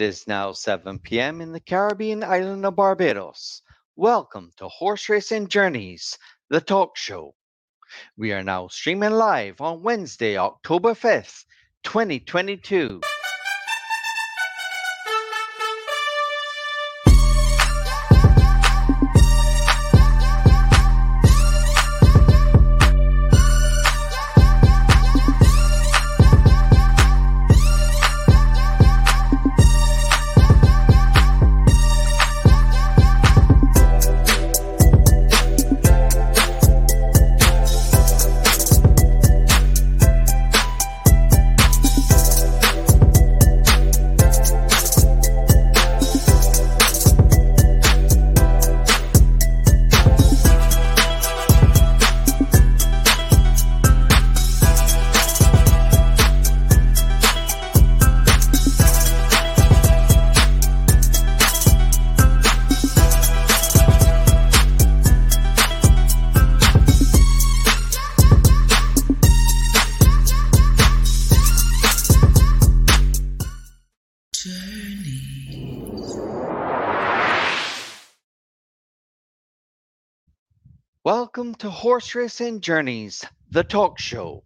It is now 7 p.m. in the Caribbean island of Barbados. Welcome to Horse Racing Journeys, the talk show. We are now streaming live on Wednesday, October 5th, 2022. Welcome to Horse Racing Journeys, the talk show.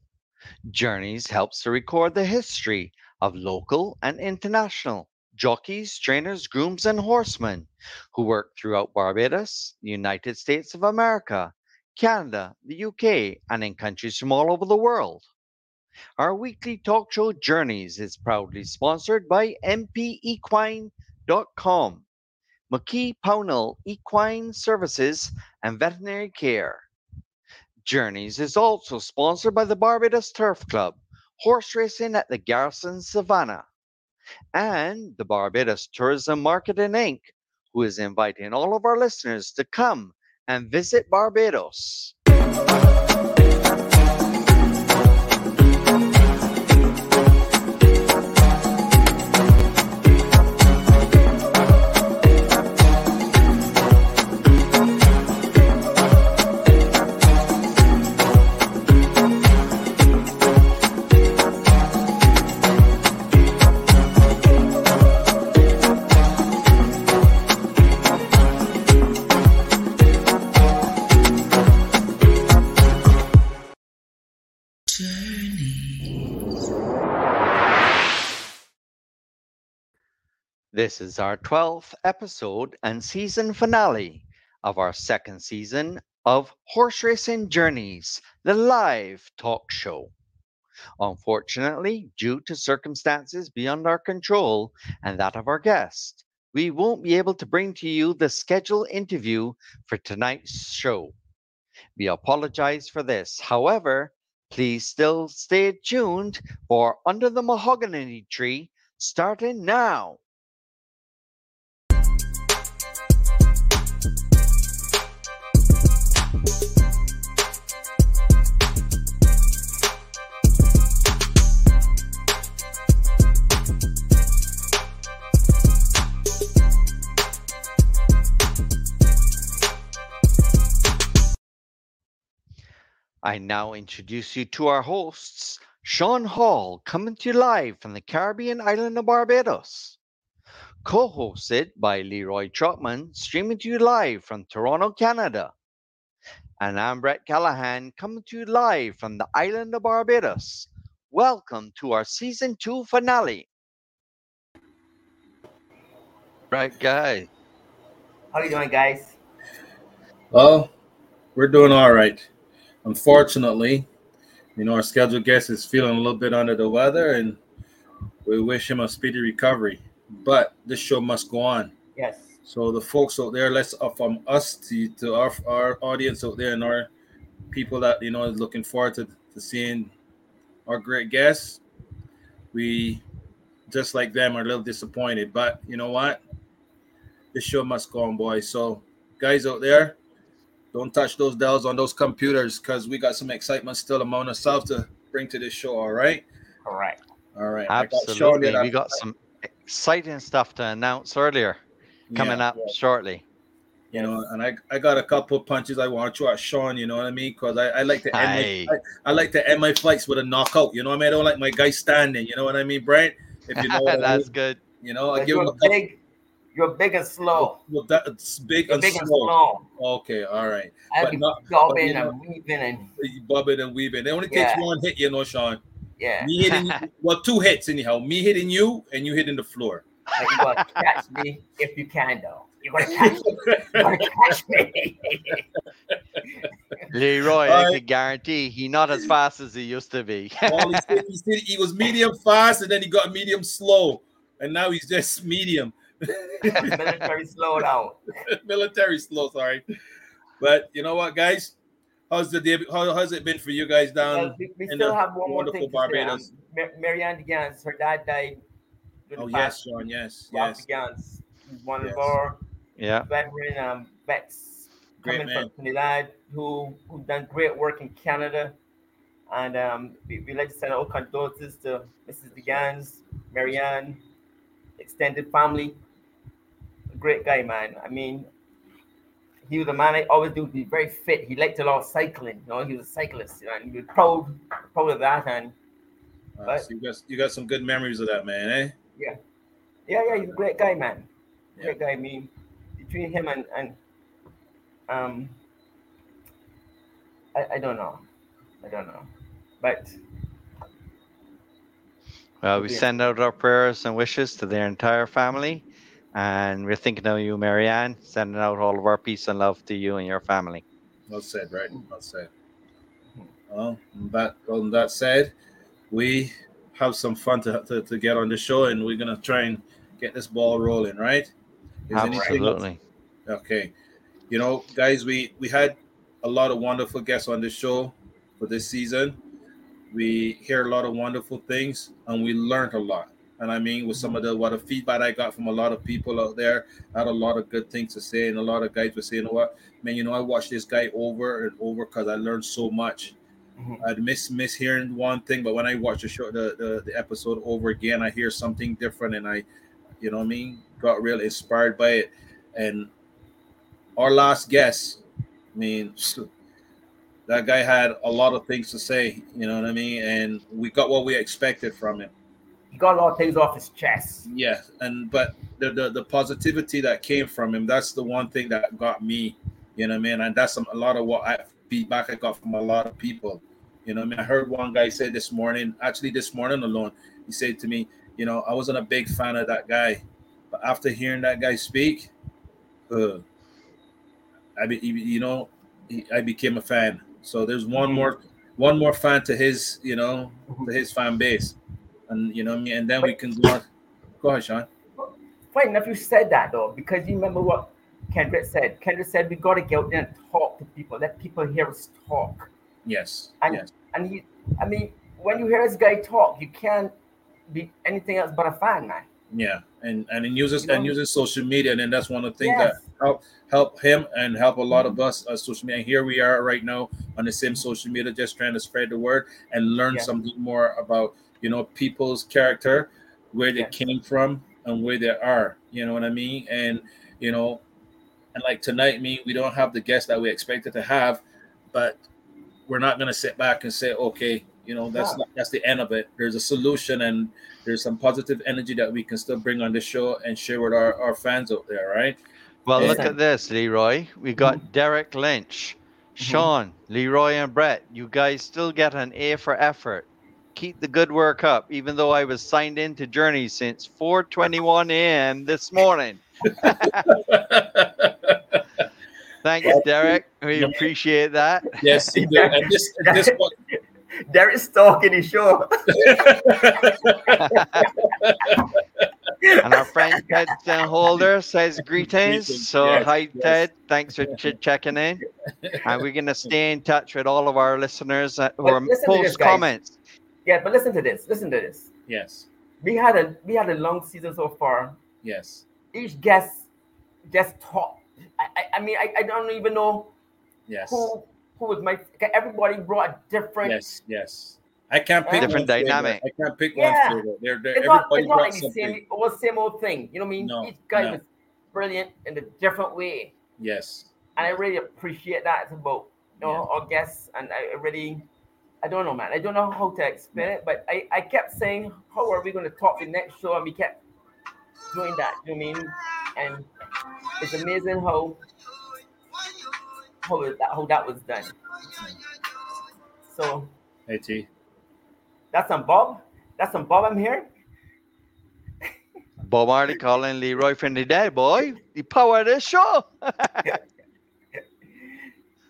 Journeys helps to record the history of local and international jockeys, trainers, grooms, and horsemen who work throughout Barbados, the United States of America, Canada, the UK, and in countries from all over the world. Our weekly talk show Journeys is proudly sponsored by MPEquine.com McKee Pownall Equine Services and Veterinary Care. Journeys is also sponsored by the Barbados Turf Club, horse racing at the Garrison Savannah, and the Barbados Tourism Marketing Inc., who is inviting all of our listeners to come and visit Barbados. This is our 12th episode and season finale of our second season of Horse Racing Journeys, the live talk show. Unfortunately, due to circumstances beyond our control and that of our guest, we won't be able to bring to you the scheduled interview for tonight's show. We apologize for this. However, please still stay tuned for Under the Mahogany Tree starting now. I now introduce you to our hosts, Sean Hall, coming to you live from the Caribbean island of Barbados. Co hosted by Leroy Trotman, streaming to you live from Toronto, Canada. And I'm Brett Callaghan, coming to you live from the island of Barbados. Welcome to our season two finale. Right, guy. How are you doing, guys? Well, we're doing all right. Unfortunately, you know, our scheduled guest is feeling a little bit under the weather, and we wish him a speedy recovery. But this show must go on. Yes. So the folks out there, let's uh, from us to, to our our audience out there and our people that you know is looking forward to, to seeing our great guests. We just like them are a little disappointed, but you know what? This show must go on, boys. So guys out there, don't touch those dials on those computers because we got some excitement still among ourselves to bring to this show. All right. All right. All right. Absolutely. Got we got some exciting stuff to announce earlier coming yeah, up yeah. shortly. You know, and I, I got a couple punches I want to at Sean. You know what I mean? Because I, I like to end my, I, I, like to end my fights with a knockout. You know what I mean? I don't like my guy standing. You know what I mean, Brent? If you know, that's I mean. good. You know, I give him you're a big, you're big and slow. Oh, well, that's big You're and big and slow. slow. Okay, all right. I But be not- bobbing you know- and weaving and Bobbing and weaving. It only takes Yeah. one hit, you know, Sean. yeah. Me hitting you, well, two hits anyhow. Me hitting you and you hitting the floor. But you gotta catch me if you can, though. You gotta catch me. You gotta catch me. Leroy, I can guarantee he not as fast as he used to be. Well, he, said, he, said he was medium fast and then he got medium slow. And now he's just medium. Military slow down. Military slow, sorry. But you know what, guys? How's the day? How has it been for you guys down? Well, we, we in still the have one more wonderful thing to say. Um, Barbados. Mar- Marianne Gans, her dad died. during Oh yes, past. Sean. Yes, Ralph yes. Gans, He's one Yes. of our yeah. veteran um, vets Great coming man. from Trinidad who who done great work in Canada. And um, we, we like to send our condolences to Mrs. DeGans, Marianne, extended family. A great guy, man. I mean, he was a man I always do be very fit. He liked a lot of cycling. You know, he was a cyclist, you know, and he was proud, proud of that. And Uh, But- so you got you got some good memories of that man, eh? yeah, yeah, yeah. he's a great guy, man. Yeah. Great guy. I mean, between him and and um, I, I don't know, I don't know, but Well, we Yeah. send out our prayers and wishes to their entire family. And we're thinking of you, Marianne, sending out all of our peace and love to you and your family. Well said, right? Well said. Well, that on that said, we have some fun to, to, to get on the show, and we're gonna try and get this ball rolling, right? Is Absolutely. Okay. You know, guys, we we had a lot of wonderful guests on the show for this season. We hear a lot of wonderful things and we learned a lot. And I mean, with some of the what the feedback I got from a lot of people out there, I had a lot of good things to say, and a lot of guys were saying, you know what, man, you know, I watched this guy over and over because I learned so much. Mhm. I'd miss miss hearing one thing, but when I watch the show, the, the the episode over again, I hear something different, and I, you know, what I mean, got really inspired by it. And our last guest, I mean, that guy had a lot of things to say, you know what I mean, and we got what we expected from him. He got a lot of things off his chest. Yeah, and but the, the the positivity that came from him, that's the one thing that got me, you know what I mean, and that's some, a lot of what I feedback I got from a lot of people. You know, what I mean, I heard one guy say this morning, actually this morning alone, he said to me, you know, I wasn't a big fan of that guy, but after hearing that guy speak, uh, I be, you know, he, I became a fan. So there's one Mhm. more, one more fan to his, you know, to his fan base, and you know, what I mean, and then we can go on. Go ahead, Sean. Funny enough, you said that though, because you remember what Kendrick said. Kendrick said we got to go out there and talk to people, let people hear us talk. Yes. And yes. and he, I mean, when you hear this guy talk, you can't be anything else but a fan, man. Yeah. And and it uses You know? and uses social media, and then that's one of the things Yes. that help help him and help a lot of us uh, social media. And here we are right now on the same social media, just trying to spread the word and learn something more about you know people's character, where they Yes. came from, and where they are. You know what I mean? And you know, and like tonight, me, we don't have the guest that we expected to have, but we're not gonna sit back and say, okay, you know, that's Yeah. not, that's the end of it. There's a solution, and there's some positive energy that we can still bring on the show and share with our, our fans out there, right? Well, look at this, Leroy. We got mm-hmm. Derek Lynch, mm-hmm. Sean, Leroy, and Brett. You guys still get an A for effort. Keep the good work up, even though I was signed into Journey since 4:21 a.m. this morning. Thanks, Derek. We Yeah. appreciate that. yes, you do. and this and this one, Derek's talking his show. And our friend Ted Holder says greetings. Greetings, So, yes, hi, yes. Ted. Thanks for ch- checking in. And we're going to stay in touch with all of our listeners uh, who are listen to post guys. comments. Yeah, but listen to this. Listen to this. yes, We had a we had a long season so far. yes, Each guest just talk. I, I, I mean, I, I don't even know yes, who who was my. Everybody brought a different. yes, yes. I can't pick Different one favorite. dynamic. I can't pick Yeah. one favorite. They're, they're It's not, everybody it's not like the something. same, it was same old thing. You know what I mean? No, Each guy no. was brilliant in a different way. Yes, And I really appreciate that about you know Yeah. our guests. And I really I don't know man. I don't know how to explain it, but I, I kept saying, How are we gonna talk the next show? And we kept doing that. You know what I mean? And it's amazing how how that how that was done. So Hey T. that's some Bob. That's some Bob I'm here. Bob Marley calling Leroy from the dead, boy. The power of this show.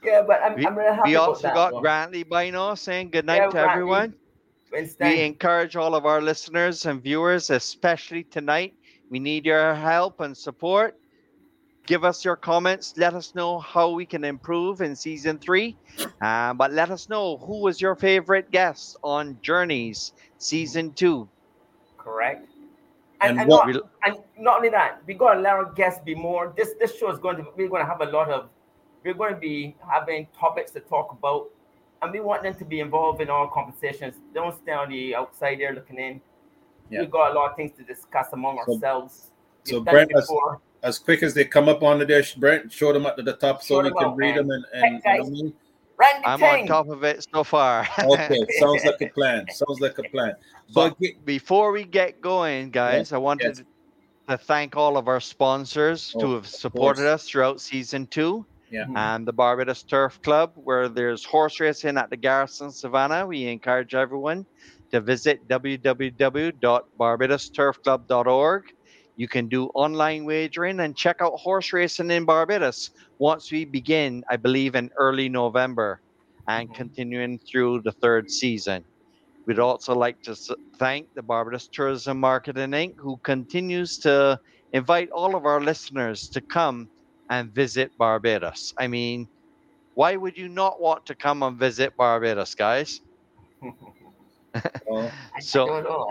Yeah, but I'm, we I'm really happy we also that. got though. Grantley by now saying good night Yeah, to Grantley. everyone. Winston. We encourage all of our listeners and viewers, especially tonight. We need your help and support. Give us your comments. Let us know how we can improve in season three. Uh, but let us know who was your favorite guest on Journeys season two. Correct. And And, and, what- not, and not only that, we got to let our guests be more. This this show is going to we're going to have a lot of we're going to be having topics to talk about, and we want them to be involved in our conversations. Don't stay on the outside there looking in. Yeah. We've got a lot of things to discuss among So- ourselves. so We've done it Brent has- before. As quick as they come up on the there, Brent, show them up at the top so Show we can out, read man. them and, Hey, and you know what I mean, I'm King. on top of it so far. Okay, sounds like a plan. Sounds like a plan. So But get, before we get going, guys, I wanted yes. to thank all of our sponsors Oh, who have supported us throughout season two. Yeah. Mhm. And the Barbados Turf Club, where there's horse racing at the Garrison Savannah. We encourage everyone to visit www.barbadosturfclub.org. You can do online wagering and check out horse racing in Barbados once we begin, I believe, in early November and Mhm. continuing through the third season. We'd also like to thank the Barbados Tourism Marketing Inc., who continues to invite all of our listeners to come and visit Barbados. I mean, why would you not want to come and visit Barbados, guys? I So- don't know.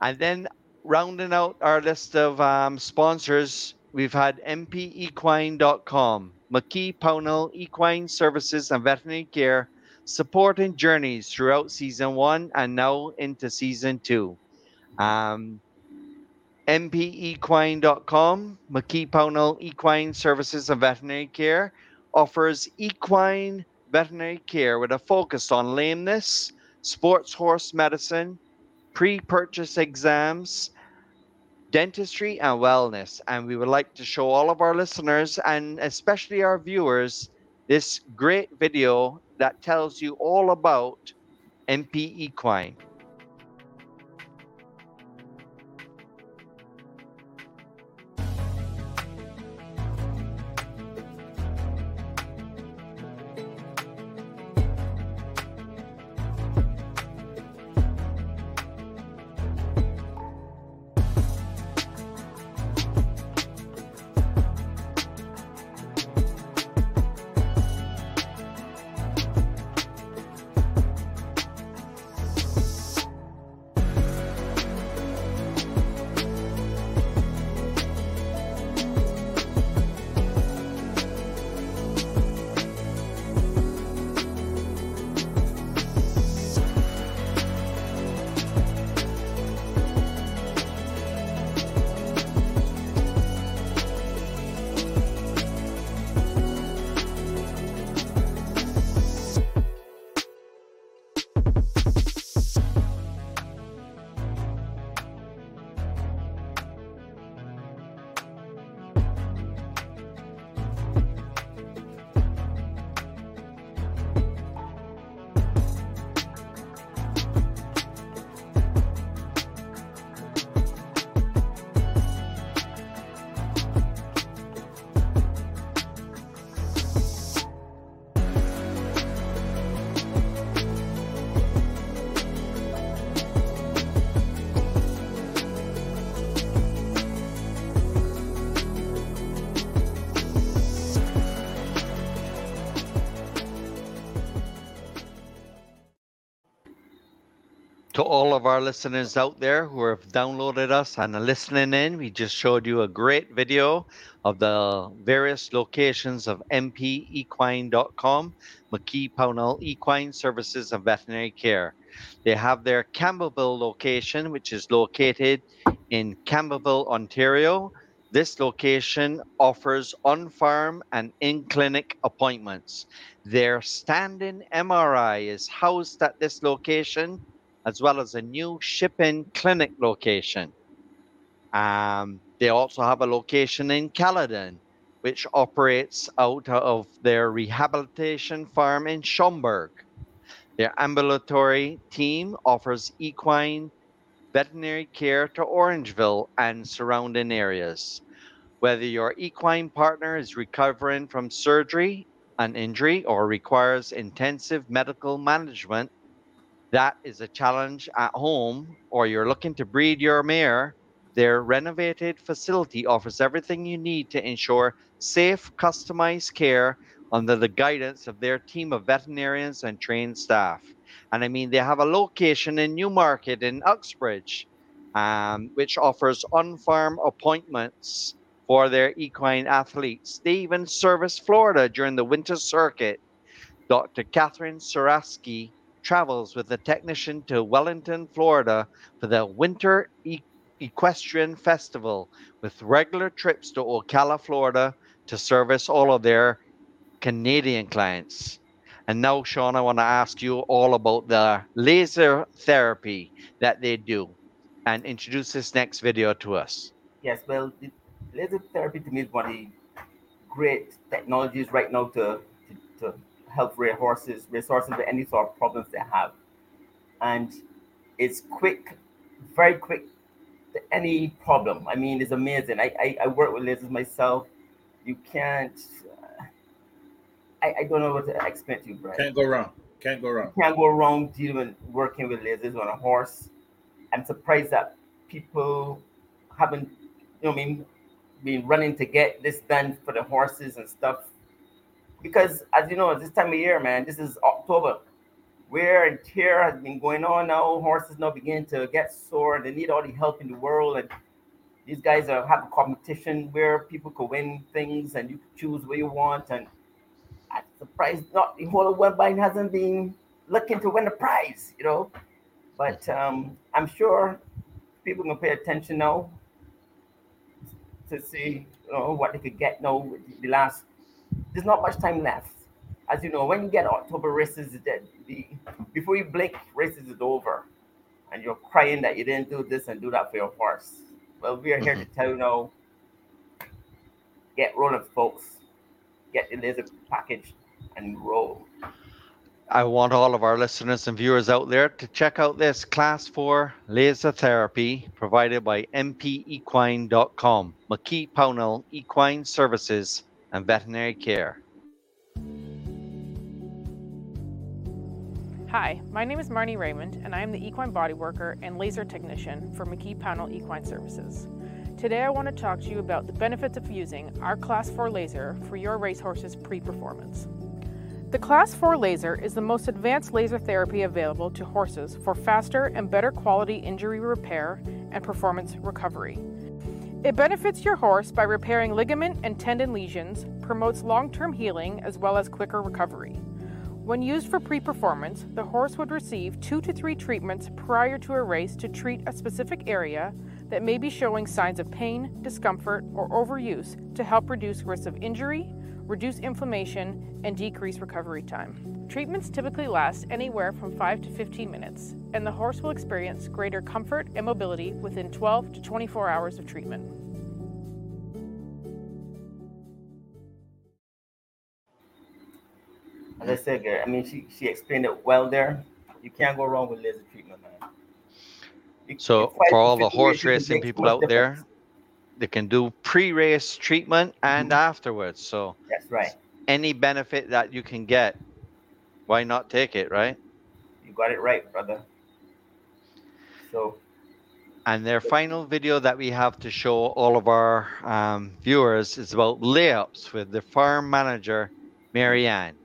And then rounding out our list of um, sponsors, we've had mpequine.com, McKee Pownall Equine Services and Veterinary Care, supporting journeys throughout season one and now into season two. Um, mpequine.com, McKee Pownall Equine Services and Veterinary Care, offers equine veterinary care with a focus on lameness, sports horse medicine, pre purchase exams, dentistry, and wellness. And we would like to show all of our listeners and especially our viewers this great video that tells you all about MP Equine. To all of our listeners out there who have downloaded us and are listening in, we just showed you a great video of the various locations of mpequine.com, McKee Pownall Equine Services and Veterinary Care. They have their Campbellville location, which is located in Campbellville, Ontario. This location offers on farm and in clinic appointments. Their standing MRI is housed at this location as well as a new shipping clinic location. Um, they also have a location in Caledon, which operates out of their rehabilitation farm in Schomberg. Their ambulatory team offers equine veterinary care to Orangeville and surrounding areas. Whether your equine partner is recovering from surgery, an injury, or requires intensive medical management, that is a challenge at home, or you're looking to breed your mare, their renovated facility offers everything you need to ensure safe, customized care under the guidance of their team of veterinarians and trained staff. And I mean, they have a location in Newmarket in Uxbridge, um, which offers on farm appointments for their equine athletes. They even service Florida during the winter circuit. Dr. Catherine Saraski travels with the technician to Wellington, Florida for the Winter e- Equestrian Festival with regular trips to Ocala, Florida to service all of their Canadian clients. And now, Sean, I want to ask you all about the laser therapy that they do and introduce this next video to us. Yes, well, laser therapy to me is one of the great technologies right now to, to, to help race horses, race horses with any sort of problems they have. And it's quick, very quick to any problem. I mean, it's amazing. I, I, I work with lasers myself. You can't I, I don't know what to explain to you, Brian. Can't go wrong. Can't go wrong. Can't go wrong dealing working with lasers on a horse. I'm surprised that people haven't, you know, I mean, been running to get this done for the horses and stuff. Because as you know, this time of year, man, this is October. Wear and tear has been going on now. Horses now begin to get sore. They need all the help in the world. And these guys are have a competition where people can win things and you choose what you want. And I'm surprised not the whole of Woodbine hasn't been looking to win the prize, you know. But um, I'm sure people can pay attention now to see you know, what they could get now. The last, there's not much time left. As you know, when you get October races, the, the before you blink, races is over, and you're crying that you didn't do this and do that for your horse. Well, we are here to mm-hmm. tell you now. Get rolling, folks get the laser package and roll. I want all of our listeners and viewers out there to check out this Class 4 laser therapy provided by mpequine.com, McKee Pownall Equine Services and Veterinary Care. Hi, my name is Marnie Raymond, and I am the equine body worker and laser technician for McKee Pownall Equine Services. Today I want to talk to you about the benefits of using our Class 4 laser for your racehorse's pre-performance. The Class 4 laser is the most advanced laser therapy available to horses for faster and better quality injury repair and performance recovery. It benefits your horse by repairing ligament and tendon lesions, promotes long term healing as well as quicker recovery. When used for pre performance, the horse would receive two to three treatments prior to a race to treat a specific area that may be showing signs of pain, discomfort, or overuse to help reduce risk of injury, reduce inflammation, and decrease recovery time. Treatments typically last anywhere from 5 to 15 minutes, and the horse will experience greater comfort and mobility within 12 to 24 hours of treatment. As I said, I mean, she, she explained it well there. You can't go wrong with laser treatment, man. So for all the horse racing people out there, they can do pre-race treatment and mm-hmm. afterwards. So that's right. Any benefit that you can get, why not take it, right? You got it right, brother. So. And their final video that we have to show all of our um, viewers is about layups with the farm manager, Marianne.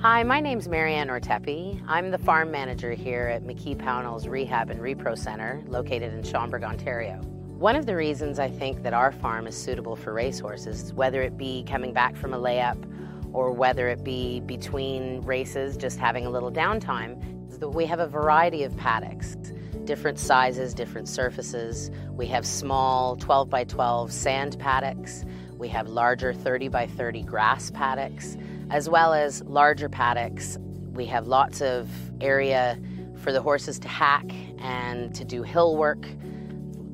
Hi, my name's Marianne Ortepi. I'm the farm manager here at McKee Pownall's Rehab and Repro Center, located in Schomberg, Ontario. One of the reasons I think that our farm is suitable for racehorses, whether it be coming back from a layup or whether it be between races, just having a little downtime, is that we have a variety of paddocks, different sizes, different surfaces. We have small 12 by 12 sand paddocks. We have larger 30 by 30 grass paddocks as well as larger paddocks. We have lots of area for the horses to hack and to do hill work.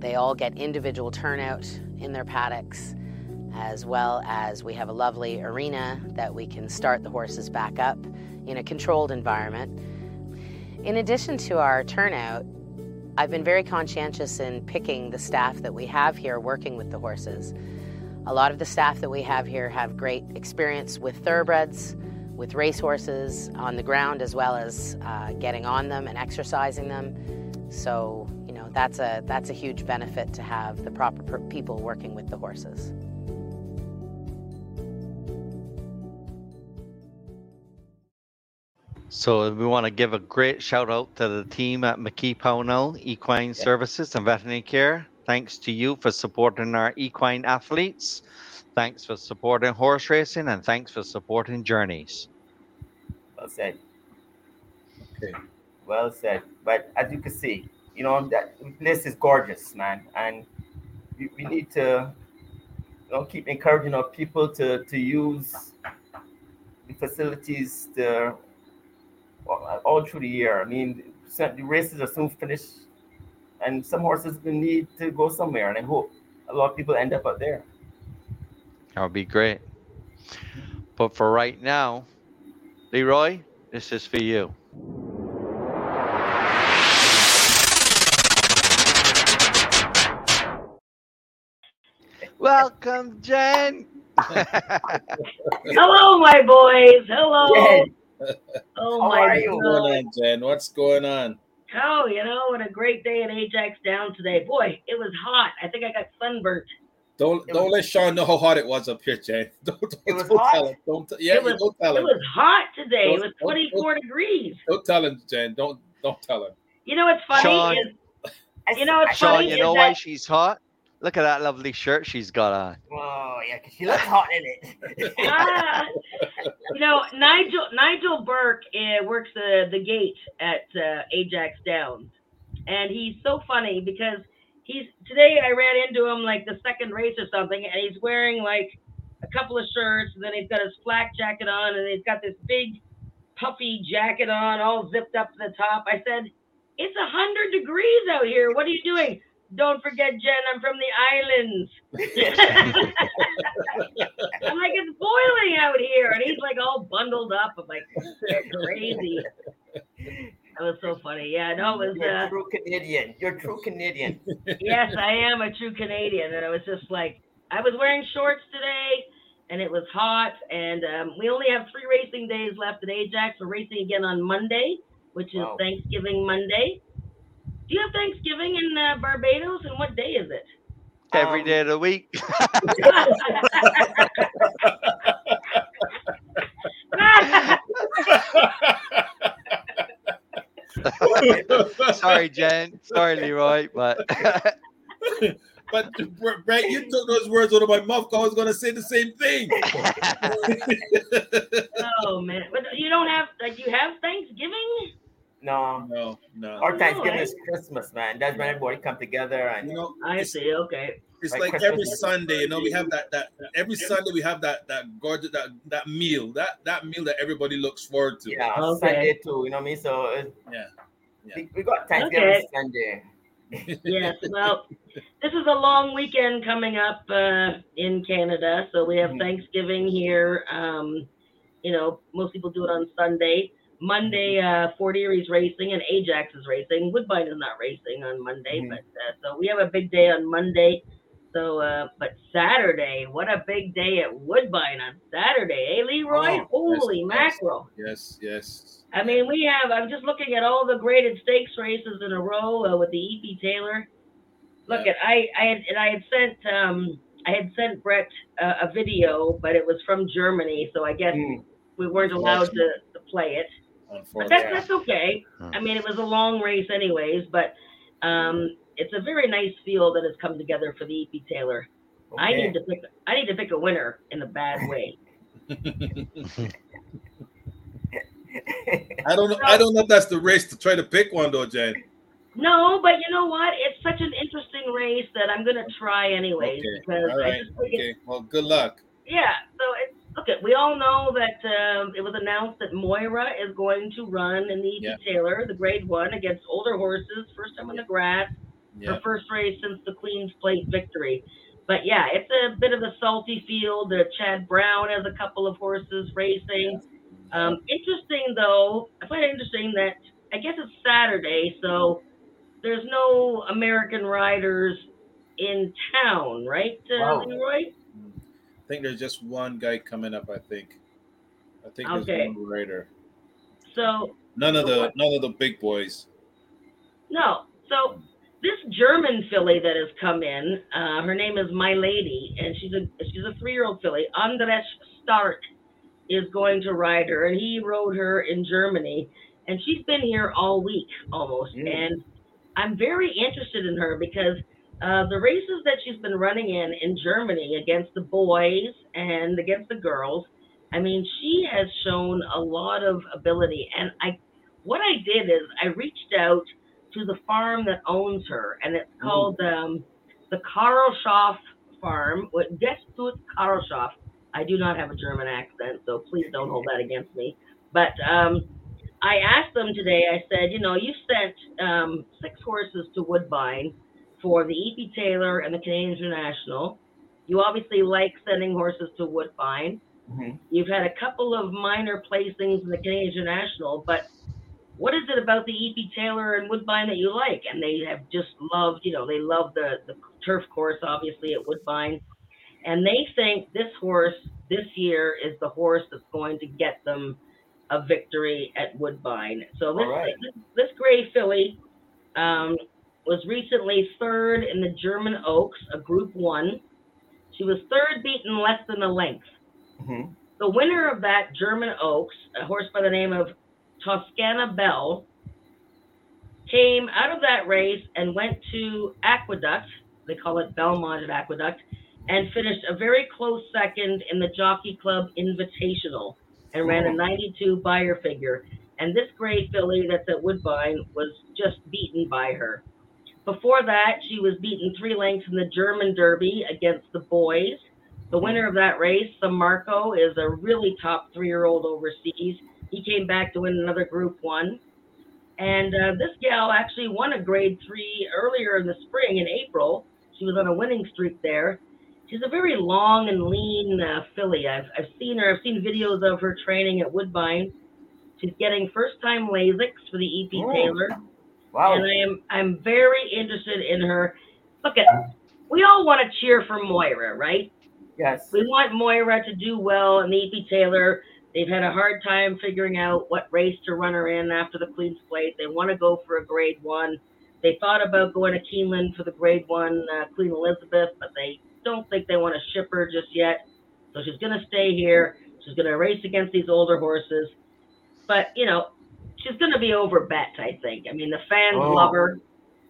They all get individual turnout in their paddocks, as well as we have a lovely arena that we can start the horses back up in a controlled environment. In addition to our turnout, I've been very conscientious in picking the staff that we have here working with the horses. A lot of the staff that we have here have great experience with thoroughbreds, with racehorses on the ground, as well as uh, getting on them and exercising them. So, that's a that's a huge benefit to have the proper per- people working with the horses. So we want to give a great shout out to the team at McKee Pownall Equine Services and Veterinary Care. Thanks to you for supporting our equine athletes. Thanks for supporting horse racing and thanks for supporting journeys. Well said. Okay. Well said. But as you can see, you know that place is gorgeous, man, and we, we need to you know keep encouraging our people to to use the facilities to all, all through the year. I mean, the races are soon finished, and some horses will need to go somewhere, and I hope a lot of people end up out there. That would be great. But for right now, Leroy, this is for you. Welcome, Jen. Hello, my boys. Hello. Jen, Oh How my are you? What's God. going on, Jen? What's going on? Oh, you know, what a great day at Ajax Down today. Boy, it was hot. I think I got sunburnt. Don't It don't was- let Sean know how hot it was up here, Jen. Don't, don't, It was don't hot? tell him. Don't yeah, It was- don't tell him. It was hot today. It Don't- was don't- 24 degrees. Don't tell him, Jen. Don't don't tell him. You know what's funny Sean. is You know, it's I- Sean, funny you is know why that- she's hot? Look at that lovely shirt she's got on. Oh yeah, 'cause she looks hot in it. ah, you know Nigel Nigel Burke uh, works the the gate at uh, Ajax Downs, and he's so funny because he's today I ran into him like the second race or something, and he's wearing like a couple of shirts, and then he's got his flak jacket on, and he's got this big puffy jacket on, all zipped up to the top. I said, "It's a hundred degrees out here. What are you doing?" Don't forget, Jen, I'm from the islands. I'm like, it's boiling out here. And he's like all bundled up. I'm like, "You're crazy. That was so funny. Yeah, no, it was, You're a uh, true Canadian. You're a true Canadian. yes, I am a true Canadian. And I was just like, I was wearing shorts today and it was hot. And um, we only have three racing days left at Ajax. We're racing again on Monday, which is Wow. Thanksgiving Monday. Do you have Thanksgiving in uh, Barbados? And what day is it? Every Um, day of the week. Sorry, Jen. Sorry, Leroy, but but Brett, you took those words out of my mouth. I was gonna say the same thing. oh man, but you don't have like you have Thanksgiving? No, no, no. our Thanksgiving No, is Christmas, man. That's when everybody come together and You know, I it's, see. Okay. it's Like like every Sunday. You know, we have that that every Sunday we have that that gorgeous that that meal that that meal that everybody looks forward to. yeah, Okay. Sunday too. You know what I mean? So it's, Yeah, yeah. We, we got Thanksgiving Okay. Sunday. Yes. Well, this is a long weekend coming up uh, in Canada, so we have Mhm. Thanksgiving here. Um, you know, most people do it on Sunday. Monday, uh, Fort Erie's racing and Ajax is racing. Woodbine is not racing on Monday, Mhm. but uh, so we have a big day on Monday. So, uh, but Saturday, what a big day at Woodbine on Saturday, eh, Leroy? Oh, Holy yes, mackerel! yes, yes. I mean, we have. I'm just looking at all the graded stakes races in a row uh, with the EP Taylor. Look Yeah. at I. I had and I had sent um I had sent Brett uh, a video, but it was from Germany, so I guess Mm. we weren't allowed to, to play it. But that's that's okay. I mean, it was a long race, anyways. But um, it's a very nice field that has come together for the EP Taylor. I need to pick. I need to pick a winner in a bad way. I don't know. I don't know if that's the race to try to pick one though, Jen. No, but you know what? It's such an interesting race that I'm gonna try anyways Okay. because All I just think Okay. Well, good luck. yeah. So it's look at we all know that um, it was announced that Moira is going to run in the E.P. Yeah. Taylor, the Grade One, against older horses, first time on the grass, Yeah. her first race since the Queen's Plate victory. But yeah, it's a bit of a salty field. Uh, Chad Brown has a couple of horses racing. Um, interesting though, I find it interesting that I guess it's Saturday, so there's no American riders in town, right, uh, Wow. Leroy? I think there's just one guy coming up. I think. I think there's Okay. one rider. So None of the none of the big boys. No. So this German filly that has come in, uh, her name is My Lady, and she's a she's a three year old filly. Andrasch Starke is going to ride her, and he rode her in Germany, and she's been here all week almost. Mm. And I'm very interested in her because uh, the races that she's been running in in Germany against the boys and against the girls, I mean, she has shown a lot of ability. And I, what I did is I reached out to the farm that owns her, and it's called um, the Karlshof Farm. What Gestut Karlshof. I do not have a German accent, so please don't hold that against me. But um, I asked them today. I said, you know, you sent um, six horses to Woodbine for the E.P. Taylor and the Canadian International. You obviously like sending horses to Woodbine. Mhm. You've had a couple of minor placings in the Canadian International, but what is it about the E.P. Taylor and Woodbine that you like? And they have just loved, you know, they love the, the turf course, obviously, at Woodbine. And they think this horse this year is the horse that's going to get them a victory at Woodbine. So this, right. this, this gray filly um, was recently third in the German Oaks, a Group One. She was third, beaten less than a length. Mhm. The winner of that German Oaks, a horse by the name of Toskana Belle, came out of that race and went to Aqueduct. They call it Belmont at Aqueduct, and finished a very close second in the Jockey Club Invitational and ran a 92 Beyer figure. And this gray filly that's at Woodbine was just beaten by her. Before that, she was beaten three lengths in the German Derby against the boys. The winner of that race, Marco, is a really top three-year-old overseas. He came back to win another Group One, and uh, this gal actually won a Grade Three earlier in the spring in April. She was on a winning streak there. She's a very long and lean uh, filly. I've I've seen her. I've seen videos of her training at Woodbine. She's getting first-time Lasix for the E.P. Oh. Taylor Wow. and I am I'm very interested in her. Look at we all want to cheer for Moira, right? Yes. We want Moira to do well and the E.P. Taylor. They've had a hard time figuring out what race to run her in after the Queen's Plate. They want to go for a Grade One. They thought about going to Keeneland for the Grade One uh, Queen Elizabeth, but they don't think they want to ship her just yet. So she's going to stay here. She's going to race against these older horses. But you know, she's going to be over bet. I think. I mean, the fans Oh. love her.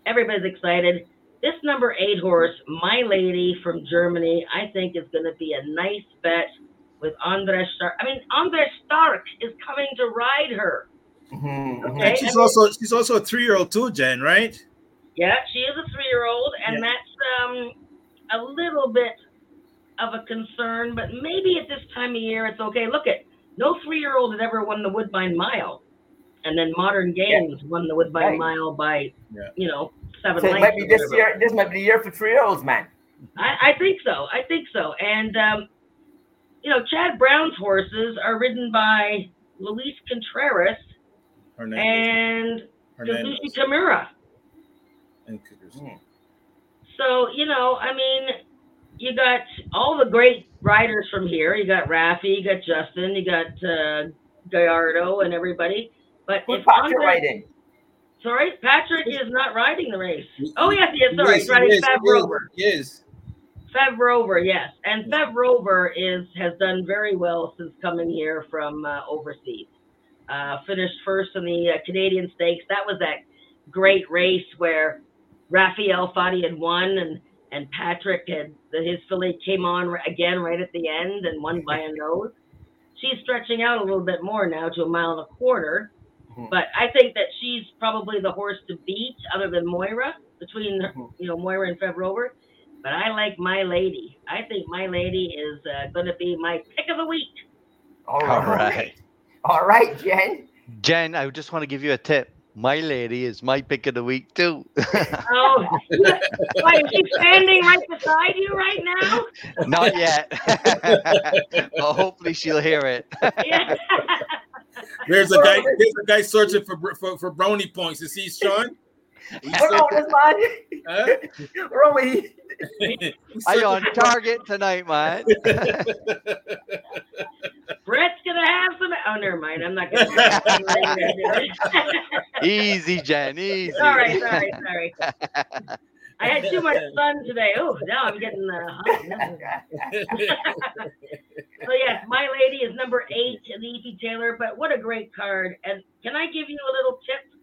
Everybody's excited. This number eight horse, My Lady from Germany, I think is going to be a nice bet with Andrasch Starke. I mean, Andrasch Starke is coming to ride her. Mhm, mhm. Okay. And she's I mean- also she's also a three year old too, Jen, right? Yeah, she is a three-year-old, and Yeah. that's um, a little bit of a concern. But maybe at this time of year, it's okay. Look at no three-year-old has ever won the Woodbine Mile, and then Modern Games won the Woodbine Right. Mile by, Yeah. you know, seven So it lengths. might be this whatever. year. This might be the year for three-year-olds, man. I, I think so. I think so. And um, you know, Chad Brown's horses are ridden by Luis Contreras Hernandez. and Hernandez. Kazushi Kimura. And Mm. So, you know, I mean, you got all the great riders from here. You got Rafi, you got Justin, you got uh, Gallardo, and everybody. But Who's Patrick Andre- riding? Sorry, Patrick is not riding the race. Oh yes, he is. Sorry, Yes, he's riding yes, Fev Rover. Yes. Fev Rover, yes, and Fev Rover is has done very well since coming here from uh, overseas. Uh, finished first in the uh, Canadian Stakes. That was that great race where Raphael thought he had won, and and Patrick had his filly came on again right at the end and won by a nose. She's stretching out a little bit more now to a mile and a quarter, Mhm. but I think that she's probably the horse to beat, other than Moira, between Mhm. you know Moira and Fev Rover. but I like my lady. I think my lady is uh, going to be my pick of the week. All All right. right. All right, Jen. Jen, I just want to give you a tip. My lady is my pick of the week too. Oh, why is she standing right beside you right now? Not yet. well, hopefully she'll hear it. Yeah. There's a guy. There's a guy searching for br- for, for brownie points. You see, Sean? He's What's wrong this man? huh? What's wrong with he? He's Are you on target tonight, man? Brett's gonna have some. Oh, never mind. I'm not gonna. easy, Jen, easy. sorry, sorry, sorry. I had too much sun today. Oh, now I'm getting uh, hot. So yes, my lady is number eight in the EP Taylor. But what a great card! And can I give you a little tip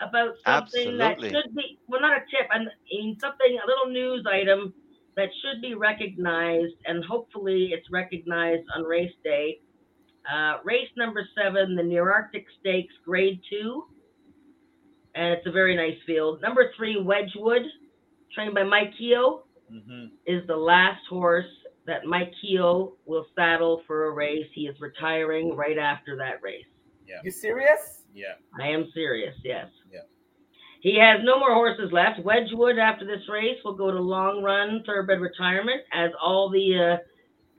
about something Absolutely. that should be well, not a tip, I mean something a little news item that should be recognized, and hopefully it's recognized on race day. Uh, race number seven, the Nearctic Stakes, Grade Two, and it's a very nice field. Number three, Wedgwood, trained by Mike Keogh Mhm. is the last horse that Mike Keogh will saddle for a race. He is retiring right after that race. You serious? Yeah. I am serious, yes. Yeah. He has no more horses left. Wedgwood, after this race, will go to long run thoroughbred retirement, as all the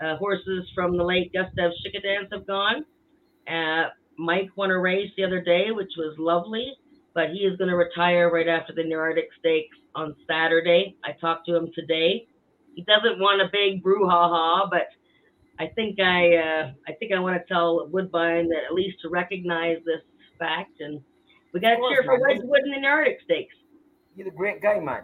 uh, uh, horses from the late Gustav Schickedanz have gone. Uh, Mike won a race the other day, which was lovely, but he is going to retire right after the Near Stakes on Saturday. I talked to him today. He doesn't want a big brouhaha, but I think I uh, I think I want to tell Woodbine that at least to recognize this fact, and we got to Of course, cheer for man. Wedgwood in the Arctic Stakes. He's a great guy, man.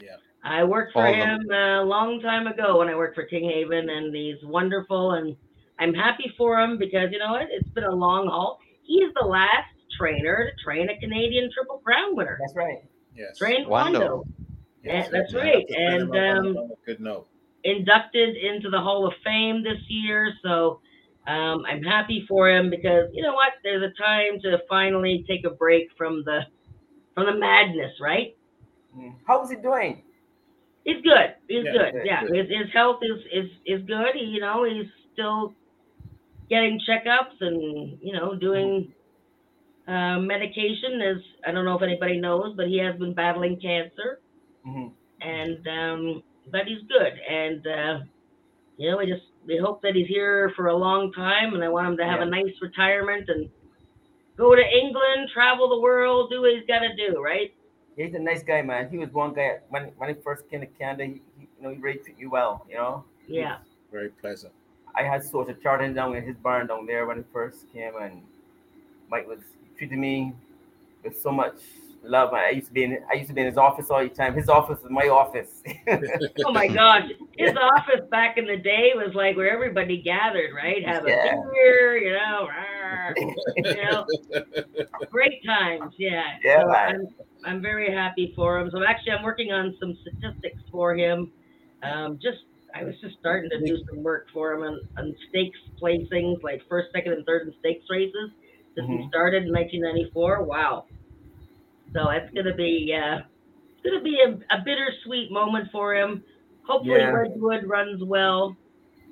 Yeah. I worked for All him a long time ago when I worked for Kinghaven, and he's wonderful, and I'm happy for him because you know what? It's been a long haul. He's the last trainer to train a Canadian Triple Crown winner. That's right. Yes. Train Wando. Wando. Yes, that's yes, right. And, um, good note. inducted into the Hall of Fame this year. So um, I'm happy for him because you know what? There's a time to finally take a break from the from the madness, right? Mm. How's he doing? He's good. He's Yeah, good. good, Yeah, good. His, his health is is is good. He, you know, he's still getting checkups and you know doing uh, medication. is, I don't know if anybody knows, but he has been battling cancer. hmm and um, but he's good, and uh, you know, we just we hope that he's here for a long time, and I want him to have a nice retirement and go to England, travel the world, do what he's got to do, right? He's a nice guy, man. He was one guy when when he first came to Canada. He, he, you know, he really treated you well. You know. Yeah, Very pleasant. I had sort of charting down in his barn down there when he first came, and Mike was treating me with so much love. I used to be in I used to be in his office all the time. His office is my office. Oh my gosh, his office back in the day was like where everybody gathered, right? Have a beer, you know, rawr, you know, great times. Yeah. Yeah, So. I'm, I'm very happy for him. So actually, I'm working on some statistics for him. Um, just I was just starting to do some work for him on, on stakes placings, like first, second, and third in stakes races since he Mhm. started in 1994. Wow. So it's gonna be uh, it's gonna be a, a bittersweet moment for him. Hopefully, Yeah. Wedgwood runs well,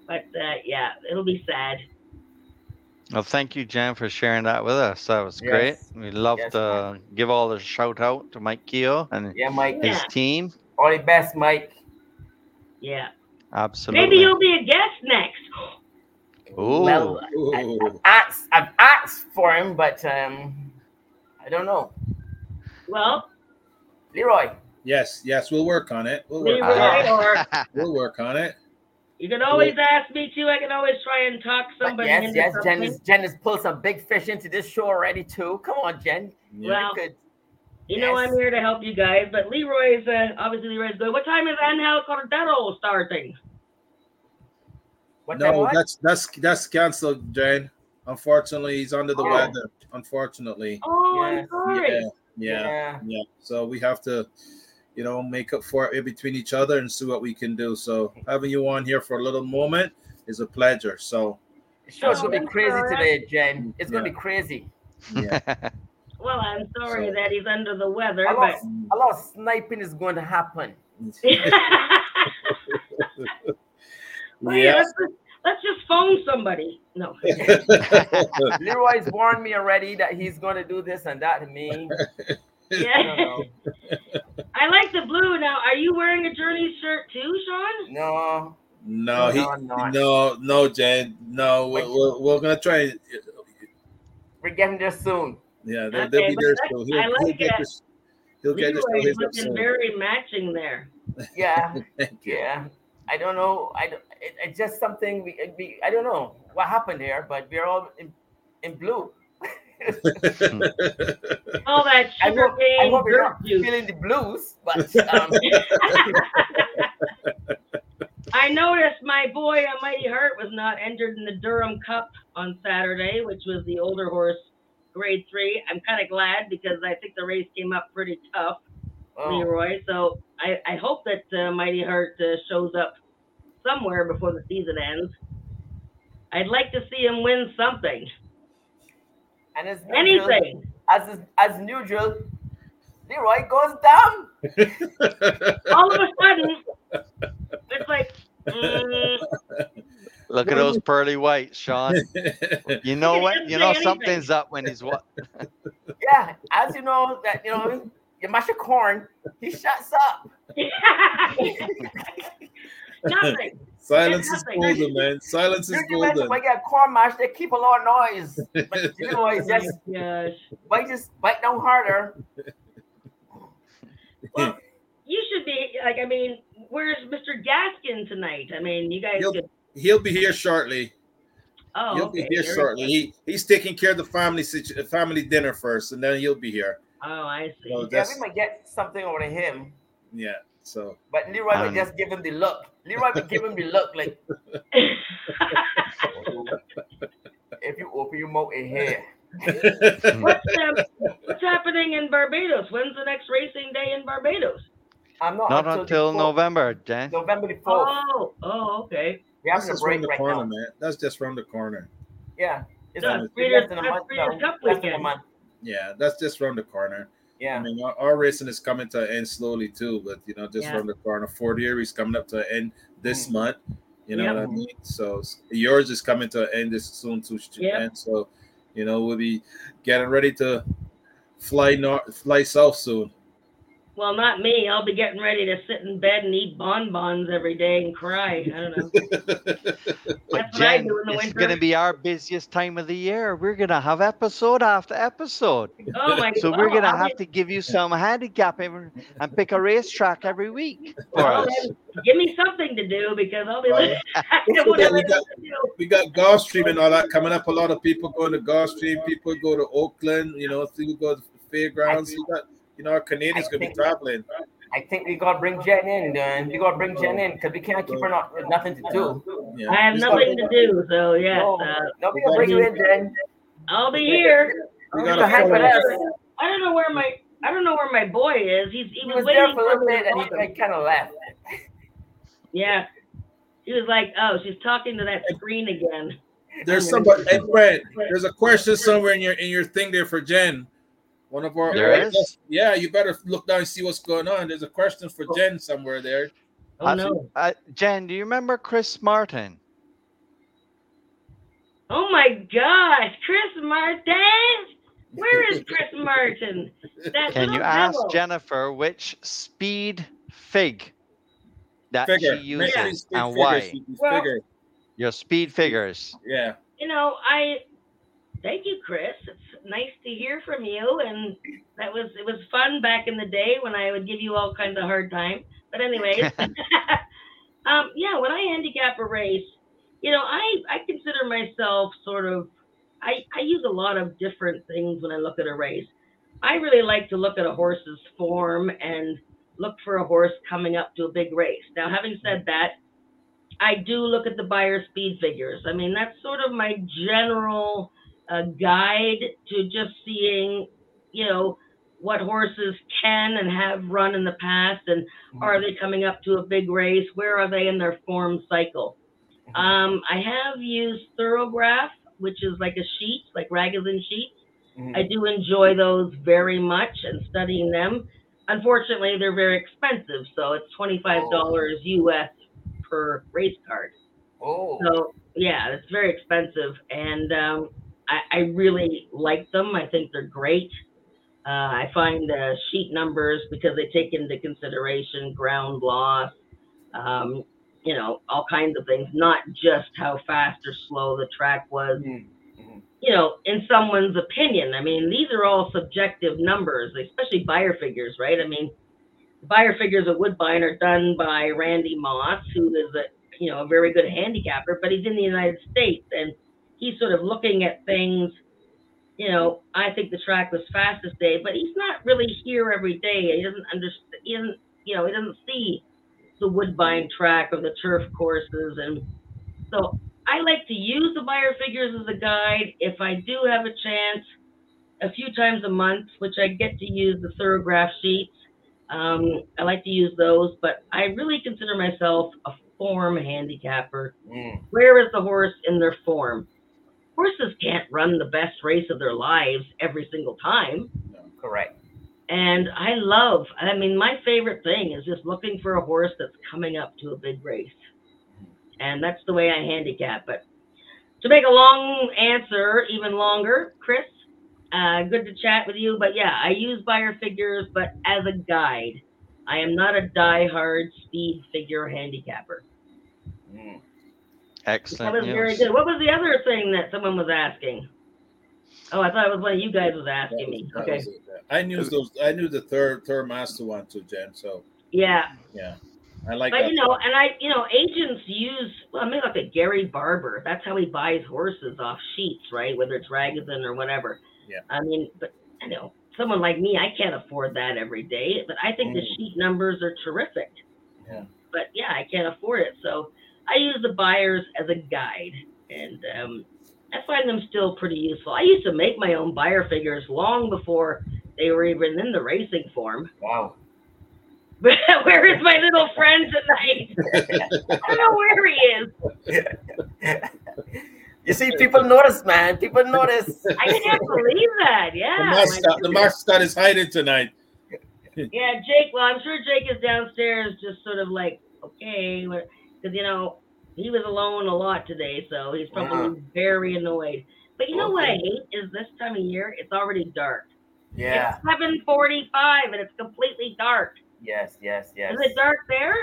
but uh, yeah, it'll be sad. Well, thank you, Jen, for sharing that with us. That was great. Yes. We love Yes, to give all the shout out to Mike Keogh and yeah, Mike. Yeah. his team. All the best, Mike. Yeah. Absolutely. Maybe you'll be a guest next. Ooh. Well, I, I've, asked, I've asked for him, but um, I don't know. Well, Leroy. Yes, yes, we'll work on it. We'll work Leroy, on it. or We'll work on it. you can always ask me too. I can always try and talk somebody yes, into yes, Jen something. has, Jen has pulled some big fish into this show already too. Come on, Jen. Yeah. Well, Good. You know I'm here to help you guys, but Leroy's uh, obviously Leroy's good. What time is Angel Cordero starting? What no, that's that's that's canceled, Jane. Unfortunately, he's under the Oh. weather. Unfortunately. Oh, Yes, I'm sorry. Yeah, yeah, yeah. So we have to, you know, make up for it between each other and see what we can do. So having you on here for a little moment is a pleasure. So The show's Oh, gonna be crazy today, Jen. It's gonna Yeah. be crazy. yeah, Well, I'm sorry So- that he's under the weather, A but a lot of sniping is going to happen. Oh, yeah, let's, just, let's just phone somebody. No. Leroy's warned me already that he's going to do this and that to me. I Yeah. know. I like the blue. Now, are you wearing a Journey shirt too, Sean? No, No, he, No, I'm no, no, Jen, no. We're, we're, we're gonna try. we're getting there soon. Yeah, they'll, Okay, they'll be there. that's- So he'll, I he'll get it. this. He'll get this. Leroy's looking very matching there. Yeah, yeah. I don't know. I don't, it, it's just something we, we. I don't know what happened there, but we're all in, in blue. All that I sugar hope, I hope we're not juice. feeling the blues, but um, I noticed my boy Mighty Heart was not entered in the Durham Cup on Saturday, which was the older horse grade three. I'm kind of glad because I think the race came up pretty tough, oh, Leroy. So I, I hope that uh, Mighty Heart uh, shows up somewhere before the season ends. I'd like to see him win something, and as usual, anything. as as usual, Leroy goes down. All of a sudden, it's like, mm, Look at those pearly whites, Sean. You know what? You know anything. something's up when he's what? Yeah, as you know that you know you mash a corn, he shuts up. Nothing. Silence is Nothing. golden, man. Silence is You golden. when you get corn mash, they keep a lot of noise. But Leroy Oh just my gosh. bite just bite down harder. Well, you should be like. I mean, where's Mr. Gaskin tonight? I mean, you guys He'll- could. He'll be here shortly. Oh, he'll okay. be here there we shortly. He he's taking care of the family situ- uh, family dinner first, and then he'll be here. Oh, I see. So Yeah, that's we might get something over to him. yeah. So But Leroy Um, would just give him the look. Leroy would give him the look like if you open your mouth in here. what's, um, what's happening in Barbados? When's the next racing day in Barbados? I'm not, Not the until November, Jen. November the fourth. Oh, oh, okay. We're that's having a just around break the right corner, now. man. That's just around the corner. Yeah. It's That's less Breeders- than a month. Breeders' No, Cup less than a month. Yeah, that's just around the corner. I mean, our, our racing is coming to an end slowly too, but you know, just Yeah. around the corner. Fort Erie's coming up to an end this Mm. month. You know what I mean? So yours is coming to an end this soon too. Yep. And so, you know, we'll be getting ready to fly north, fly south soon. Well, not me. I'll be getting ready to sit in bed and eat bonbons every day and cry. I don't know. But That's what I Jen, do in the it's winter. going to be our busiest time of the year. We're going to have episode after episode. Oh my So God. we're going to have to give you some handicap every, and pick a racetrack every week for Well, us. give me something to do because I'll be Right. listening. I don't know what we got- to do. we got Gulfstream and all that coming up. A lot of people going to Gulfstream. People go to Oaklawn. You know, people go to fairgrounds. You got, you know, our Canadians I gonna be traveling. I think we gotta bring Jen in, man. We gotta bring Jen in because we can't keep her not with nothing to do. Yeah. I have We nothing to do, so yeah. No, uh, no, we gotta bring you in, Jen. I'll be here. You got can hang with us. I don't know where my I don't know where my boy is. He's he He was, was waiting there for a little bit and he, him. he kind of left. Yeah. He was like, "Oh, she's talking to that screen again." There's somebody. Hey, Brad, there's a question somewhere in your in your thing there for Jen. One of our. There is? Yeah, you better look down and see what's going on. There's a question for Jen somewhere there. Oh Uh, no! Uh, Jen, do you remember Chris Martin? Oh my gosh, Chris Martin! Where is Chris Martin? That Can you little ask. Jennifer which speed fig that Figure. she Make sure you uses speak and figure, why? speak Well- figure. Your speed figures. Yeah. You know, I thank you, Chris. Nice to hear from you, and that was it was fun back in the day when I would give you all kinds of hard time. But anyways, um, yeah, when I handicap a race, you know, I I consider myself sort of I I use a lot of different things when I look at a race. I really like to look at a horse's form and look for a horse coming up to a big race. Now, having said that, I do look at the Beyer speed figures. I mean, that's sort of my general uh, guide to just seeing, you know, what horses can and have run in the past, and are they coming up to a big race? Where are they in their form cycle? Um, I have used Thorograph, which is like a sheet, like Ragozin sheets. Mhm. I do enjoy those very much and studying them. Unfortunately, they're very expensive, so it's twenty five dollars US per race card. Oh, So yeah, it's very expensive, and um, I, I really like them. I think they're great. Uh, I find the sheet numbers because they take into consideration ground loss, um, you know, all kinds of things, not just how fast or slow the track was. Mhm, mhm. You know, in someone's opinion. I mean, these are all subjective numbers, especially Beyer figures, right? I mean, Beyer figures of Woodbine are done by Randy Moss, who is a you know a very good handicapper, but he's in the United States and he's sort of looking at things. You know, I think the track was fast this day, but he's not really here every day. He doesn't understand. He doesn't, you know, he doesn't see the Woodbine track or the turf courses, and so I like to use the Beyer figures as a guide if I do have a chance a few times a month, which I get to use the Thorograph sheets. Um, I like to use those, but I really consider myself a form handicapper. Mm. Where is the horse in their form? Horses can't run the best race of their lives every single time. Correct. And I love, I mean, my favorite thing is just looking for a horse that's coming up to a big race. And that's the way I handicap. But to make a long answer even longer, Chris, uh, good to chat with you. But yeah, I use Beyer figures, but as a guide. I am not a die-hard speed figure handicapper. Mm. That Excellent was very good. What was the other thing that someone was asking? Oh, I thought it was one of you guys was asking me. Okay. I knew those. I knew the third third master one too, Jen. So Yeah. yeah, I like But that. you know, and I, you know, agents use. Well, I mean, like a Gary Barber. That's how he buys horses off sheets, right? Whether it's Ragavan or whatever. Yeah. I mean, but you know, someone like me, I can't afford that every day. But I think the Mm. sheet numbers are terrific. Yeah. But yeah, I can't afford it, so I use the Beyers as a guide, and um, I find them still pretty useful. I used to make my own Beyer figures long before they were even in the racing form. Wow. where is my little friend tonight? I don't know where he is. you see, people notice, man. People notice. I can't believe that. Yeah. my mascot, the mascot is hiding tonight. Yeah, Jake. Well, I'm sure Jake is downstairs, just sort of like, okay, because you know he was alone a lot today, so he's probably very annoyed. But you know what I hate is this time of year, it's already dark. Yeah. It's 7:45 and it's completely dark. Yes. Yes. Yes. Is it dark there?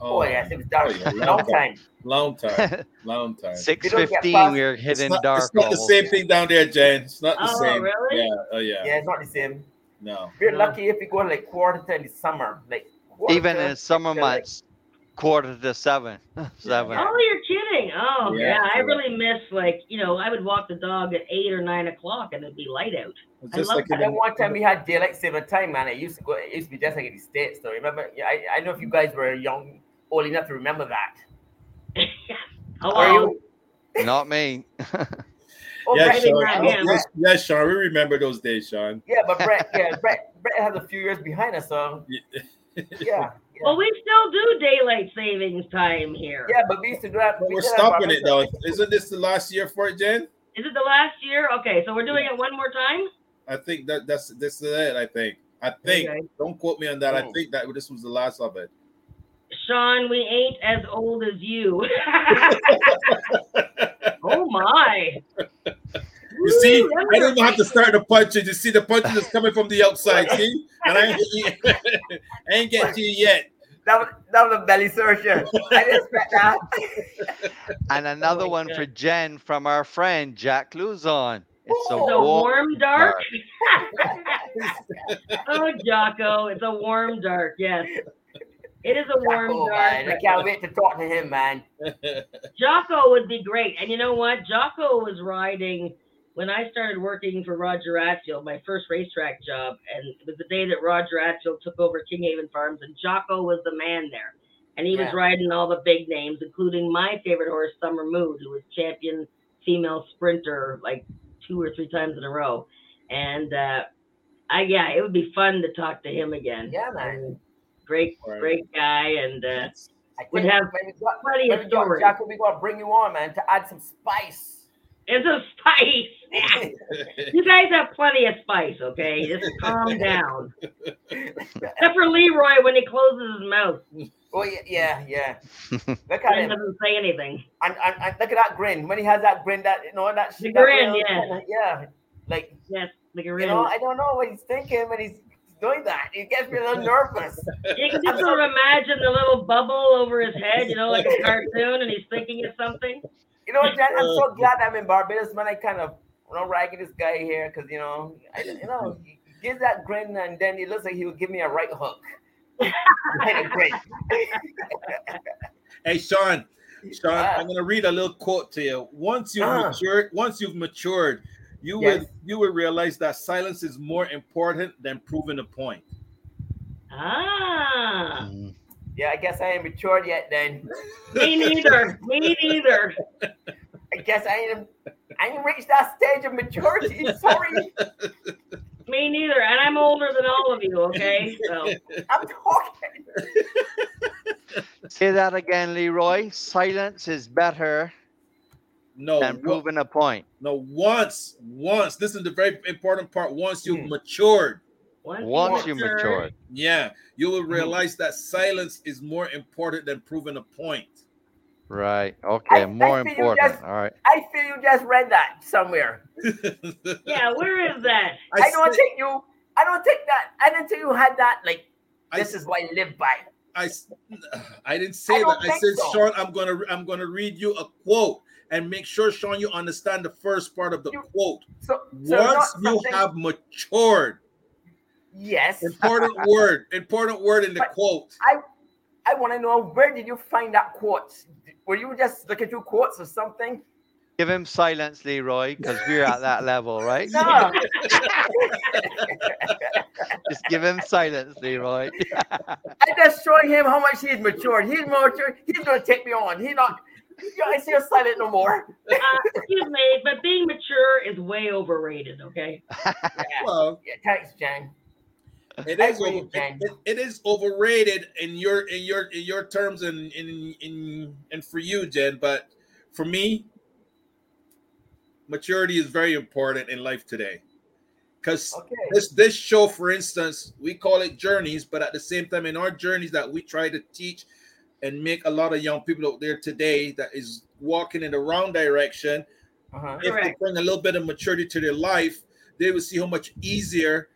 Oh, yes. It was dark. Oh, yeah. Long time. long time, long time. Six fifteen, don't get We're It's hitting not, dark. it's not the same thing down there, Jen. It's not the Oh, same. really? Yeah. Oh yeah. Yeah, it's not the same. No. We're No. lucky if we go like quarter to in the summer, like quarter Even in summer to, like, months, quarter to seven. Seven. Oh, you're kidding. Oh, Yeah, yeah. I really miss like you know I would walk the dog at eight or nine o'clock and it'd be light out. It's I just love like And in then one time we had daylight saving time, man. It used to go. It used to be just like in the states. though. remember? Yeah, I, I know if you guys were young, old enough to remember that. Hello. Are um, you? Not me. Oh, yeah, Brett, Sean. right, Oh, yes, yes, Sean. We remember those days, Sean. yeah, but Brett, yeah, Brett, Brett has a few years behind us, so Yeah. Yeah. Well, we still do daylight savings time here. Yeah, but we used to do that. But we we're stopping it though. Isn't this the last year for it, Jen? Is it the last year? Okay, so we're doing it one more time. I think that that's this is it. I think. I think. Okay. Don't quote me on that. I Oh. think that this was the last of it. Sean, we ain't as old as you. oh my! You see, Woo, I don't even have to start the punches. You see, the punches is coming from the outside. See, and I ain't, I ain't get to you yet. That was that was a belly searcher. I didn't expect that. and another oh my one God. for Jen from our friend Jack Lauzon. It's a Oh. It's a warm warm dark. oh, Jocko, it's a warm dark. Yes, it is a warm Oh, dark. man, I can't wait to talk to him, man. Jocko would be great. And you know what? Jocko was riding when I started working for Roger Attfield, my first racetrack job. And it was the day that Roger Attfield took over Kinghaven Farms, and Jocko was the man there. And he was riding all the big names, including my favorite horse, Summer Mood, who was champion female sprinter like two or three times in a row. And uh, I, yeah, it would be fun to talk to him again. Yeah, man. And Great, Right. great guy, and uh, I would have when we got, plenty when of we got stories. Jacko, we gonna bring you on, man, to add some spice. It's a spice. You guys have plenty of spice, okay? Just calm down. Except for Leroy when he closes his mouth. Oh yeah, yeah, yeah. Look at him. doesn't say anything. And, and, and look at that grin. When he has that grin, that you know that The that grin, real- yeah. yeah. Like Yes, like a you know, I don't know what he's thinking when he's doing that. It gets me a little nervous. You can just sort of imagine the little bubble over his head, you know, like a cartoon, and he's thinking of something. You know, Jen, I'm so glad I'm in Barbados, man. I kind of you know ragging this guy here because you know, I, you know, he gives that grin and then it looks like he would give me a right hook. kind of grin. Hey, Sean. Sean, Ah. I'm gonna read a little quote to you. Once you've Ah. matured, once you've matured, you Yes. will you will realize that silence is more important than proving a point. Ah, Mm. Yeah, I guess I ain't matured yet. Then me neither. Me neither. I guess I ain't I ain't reached that stage of maturity. Sorry, Me neither. And I'm older than all of you. Okay, so I'm talking. Say that again, Leroy. Silence is better No, than wo- proving a point. no. Once, once. This is the very important part. Once you've Hmm. matured, once, Once you mature- matured. yeah, you will mhm. realize that silence is more important than proving a point. Right. Okay. I More feel you important. just- All right. I feel you just read that somewhere. Yeah, where is that? I, don't said- think you. I don't think that. I didn't think you had that. Like I this is what I live by. I. I didn't say I that. I said, so. Sean, I'm gonna I'm gonna read you a quote and make sure, Sean, you understand the first part of the You- quote. So, so Once you something- have matured, yes, important word, important word in the But- quote. I I want to know where did you find that quote? Were you just looking through quotes or something? Give him silence, Leroy, because we're at that level, right? No. Just give him silence, Leroy. I'm just showing him how much he's matured. He's mature. He's gonna take me on. He's not. You know, I see a silent no more. Uh, excuse me, but being mature is way overrated. Okay. Yeah. Well, yeah thanks, Jan. It I is agree, over, Jen. it- it is overrated in your in your in your terms and in in and for you, Jen. But for me, maturity is very important in life today. Because Okay. this this show, for instance, we call it journeys, but at the same time, in our journeys that we try to teach and make a lot of young people out there today that is walking in the wrong direction, Uh-huh. if they bring a little bit of maturity to their life, they will see how much easier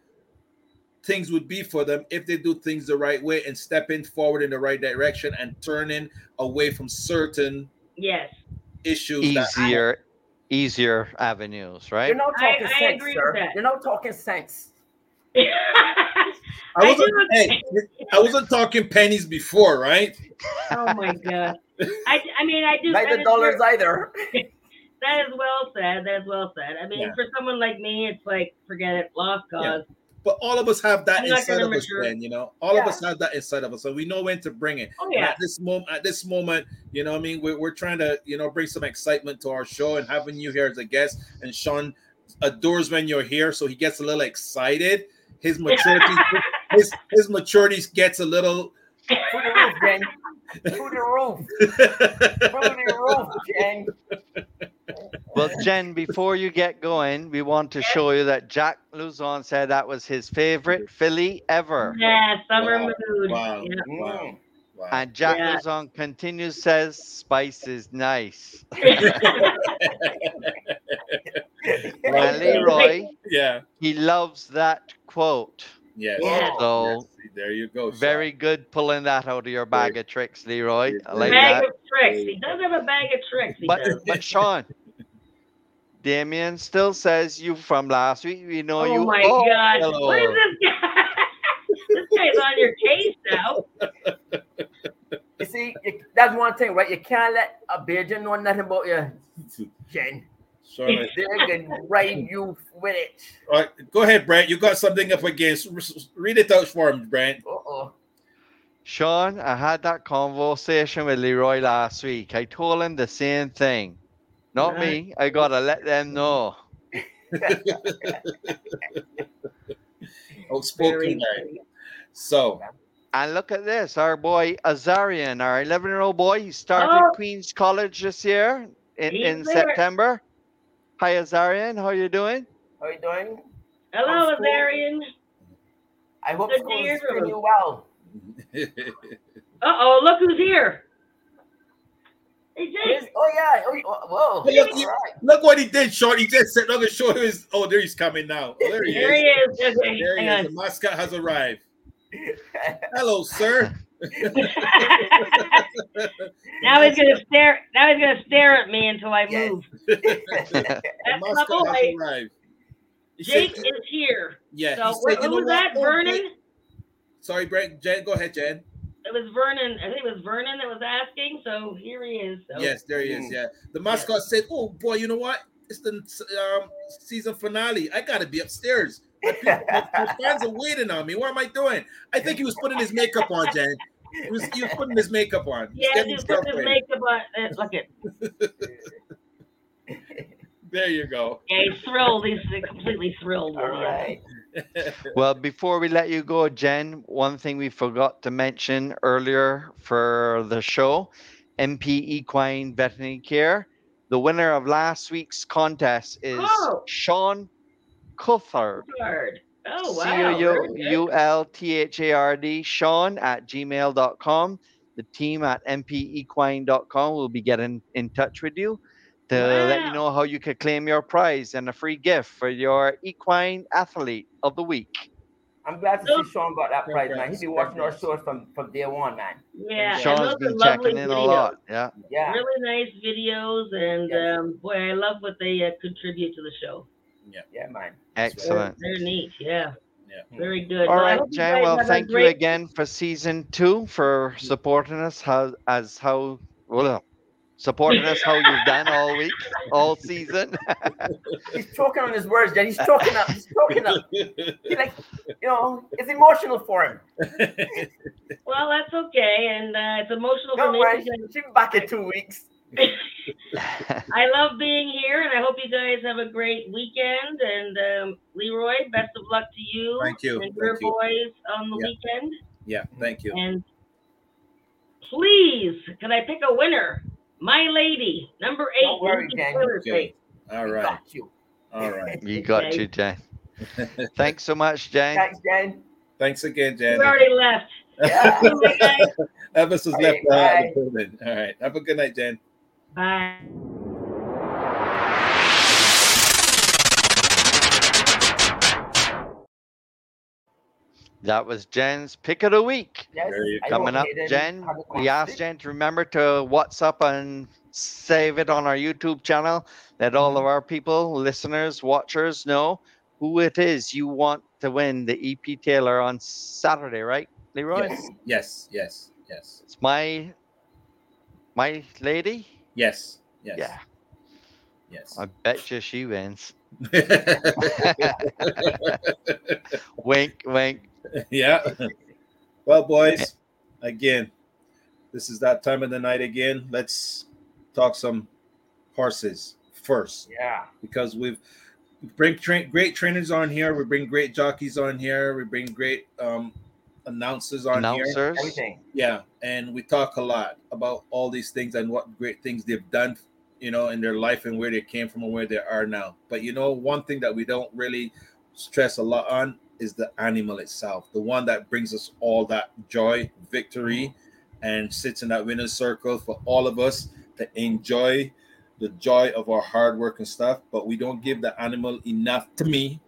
things would be for them if they do things the right way and stepping forward in the right direction and turning away from certain Yes. issues. that- easier, easier avenues, right? You're not I- talking I sense, agree sir. with that. You're not talking sense. I I wasn't, do hey, I wasn't talking pennies before, right? oh my god. I, I mean, I do. that Neither is dollars very- either. That is well said. That is well said. I mean, Yeah. for someone like me, it's like forget it, lost cause. But all of us have that I'm inside of us, mature. Ben. You know, all of us have that inside of us, so we know when to bring it. Oh And yeah. At this moment, at this moment, you know, what I mean, we're, we're trying to, you know, bring some excitement to our show and having you here as a guest. And Sean adores when you're here, so he gets a little excited. His maturity, his his maturity gets a little. Through the roof, Jen. Through the roof. Through the roof, Jen. Well, Jen, before you get going, we want to show you that Jack Lauzon said that was his favorite filly ever. Yeah, summer Wow. mood. Wow. Yeah. Wow. Mm. Wow. And Jack Yeah. Lauzon continues says spice is nice. And Leroy, yeah. he loves that quote. Yes. Yeah. So Yes. There you go. Sean. very good pulling that out of your bag of tricks, Leroy. I like bag that. of tricks. He does have a bag of tricks. But but Sean, Damien still says you from last week. We know oh you. my oh, my god. hello. What is this guy? this guy's on your case now. You see, you, that's one thing, right? You can't let a Bajan know nothing about you, Jen. Sean, They can ride you with it. all right, go ahead, Brent. You got something up against. Read it out for him, Brent. Uh-oh. Sean, I had that conversation with Leroy last week. I told him the same thing. Not me. I gotta let them know. Outspoken Very So, And look at this, our boy Azarian, our 11 year old boy, he started Oh. Queen's College this year in, He's in there. September. Hi Azarian, how are you doing? How are you doing? Hello, School. Azarian. I hope Good to school hear is treating you. you well. Uh oh, look who's here. Hey, Yes, Jake. Oh yeah. Oh, oh, whoa. Hey, look, All right. Look what he did, Sean. He just said, "Look, show his." Oh, there he's coming now. Oh, there he There he is. is. There he hang is. The mascot has arrived. Hello, sir. now he's gonna stare. Now he's gonna stare at me until I Yes. move. The That's my mascot boy. has arrived. He Jake said- is here. yeah. So he said, you who know was that? Oh, Vernon. Jake- Sorry, Brent. Jen, go ahead, Jen. It was Vernon. I think it was Vernon that was asking. So here he is. So, Yes, there he is. Mm. Yeah. The mascot said, "Oh boy, you know what? It's the um, season finale. I gotta be upstairs. My, people, my, my fans are waiting on me. What am I doing? I think he was putting his makeup on, Jen. He was, he was putting his makeup on. He was Yeah, getting he's himself put his ready. makeup on. Uh, look at. There you go. Yeah, he's thrilled. He's completely thrilled. All right. Well, before we let you go, Jen, one thing we forgot to mention earlier for the show MP Equine Veterinary Care. The winner of last week's contest is Oh. Sean Coulthard. Hard. Oh C wow. O very good. U L T H A R D, Sean at gmail.com. The team at mpequine.com will be getting in touch with you to let you know how you could claim your prize and a free gift for your equine athlete of the week. I'm glad to see Sean got that prize, man. He's been watching our Congrats. shows from, from day one, man. Yeah, and Sean's those been checking in videos. a lot. Yeah. Yeah. Really nice videos, and Yes. um, boy, I love what they uh, contribute to the show. Yeah, yeah, man. Excellent. they're neat. Yeah. Yeah. Very good. All Well, I right, hope you Jen. guys Well, have a thank you great- again for season two for supporting us. How as how well supporting us how you've done all week, all season. He's choking on his words, Jen. He's choking up. He's choking up. He like, you know, it's emotional for him. Well, that's okay, and uh, it's emotional for Don't me. worry. because She'll be back in two weeks. I love being here, and I hope you guys have a great weekend. And um, Leroy, best of luck to you Thank you. and your Thank you. boys on the Yeah. weekend. Yeah, thank you. And please, can I pick a winner? My lady, number eight. Don't worry, Lucy Jen. Taylor's Okay. eight. All We right. Got you. All right. you got Okay. you, Jen. Thanks so much, Jen. Thanks, Jen. Thanks again, Jane. You Jen. already left. Yeah. Bye, guys. Elvis has left right, uh, bye. All right. Have a good night, Jen. Bye. That was Jen's pick of the week. Yes, There you I Coming up, Jen. We asked Jen to remember to WhatsApp and save it on our YouTube channel. Let all Mm-hmm. of our people, listeners, watchers know who it is you want to win the EP Taylor on Saturday, right, Leroy? Yes. Yes. Yes. Yes. It's my my lady. Yes. Yes. Yeah, Yes. I bet you she wins. wink, wink. yeah. Well, boys, again, this is that time of the night again. Let's talk some horses first Yeah. because we've we bring tra- great trainers on here. We bring great jockeys on here. We bring great um, announcers on here. Announcers. Everything. Yeah, and we talk a lot about all these things and what great things they've done, you know, in their life and where they came from and where they are now. But you know, one thing that we don't really stress a lot on is the animal itself, the one that brings us all that joy, victory, and sits in that winner's circle for all of us to enjoy the joy of our hard work and stuff. But we don't give the animal enough to me.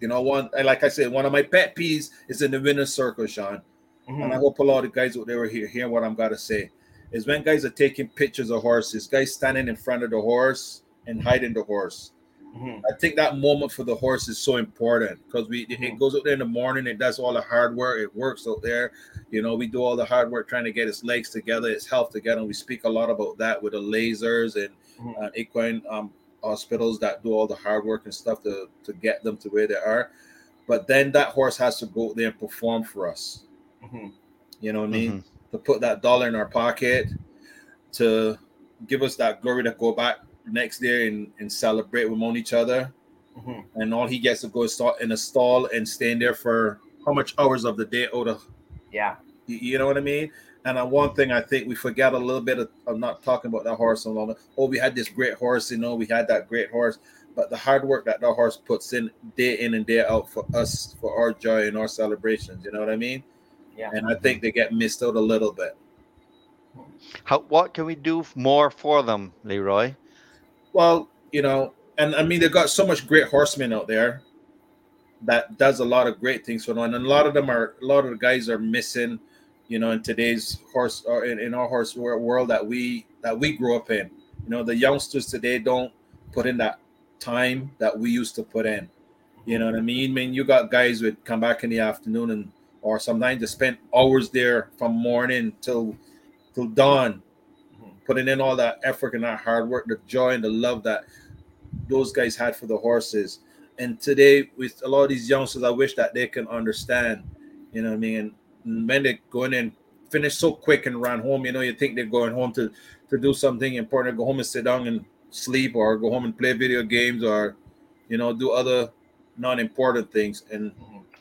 You know, one like I said, one of my pet peeves is in the winner's circle, Sean Mhm. and I hope a lot of guys out there are here hearing what I'm gonna say. Is when guys are taking pictures of horses, guys standing in front of the horse and hiding the horse. Mhm. I think that moment for the horse is so important because we it- it goes out there in the morning, it does all the hard work, it works out there. You know, we do all the hard work trying to get its legs together, its health together. And we speak a lot about that with the lasers and Mhm. uh, equine um, hospitals that do all the hard work and stuff to to get them to where they are. But then that horse has to go out there and perform for us. Mhm. You know what I mean? Mhm. To put that dollar in our pocket, to give us that glory to go back next day and, and celebrate among each other. Mhm. And all he gets to go is start in a stall and stand there for how much hours of the day out of Yeah. you, you know what I mean? And uh, one thing I think we forgot a little bit of, of not talking about that horse so long. Oh, we had this great horse, you know, we had that great horse, but the hard work that that horse puts in day in and day out for us, for our joy and our celebrations, you know what I mean? Yeah. and I think they get missed out a little bit. How, what can we do more for them, Leroy? Well, you know, and I mean they've got so much great horsemen out there that does a lot of great things for them, and a lot of them are a lot of the guys are missing, you know, in today's horse or in, in our horse world that we that we grew up in. You know, the youngsters today don't put in that time that we used to put in. You know what I mean? I mean, you got guys would come back in the afternoon and or sometimes they spend hours there from morning till till dawn, putting in all that effort and that hard work, the joy and the love that those guys had for the horses. And today, with a lot of these youngsters, I wish that they can understand, you know what I mean? And when they go in and finish so quick and run home, you know, you think they're going home to to do something important, go home and sit down and sleep or go home and play video games or, you know, do other non-important things. And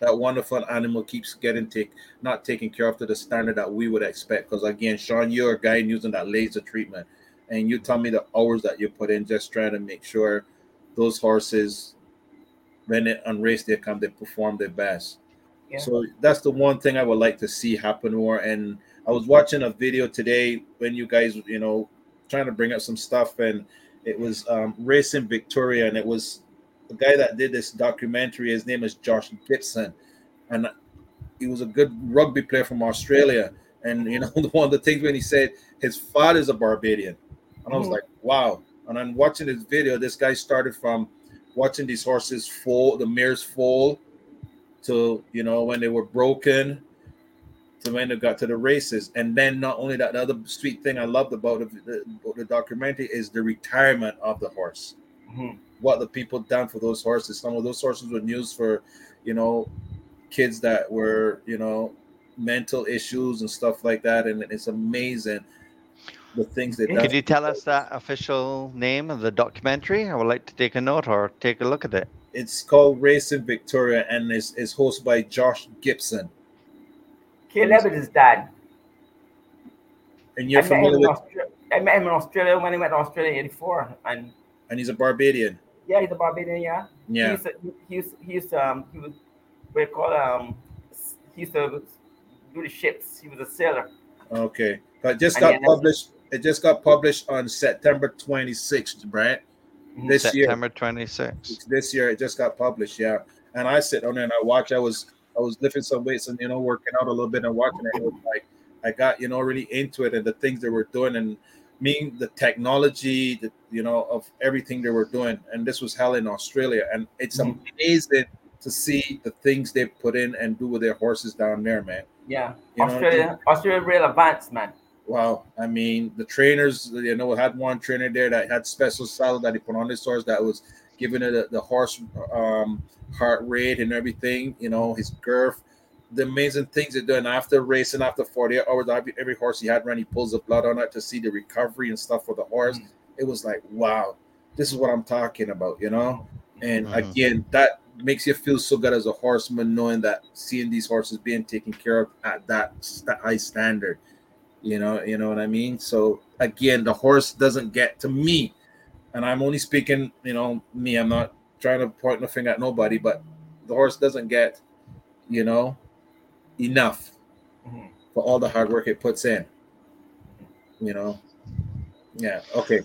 that wonderful animal keeps getting take not taken care of to the standard that we would expect. Because again, Sean, you're a guy using that laser treatment, and you tell me the hours that you put in just trying to make sure those horses, when they on race day come, they perform their best. Yeah. So that's the one thing I would like to see happen more. And I was watching a video today when you guys, you know, trying to bring up some stuff, and it was um, racing Victoria, and it was the guy that did this documentary. His name is Josh Gibson, and he was a good rugby player from Australia. And you know, one of the things when he said his father's a Barbadian, and I was Mhm. like, wow. And I'm watching this video. This guy started from watching these horses fall, the mares fall, to you know when they were broken, to when they got to the races. And then not only that, the other sweet thing I loved about the, the, the documentary is the retirement of the horse Mhm. What the people done for those horses. Some of those horses were used for, you know, kids that were, you know, mental issues and stuff like that. And it's amazing the things they done. Could you tell us that official name of the documentary? I would like to take a note or take a look at it. It's called Racing Victoria and it's, it's hosted by Josh Gibson. Caleb is his dad. And you're I familiar with, Australia, I met him in Australia when he went to Australia in '84, and and he's a Barbadian. Yeah, he's a Barbadian. Yeah, He Yeah. used to, he used, he used to, um, he was we call um, he used to do the ships. He was a sailor. Okay. But just And got yeah, published. It just got published on September 26th, right? Mhm. This year. September 26th. this year it just got published yeah and i sit on there and i watch i was i was lifting some weights and you know working out a little bit and watching it, it was like i got you know really into it and the things they were doing and mean the technology the you know of everything they were doing. And this was held in australia. And it's Mhm. amazing to see the things they put in and do with their horses down there man. Yeah, You Australia, Australia real advanced man. Wow, I mean the trainers, you know, had one trainer there that had special saddle that he put on his horse that was giving it the, the horse um, heart rate and everything, you know, his girth, the amazing things they're doing after racing, after 48 hours, every, every horse he had ran, he pulls the blood on it to see the recovery and stuff for the horse. It was like, wow, this is what I'm talking about, you know. And Mhm. again, that makes you feel so good as a horseman knowing that seeing these horses being taken care of at that st- high standard you know you know what i mean so again the horse doesn't get to me and i'm only speaking you know me i'm not trying to point the finger at nobody but the horse doesn't get you know enough Mhm. for all the hard work it puts in you know yeah okay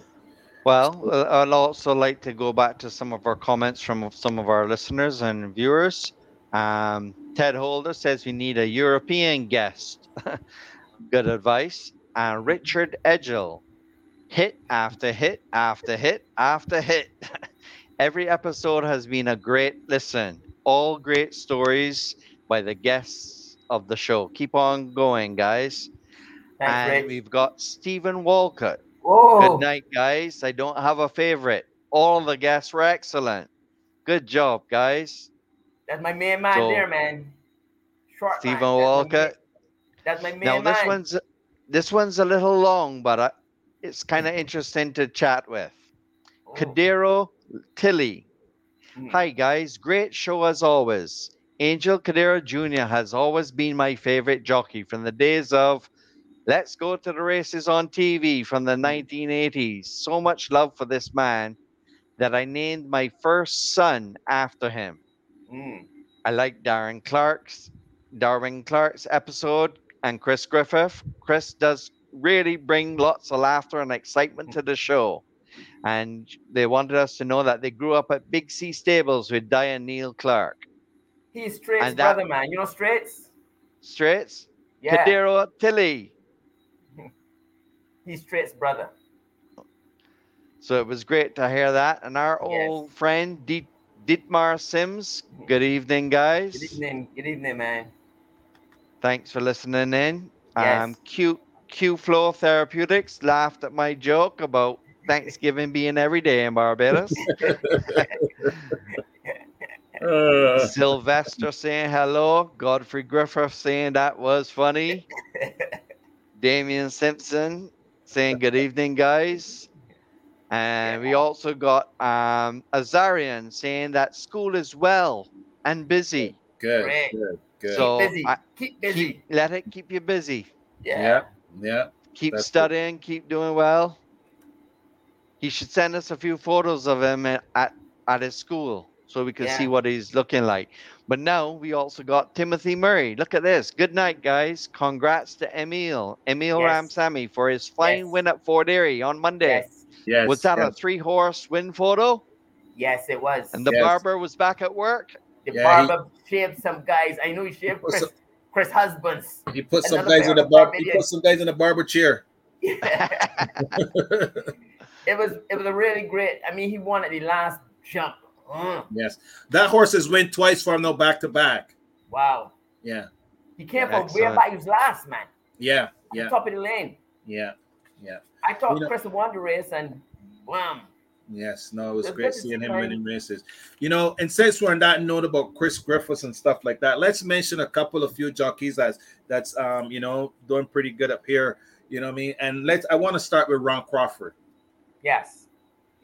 Well, uh, I'd also like to go back to some of our comments from some of our listeners and viewers. Um, Ted Holder says we need a European guest. Good advice. And Richard Edgel, hit after hit after hit after hit. Every episode has been a great listen. All great stories by the guests of the show. Keep on going, guys. Thanks, and Rich. we've got Stephen Walcott. Oh, Good night, guys. I don't have a favorite. All the guests were excellent. Good job, guys. that's my main man So, there, man. Short Stephen man. That's my Walcott. main- That's my main Now this one's this one's a little long, but I, it's kind of interesting to chat with. Oh. Kadero Tilly. Mhm. Hi guys, great show as always. Angel Cordero Jr. has always been my favorite jockey from the days of Let's Go to the Races on TV from the 1980s. So much love for this man that I named my first son after him. Mm. I like Darren Clark's Darwin Clark's episode and Chris Griffith. Chris does really bring lots of laughter and excitement to the show. And they wanted us to know that they grew up at Big C Stables with Diane Neil Clark. He's that- brother, man. You know Straight's? Straits, Yeah. Kadero Tilly. He's Straight's brother. So it was great to hear that. And our Yes. old friend Diet- Dietmar Sims. Good evening, guys. Good evening. Good evening, man. Thanks for listening in. Yes. Um, Q Q Flow Therapeutics laughed at my joke about Thanksgiving being every day in Barbados. Uh, Sylvester saying hello. Godfrey Griffith saying that was funny. Damian Simpson saying good evening, guys. And we also got um, Azarian saying that school is well and busy. good, Great. good, good. So busy. I- keep busy. Keep, let it keep you busy. yeah. yeah, yeah. Keep That's good. studying. Keep doing well. He should send us a few photos of him at at, at his school so we can see what he's looking like. But now we also got Timothy Murray. Look at this. Good night, guys. Congrats to Emil, Emil Yes. Ramsammy for his flying Yes. win at Fort Erie on Monday. Yes. Yes. was that a three horse win photo? Yes, it was. And the Yes. barber was back at work? the Yeah, he- barber shaved some guys. I know he shaved What's Chris, Chris Husbands. He put some guys in the of bar. He put some guys in the barber chair. it was it was a really great. I mean, he won at the last jump. Mm, yes, that horse has win twice for him, no back to back. wow. Yeah, He came from Excellent. back. He was last man. yeah, yeah, top of the lane. yeah. Yeah. I thought You know- Chris won the race and wham. Yes, no, it was great seeing him him. winning races. You know, and since we're on that note about Chris Griffiths and stuff like that, let's mention a couple of few jockeys that's that's um you know doing pretty good up here. You know what I mean? And let's I want to start with Ron Crawford. Yes.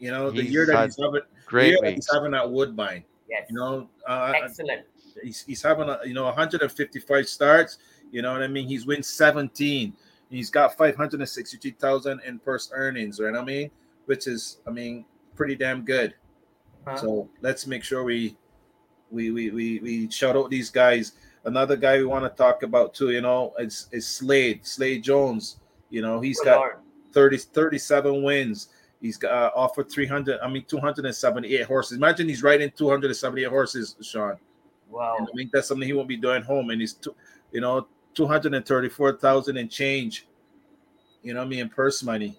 You know, the He's year that he's having, Great year that he's having at Woodbine. Yes. You know, uh, Excellent. he's, he's having a, you know 155 starts. You know what I mean? He's win 17. He's got 563,000 in purse earnings, right? I mean, which is I mean pretty damn good. Huh? So let's make sure we we we we, we shout out these guys. Another guy we want to talk about too, you know, is, is Slade, Slade Jones. You know, he's Good got Lord. 30, 37 wins. He's got uh, offered 300, I mean, 278 horses. Imagine he's riding 278 horses, Sean. Wow. And I think that's something he won't be doing home. And he's, two, you know, 234,000 and change, you know what I mean, in purse money.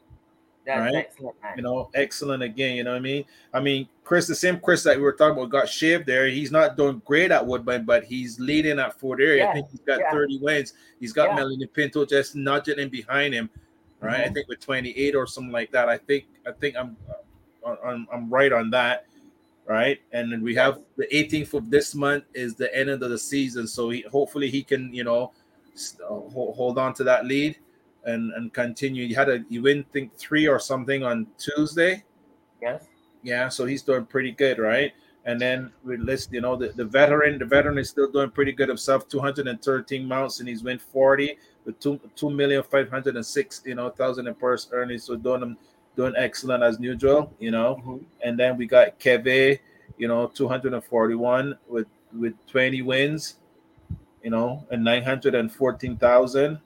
That's Right. excellent, man. You know, excellent again. You know what I mean? I mean, Chris, the same Chris that we were talking about got shaved there. He's not doing great at Woodbine, but he's leading at Fort Erie. I think he's got yeah. 30 wins. He's got Yeah. Melanie Pinto just nudging in behind him, right? I Mhm. think with 28 or something like that. I think I think I'm I'm, I'm right on that, right? And then we have the 18th of this month is the end of the season, so he, hopefully he can you know uh, hold, hold on to that lead and and continue. He had a you win think three or something on Tuesday. Yes. Yeah, so he's doing pretty good, right? And then we list, you know, the, the veteran, the veteran is still doing pretty good himself, 213 mounts, and he's win 40 with two two million five hundred and six, you know, thousand in purse earnings. So doing doing excellent as usual, you know. Mhm. And then we got Keve, you know, 241 with with 20 wins, you know, and 914,000.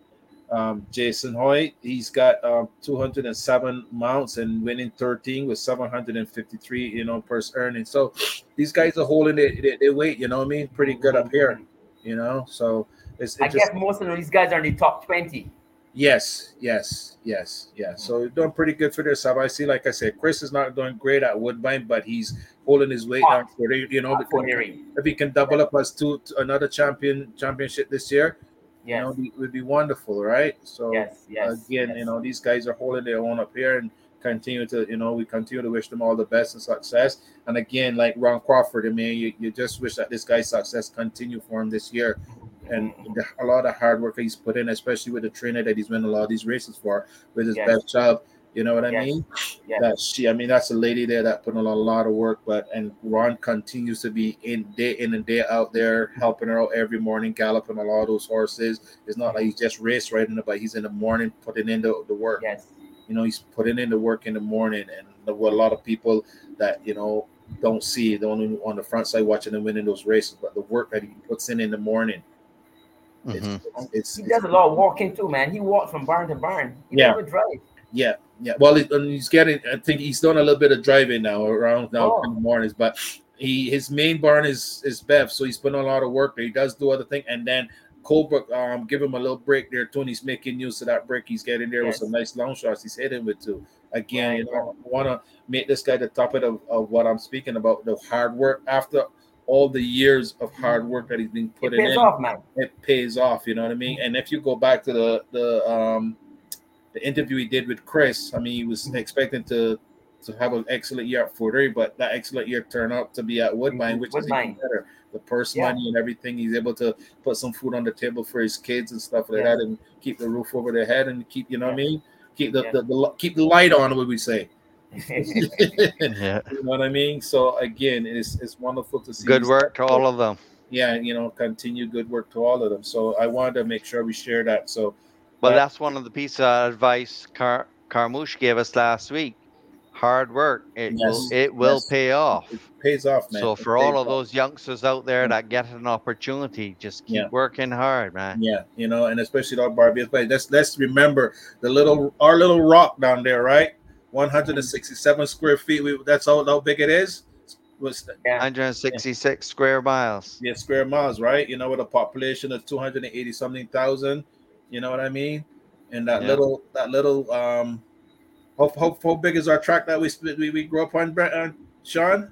Um, Jason Hoyt, he's got um, 207 mounts and winning 13 with 753, you know, purse earnings. So these guys are holding their, their, their weight, you know what I mean? Pretty good up here, you know. So it's, I just guess most of these guys are in the top 20. yes, yes, yes, yeah. So you're doing pretty good for yourself. I see, like I said, Chris is not doing great at Woodbine, but he's holding his weight down for you know, because 20. if he can double up as to, to another champion championship this year, you know, it would be wonderful, right? So yes. Yes. again, yes. you know, these guys are holding their own up here and continue to, you know, we continue to wish them all the best and success. And again, like Ron Crawford, I mean, you, you just wish that this guy's success continue for him this year. And the, a lot of hard work he's put in, especially with the trainer that he's winning a lot of these races for, with his Yes. best job. You know what I Yes. mean? Yes. That she, I mean, that's a lady there that put in a lot, a lot of work. But and Ron continues to be in day in and day out there, helping her out every morning, galloping a lot of those horses. It's not like he's just race riding, but he's in the morning putting in the, the work Yes. you know he's putting in the work in the morning and the, what a lot of people that you know don't see the only on the front side watching him winning those races but the work that he puts in in the morning It's, Mhm. it's, it's, He does a lot of walking too, man. He walks from barn to barn. He Yeah. never drive. Yeah, yeah. Well, he, and he's getting. I think he's done a little bit of driving now around now Oh. in the mornings, but he his main barn is is Bev, so he's putting a lot of work there. He does do other thing, and then Colebrook um give him a little break there. Tony's making use of that break. He's getting there Yes. with some nice long shots. He's hitting with too. Again, Right, you know, I want to make this guy the topic of, of what I'm speaking about. The hard work after all the years of hard work that he's been It putting pays in off, man. it pays off. You know what I mean? And if you go back to the the um the interview he did with Chris, I mean, he was expecting to to have an excellent year at Fort Erie, but that excellent year turned out to be at Woodbine, which is even better. The purse Yeah. money and everything, he's able to put some food on the table for his kids and stuff like Yeah. that, and keep the roof over their head and keep, you know what I mean? Keep the, Yeah. the, the keep the light on, what we say. you know what I mean? So again, it's it's wonderful to see Good work to all of them. yeah, you know, continue good work to all of them. So I wanted to make sure we share that. So Well, Uh, that's one of the pieces of advice Car- Carmouche gave us last week. Hard work, it Yes, will it will yes. pay off. it pays off, man. So It for all of off. those youngsters out there that get an opportunity, just keep Yeah. working hard, man. Yeah, you know, and especially our Barbados But Let's let's remember the little our little rock down there, right? 167 square feet. We, that's how, how big it is. Was Yeah. 166 square miles. yeah, square miles, right? You know, with a population of 280 something thousand. You know what I mean? And that Yeah. little that little um, how, how, how big is our track that we we, we grew up on, Brent, uh, Sean?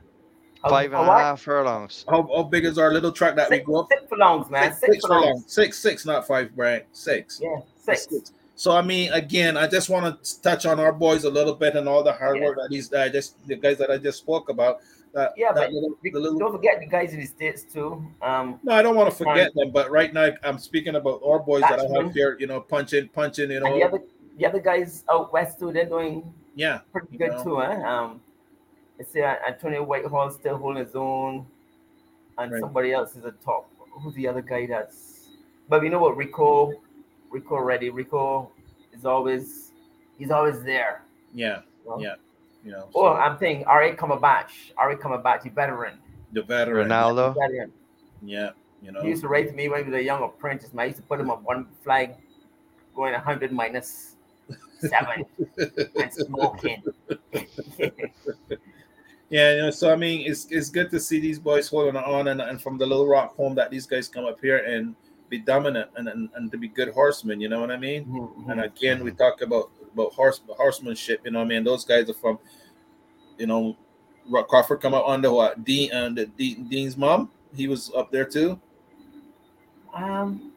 How- Five and how a half furlongs. How, how big is our little track that we Six, grew up? six furlongs, man. Six, Six, six furlongs. furlongs. Six, six, not five, Brent. Six. Yeah, six. So I mean, again, I just want to touch on our boys a little bit and all the hard Yeah. work that these that I just the guys that I just spoke about. That, Yeah, that but little, the little, Don't forget the guys in the states too. Um, no, I don't want to forget them, but right now I'm speaking about our boys that I have here. You know, punching, punching. You and the know, other the other guys out west too. They're doing yeah, pretty good know. too, huh? Um, let's see, uh, Antonio Whitehall still holding his own, and Right. somebody else is a top. Who's the other guy that's? But we know what Rico, Rico ready. Rico is always, he's always there. yeah, you know? Yeah. you know. Oh, so I'm thinking R.A. Cumberbatch. R.A. Cumberbatch, the veteran. the veteran. Ronaldo. veteran. Yeah, you know. He used to race me when he was a young apprentice. Man, I used to put him on one flag, going 100 minus seven and smoking. Yeah, you know, so I mean, it's it's good to see these boys holding on, and, and from the Little Rock home that these guys come up here and be dominant and, and, and to be good horsemen. You know what I mean? Mhm. And again, we talk about about horse horsemanship. You know, what I mean, those guys are from, you know, Rock Crawford come up under what Dean and uh, Dean, Dean's mom. He was up there too. Um,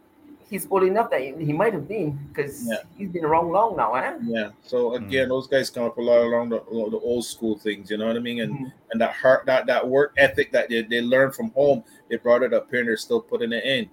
he's old enough that he, he might have been because Yeah. he's been around long now, eh? Yeah. So again, those guys come up a lot along the, the old school things. You know what I mean? And Mhm. and that heart, that that work ethic that they, they learned from home, they brought it up here and they're still putting it in.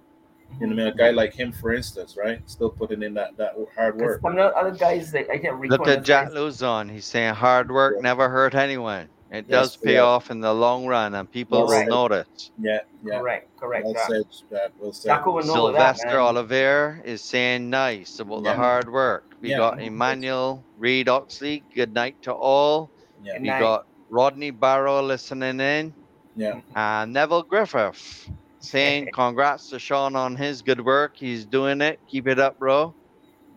You know, what I mean, a guy like him, for instance, right, still putting in that that hard 'Cause work. some of the other guys, like, I can't recall. Look at those Jack guys. Lauzon. He's saying hard work Yeah. never hurt anyone. It Yes, does pay yeah. off in the long run, and people Well will said. notice. Yeah, yeah. Correct, correct. Well Jack. said, Jack. Well said. Jacko will know that, Sylvester man. Oliver is saying nice about the hard work. We Yeah. got Emmanuel Reed Oxley. Good night to all. Yeah, We night. got Rodney Barrow listening in, yeah, and Neville Griffith saying congrats to Sean on his good work. He's doing it. Keep it up, bro.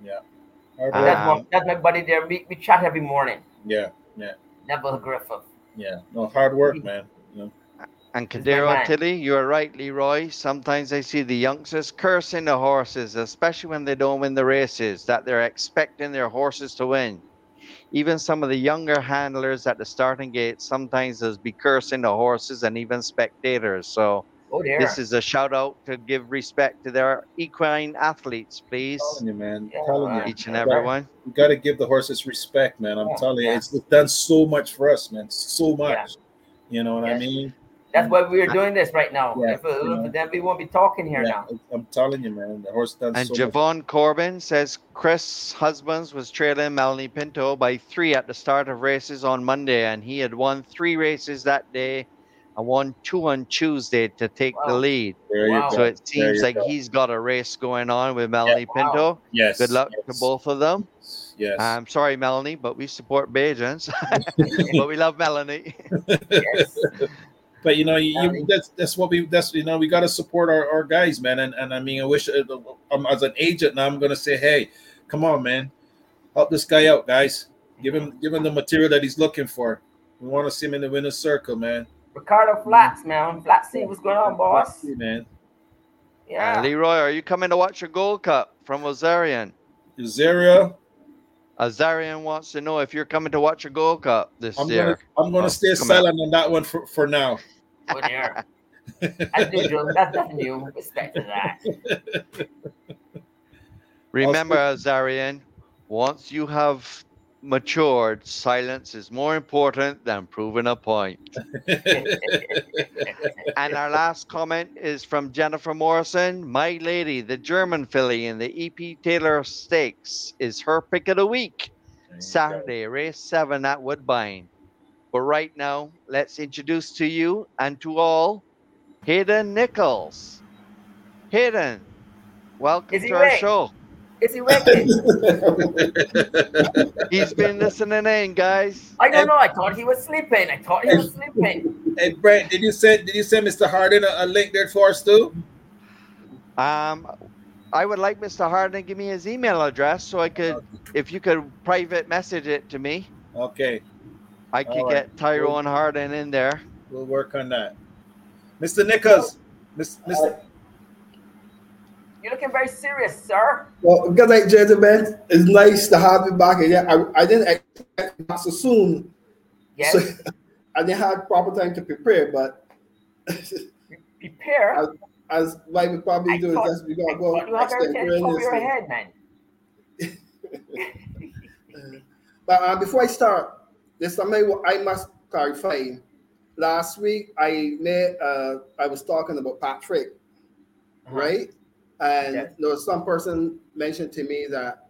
yeah. Hard Uh, that's, my, Um, that's my buddy there. We, we chat every morning. yeah, Yeah. Neville Griffith. yeah. No, hard work, man. You know, And He's Kadero. Tilly, you are right, Leroy. Sometimes I see the youngsters cursing the horses, especially when they don't win the races, that they're expecting their horses to win. Even some of the younger handlers at the starting gate sometimes does be cursing the horses and even spectators. So Oh, there. this is a shout out to give respect to their equine athletes, please. telling you, man. Yeah, telling you. Each and Yeah. every one. You got to give the horses respect, man. I'm Yeah, telling you, yeah. it's done so much for us, man. So much. You know what I mean? That's why we're doing this right now. Yeah, if it, you know. then we won't be talking here Yeah, now. I'm telling you, man. The horse done And so much. Javon Corbin says Chris Husbands was trailing Melanie Pinto by three at the start of races on Monday, and he had won three races that day and won two on Tuesday to take the lead. Wow. So it seems like go. he's got a race going on with Melanie wow. Pinto. Yes. Good luck yes, to both of them. Yes. I'm sorry, Melanie, but we support Bajans, but we love Melanie. Yes. But you know, you, you, that's that's what we that's you know we got to support our, our guys, man. And and I mean, I wish uh, as an agent now, I'm gonna say, hey, come on, man, help this guy out, guys. Give him give him the material that he's looking for. We want to see him in the winner's circle, man. Ricardo Flats, man. Flats, see what's going on, boss? man. Yeah. Uh, Leroy, are you coming to watch a Gold Cup from Azarian? Zaria, Azarian wants to know if you're coming to watch a Gold Cup this I'm year. gonna I'm gonna Oh, stay come silent on that one for, for now. Oh, yeah. That's usual. That's nothing new. Respect to that. Remember, Azarian, once you have matured, silence is more important than proving a point. And our last comment is from Jennifer Morrison. My lady, the German filly in the EP Taylor Stakes, is her pick of the week. Saturday, race seven at Woodbine. But right now, let's introduce to you and to all Hayden Nicholls. Hayden, welcome to our right? show. Is he wicked? He's been listening in, guys. I don't know. I thought he was sleeping. I thought he was sleeping. Hey Brent, did you send did you send Mr. Harding a, a link there for us too? Um, I would like Mr. Harding to give me his email address so I could, if you could private message it to me, Okay, I could All right. get Tyrone Harding in there. we'll work on that. Mr. Nicholls, Miss, Mr. You're looking very serious, sir. Well, because like gentlemen, it's nice to have you back again. I, I didn't expect so soon, Yes. so I didn't have proper time to prepare. But Prepare. as like we probably I do, thought- just we gotta go you have everything over your head, man. But uh, before I start, there's something what I must clarify. Last week, I made uh, I was talking about Patrick, Uh-huh. right? And Yes. there was some person mentioned to me that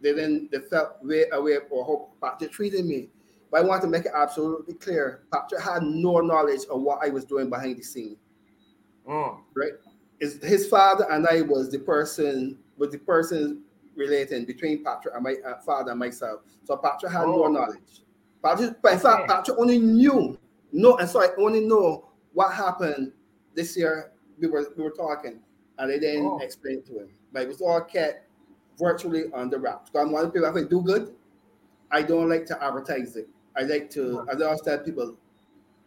they didn't they felt way away or how Patrick treated me. But I want to make it absolutely clear. Patrick had no knowledge of what I was doing behind the scene. Mm. Is his father and I was the person was the person relating between Patrick and my uh, father and myself. So Patrick had Oh. no knowledge. Patrick, in fact, Okay. Patrick only knew no, and so I only know what happened this year. We were we were talking, and they didn't Oh. explain it to him. But it was all kept virtually under wraps. So I'm one of the people if I do good, I don't like to advertise it. I like to, as I always tell people,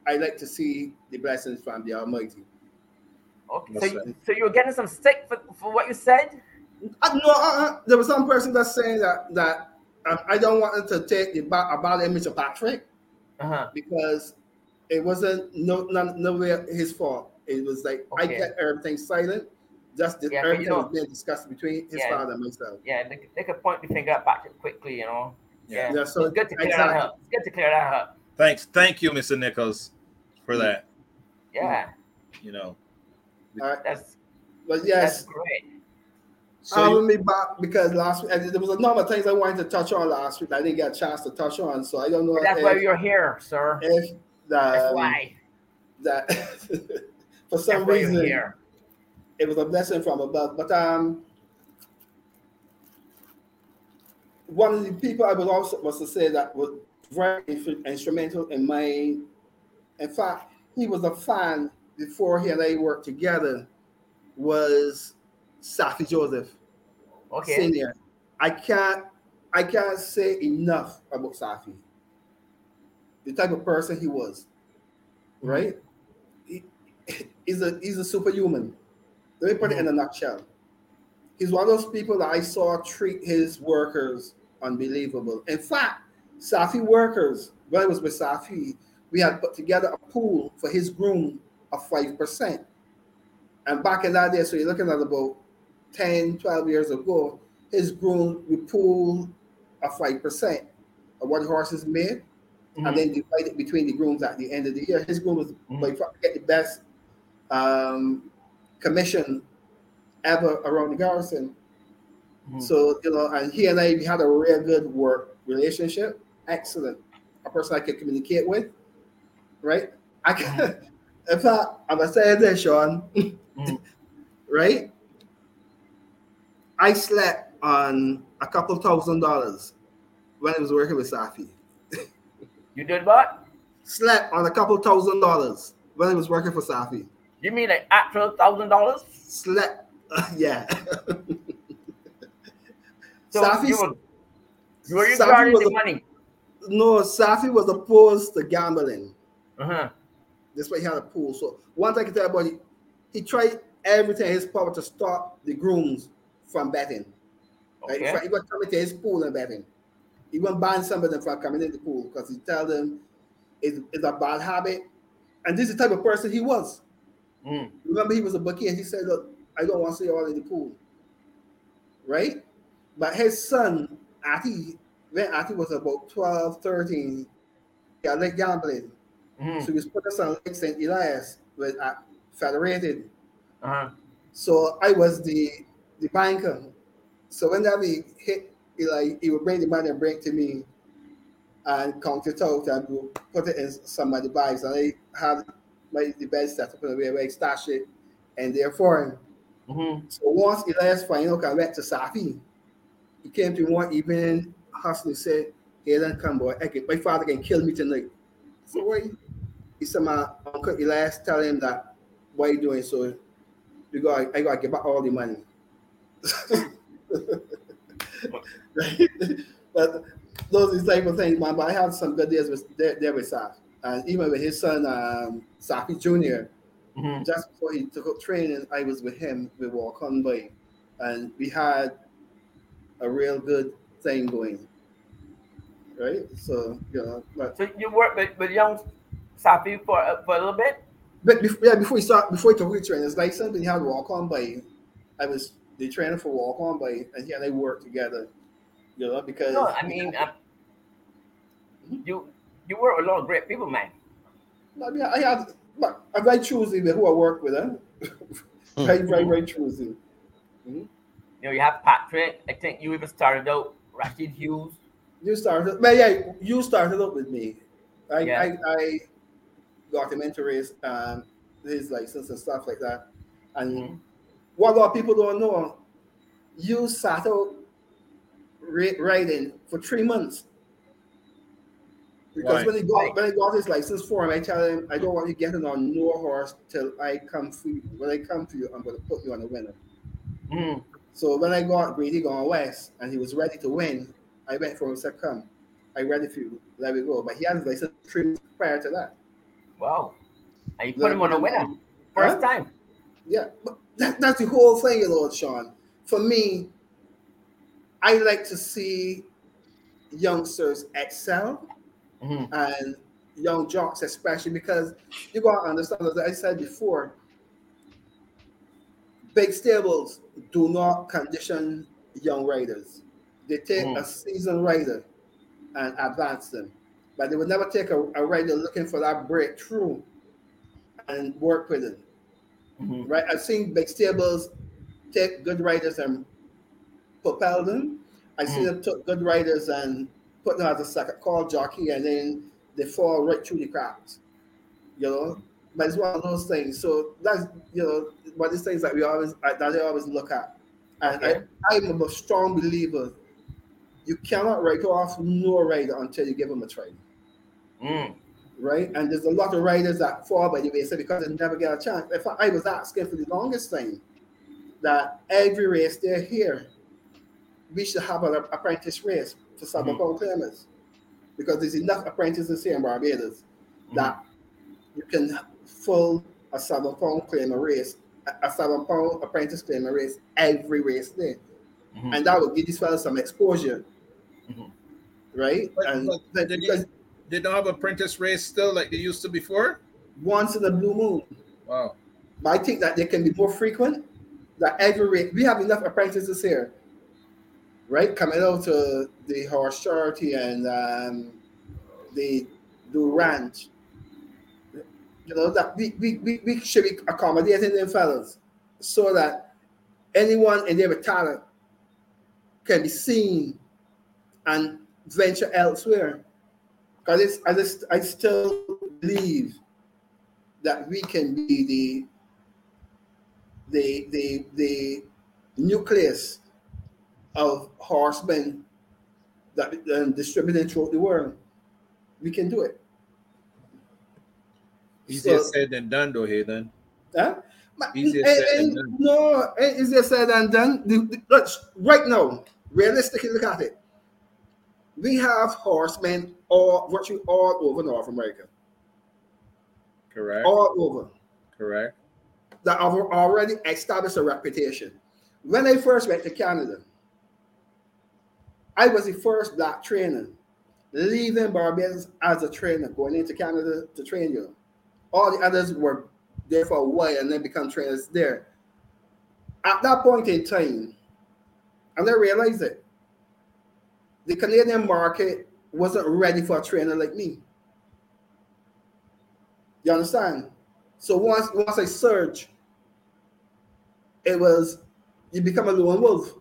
I like to see the blessings from the Almighty. Okay. So, sir. you, so you were getting some stick for, for what you said? Uh, no, uh, uh, there was some person that's saying that that um, I don't want to take the ba- a bad image of Patrick Uh huh. because it wasn't no no no way his fault. It was like I kept everything silent. Just the, Yeah, but you know- was being discussed between his Yeah. father and myself. Yeah, they, could- they could point the finger back at Patrick quickly, you know. Yeah. Yeah, so it's good to clear exactly. that up. It's good to clear that up. Thanks, thank you, Mr. Nicholls, for mm-hmm. that. Yeah, You know, All right, that's but that's yes, great. so I'm you- um, be back because last week there was a number of things I wanted to touch on last week. I didn't get a chance to touch on, so I don't know that's if, why you're here, sir. if That's um, why. that for some That's why you're reason here. It was a blessing from above. But um, one of the people I was also was to say that was very instrumental in my. In fact, he was a fan before he and I worked together. Was Safi Joseph Okay. Senior? I can't I can't say enough about Safi. The type of person he was, right? He, he's a he's a superhuman. Let me put it in a nutshell. He's one of those people that I saw treat his workers unbelievable. In fact, Safi workers, when I was with Safi, we had put together a pool for his groom of 5%. And back in that day, so you're looking at about 10, 12 years ago, his groom, we pool a 5% of what horses made Mhm. and then divide it between the grooms at the end of the year. His groom was Mhm. by far get the best um, commission ever around the garrison. Mhm. So you know, and he and I we had a real good work relationship. Excellent, a person I could communicate with, right? I can. In fact, I'm gonna say this, Sean. Mhm. right? I slept on a couple thousand dollars when I was working with Safi. You did what? Slept on a couple thousand dollars when I was working for Safi. You mean like actual thousand dollars? Slept, yeah. So Safi- you were you were Safi was the a- money. No, Safi was opposed to gambling. Uh-huh. That's why he had a pool. So one thing I can tell you about it, he tried everything in his power to stop the grooms from betting. Like, Okay. He was coming to his pool and betting. He won't ban some of them from coming in the pool because he tell them it's, it's a bad habit. And this is the type of person he was. Mm. Remember, he was a bookie and he said, Look, I don't want to see you all in the pool. Right? But his son, Ati, when Ati was about 12, 13, he had like gambling. Mhm. So he was put us on Lake St. Elias with uh, federated. Uh-huh. So I was the the banker. So when that we hit, he like he would bring the money and bring it to me and count it out and we'll put it in some of the bags. And I had my the bed set up in a way where it and therefore Mhm. so once Elias finally I went to Safi, he came to one evening, hustling said, Hey then come boy, I can, my father can kill me tonight. So why? He said my uncle Elias tell him that what are you doing? So you got I gotta give back all the money. But those is type of things, man. But I had some good days with there, there with Saf. And even with his son um Safi Jr. Mhm. just before he took up training, I was with him. We walk on by, and we had a real good thing going. Right, so you know, So you worked with, with young Safi for uh, for a little bit? but before, yeah, before he start, before he took his trainer's license, he had walk on by. I was the trainer for walk on by, and yeah, they worked together. You know, because No, I mean uh, you you work with a lot of great people, man. I mean, I had, but I'm very choosy with who I work with. Huh? very, very, very choosy. You know, you have Patrick. I think you even started out Rashid Hughes. You started, but yeah, you started up with me. I, Yeah. I, I got him into race, um, his license and stuff like that. And Mhm. what a lot of people don't know, you sat out ra- riding for three months. Because Why? when he got when I got his license for him, I tell him I don't want you getting on no horse till I come for you. When I come for you, I'm gonna put you on a winner. Mm. So when I got Grady going west and he was ready to win, I went for him and said, Come, I ready for you, let me go. But he had his license three months prior to that. Wow. And you put him on a winner. Huh? First time. Yeah, but that, that's the whole thing, you know, Sean. For me, I like to see youngsters excel Mhm. and young jocks, especially because you got to understand, as I said before, big stables do not condition young riders. They take Mhm. a seasoned rider and advance them, but they would never take a, a rider looking for that breakthrough and work with it. Mhm. Right? I've seen big stables take good riders and propel them. I see Mm. them took good riders and put them as a second call jockey, and then they fall right through the cracks. You know, but it's one of those things. So that's you know one of these things that we always that I always look at, and Okay. I, I'm a strong believer. You cannot write off no rider until you give him a try Mm. right? And there's a lot of riders that fall by the wayside because they never get a chance. If I, I was asking for the longest time that every race they're here, we should have an apprentice race for seven pound claimers because there's enough apprentices here in Barbados that you can full a seven pound claimer race, a- a seven pound apprentice claimer race every race there, Mhm. and that would give these fellas some exposure, Mhm. right? But- and but that- did because They don't have apprentice race still like they used to before. once in a blue moon. Wow. But I think that they can be more frequent. That every rate, we have enough apprentices here, right? Out to the horse charity and um, the the ranch. You know that we, we, we, we should be accommodating them fellas so that anyone in their talent can be seen and venture elsewhere. Because I just I still believe that we can be the the the the nucleus of horsemen that um, distributed throughout the world. We can do it. Easier So- said than done, though. Here then. Huh? Easier eh, said eh, than done. no, eh, easier said than done. The- the- look, right now, realistically, look at it. We have horsemen all virtually all over North America, Correct. all over Correct. that have already established a reputation. When I first went to Canada, I was the first black trainer leaving Barbados as a trainer, going into Canada to train you. All the others were there for a while and then become trainers there. At that point in time, and I realized it, the Canadian market wasn't ready for a trainer like me. You understand? So once once I surge, it was you become a lone wolf.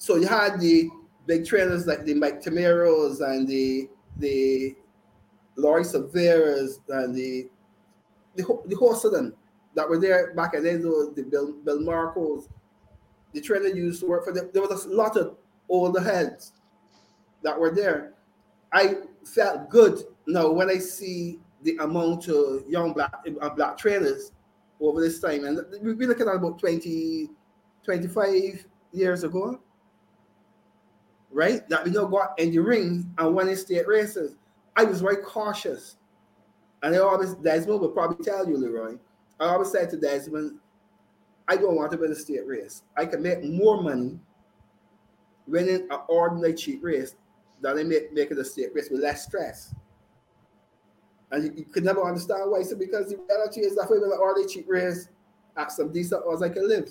So you had the big trainers like the Mike Tamaros and the the Laurie Severas and the the, the host of them that were there back in the days, those- the Bill, Bill Marcos, the trainer used to work for them. There was a lot of older heads that were there. I felt good now when I see the amount of young black uh, black trainers over this time, and we- we're looking at about 20, 25 years ago, right? That we in the ring and in state races. I was very cautious, and I always Desmond will probably tell you, Leroy. I always said to Desmond, I don't want to win a state race. I can make more money winning an ordinary cheap race than I make making a state race with less stress. And you, you could never understand why. So because the reality is that if I win an ordinary cheap race at some decent odds, I can live.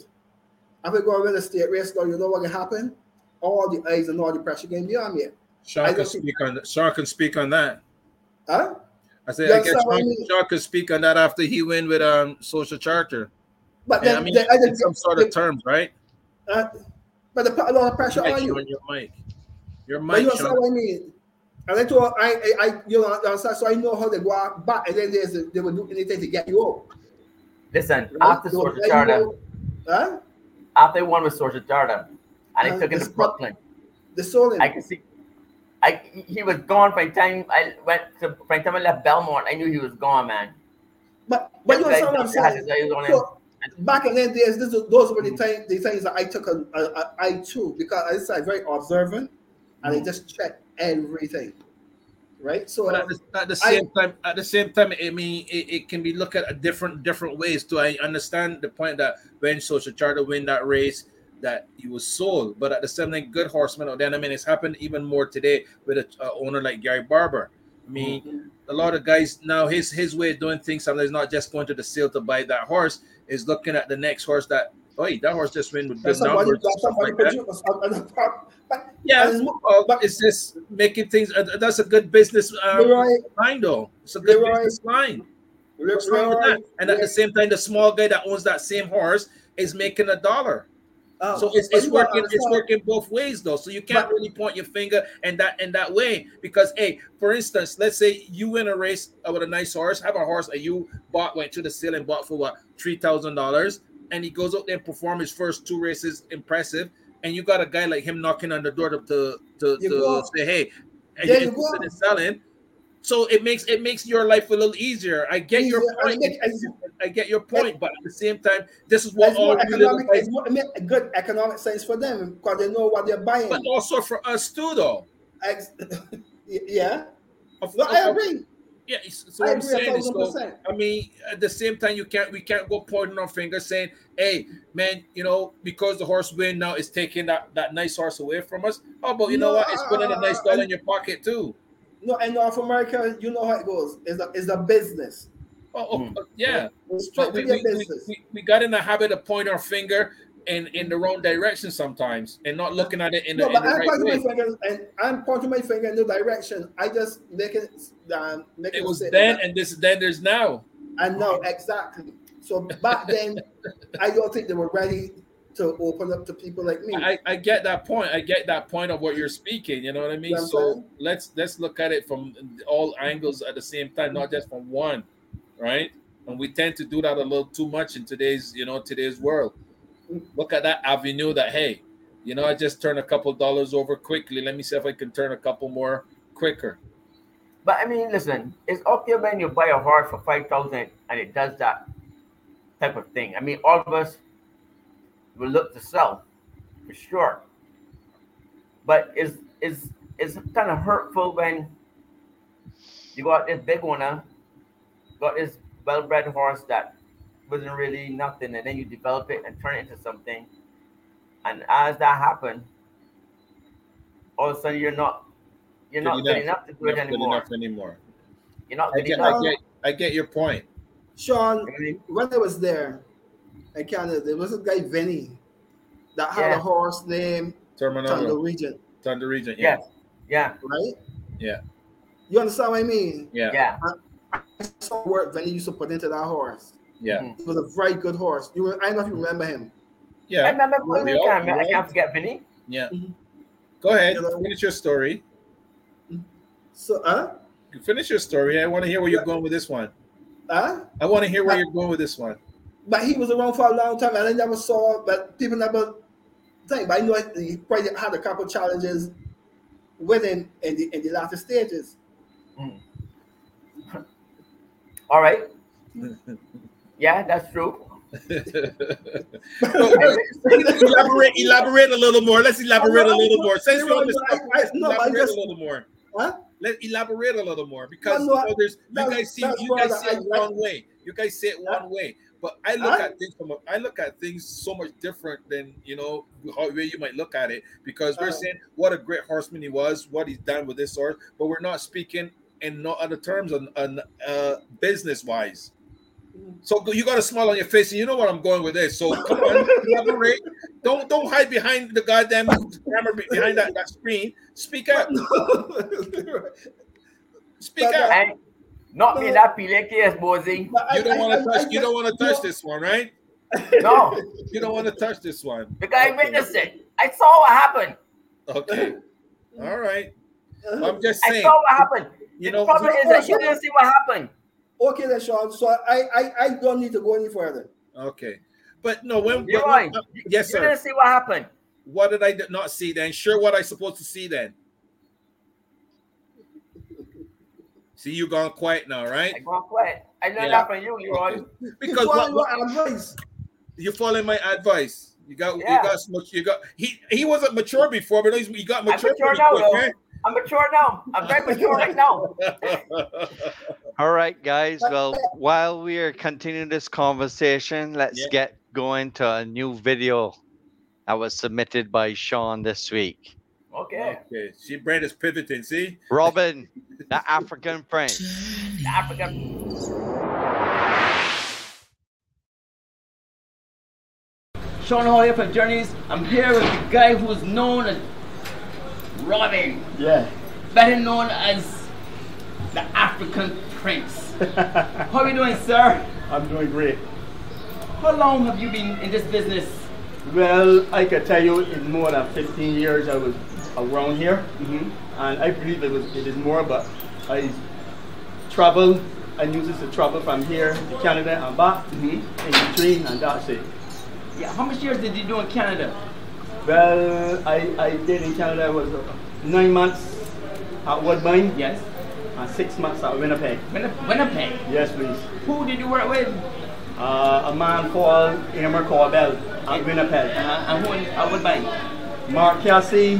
If I go and win a state race, though, you know what can happen? All the eyes and all the pressure can be on me. I Sean can don't think- speak on that. Sean can speak on that. Huh? I said, You I guess understand what I mean? Sean could speak on that after he win with um social charter. But And then, I mean, then I in just, some sort of terms, right? uh, but they put a lot of pressure on you you. on your mic. Your But you mic, understand Sean. what I mean? And I told I, I, I you know, understand, so I know how they go out back, and then there's they will do anything to get you out. Listen, right? after Social Charter, Huh? after I won with Social Charter, and I Uh, took him this to Brooklyn, The soul in. I could see. I he was gone by the time I went to by the time I left Belmont. I knew he was gone, man. But but you Just understand what I'm like he had saying? his eyes on him. So back in the days, this, those were the things the things that I took a, a, a I too because I said very observant and I just checked everything. Right? So at the, at the I- same time, at the same time, I mean, it, it can be looked at a different different ways. too. I understand the point that when Social Charter win that race, that he was sold. But at the same time, good horseman. Then I mean, it's happened even more today with a uh, owner like Gary Barber. I mean, a lot of guys now his his way of doing things sometimes not just going to the sale to buy that horse, is looking at the next horse that oh that horse just win with good somebody, numbers. somebody like that. produce, uh, uh, uh, but, Yeah, but it's just making things. Uh, that's a good business um, Leroy, line, though. It's a good Leroy, business line. What's wrong with that? And at the same time, the small guy that owns that same horse is making a dollar. Uh, So it's, it's working. It's working both ways, though. So you can't But- really point your finger in that in that way because, hey, for instance, let's say you win a race with a nice horse, have a horse that you bought, went to the sale and bought for what three thousand dollars, and he goes out there and perform his first two races, impressive, and you got a guy like him knocking on the door to to, to, to say, hey, are There you you go. interested in selling? So it makes it makes your life a little easier. I get your Easier, and point. it makes- I get your point, but at the same time, this is what all economic, it's more, it make a good economic sense for them because they know what they're buying. but also for us too, though. Ex- yeah, Of- no, I agree. Yeah, so I I'm saying is, percent. I mean, at the same time, you can't we can't go pointing our fingers saying, "Hey, man, you know, because the horse win now is taking that that nice horse away from us." Oh, but you know what? It's putting a nice dollar in your pocket too. No, in North America, you know how it goes. It's a, it's a business. Oh, oh, Mm. uh, yeah. It's we, we, we, business. we, we got in the habit of pointing our finger in in the wrong direction sometimes, and not looking at it in, the no, in but the I'm right pointing way. my finger and I'm pointing my finger in the direction. I just make it um, make It a was then, that- and this then there's now. and no, exactly. So back then, I don't think they were ready to open up to people like me. I, I get that point. I get that point of what you're speaking. You know what I mean? You know what so saying? let's let's look at it from all angles at the same time, not just from one, right? And we tend to do that a little too much in today's you know today's world. Mm. Look at that avenue that hey, you know, I just turn a couple dollars over quickly. Let me see if I can turn a couple more quicker. But I mean, listen, it's okay when you buy a horse for five thousand and it does that type of thing. I mean, all of us will look to sell for sure. But it's it's it's kind of hurtful when you got this big owner, got this well-bred horse that wasn't really nothing, and then you develop it and turn it into something. And as that happened, all of a sudden you're not you're not good enough to do it Not good anymore. enough anymore. You're not I get, enough. I get, I get your point. Sean, when I was there in Canada, there was a guy Vinny that had Yeah. a horse named Thunder Terminal Region, Thunder Region. Yeah. Yes. Yeah. right? Yeah. You understand what I mean? Yeah. Yeah. I saw work Vinny used to put into that horse. Yeah. Mhm. It was a very good horse. You, re- I don't know if you remember him. Yeah. I Yeah. remember Yeah. I can't, I can't forget Vinny. Yeah. Mhm. Go ahead. You know- Finish your story. So, huh? Finish your story. I want to hear where you're going with this one. Huh? I want to hear where you're going with this one. But he was around for a long time, and I never saw. But people never think. But I know he probably had a couple challenges with him in the in the latter stages. Mm. All right. Yeah, that's true. elaborate, elaborate a little more. Let's elaborate a little more. Since you're on the I- let's no, elaborate just- a little more. Huh? Let elaborate a little more because No, no, you know, there's you guys see you guys see it one way. You guys see it one way. But I look Huh? at things from a, I look at things so much different than you know how way you might look at it because we're Uh. saying what a great horseman he was, what he's done with this horse, but we're not speaking in no other terms on, on uh, business wise. So you got a smile on your face, and you know what I'm going with this. So come on, elaborate. Don't don't hide behind the goddamn camera behind that, that screen. Speak up. Speak up. And not me that pile case, Bozy. You don't want to touch. I You don't want to touch this one, right? No, You don't want to touch this one. because I witnessed it. I saw what happened. Okay. All right. Uh, I'm just I saw what happened. You the know. problem is that you didn't see what happened. Okay, then, Sean. So I, I, I don't need to go any further. Okay. But no, when, You're when- right. Uh, yes, You sir. didn't see what happened. What did I not see then? Sure, what I supposed to see then? See, you gone quiet now, right? I right? gone quiet. I learned Yeah. that from you, Leroy. Okay. Because Follow what, your advice. you following my advice. You got, Yeah. you got, much. You got. He he wasn't mature before, but he's, he got mature. I'm mature. mature now, quick, right? Eh? I'm mature now. I'm very mature right now. All right, guys. Well, while we are continuing this conversation, let's Yeah. get going to a new video that was submitted by Sean this week. Okay. okay, she brain is pivoting. See, Robin, the African Prince. The African. Sean Hall here from Journeys. I'm here with the guy who's known as Robin, Yeah. better known as the African Prince. How are you doing, sir? I'm doing great. How long have you been in this business? Well, I can tell you in more than 15 years I was around here. Mm-hmm. And I believe it was it is more, but I travel, I use this to travel from here to Canada and back Mm-hmm. in between, and that's it. Yeah. How much years did you do in Canada? Well, I, I did in Canada was uh, nine months at Woodbine Yes. and six months at Winnipeg. Winni- Winnipeg. Yes, please. Who did you work with? Uh, a man called Emer Corbell at Winnipeg. Uh, and who in uh, Woodbine? Mark Casse,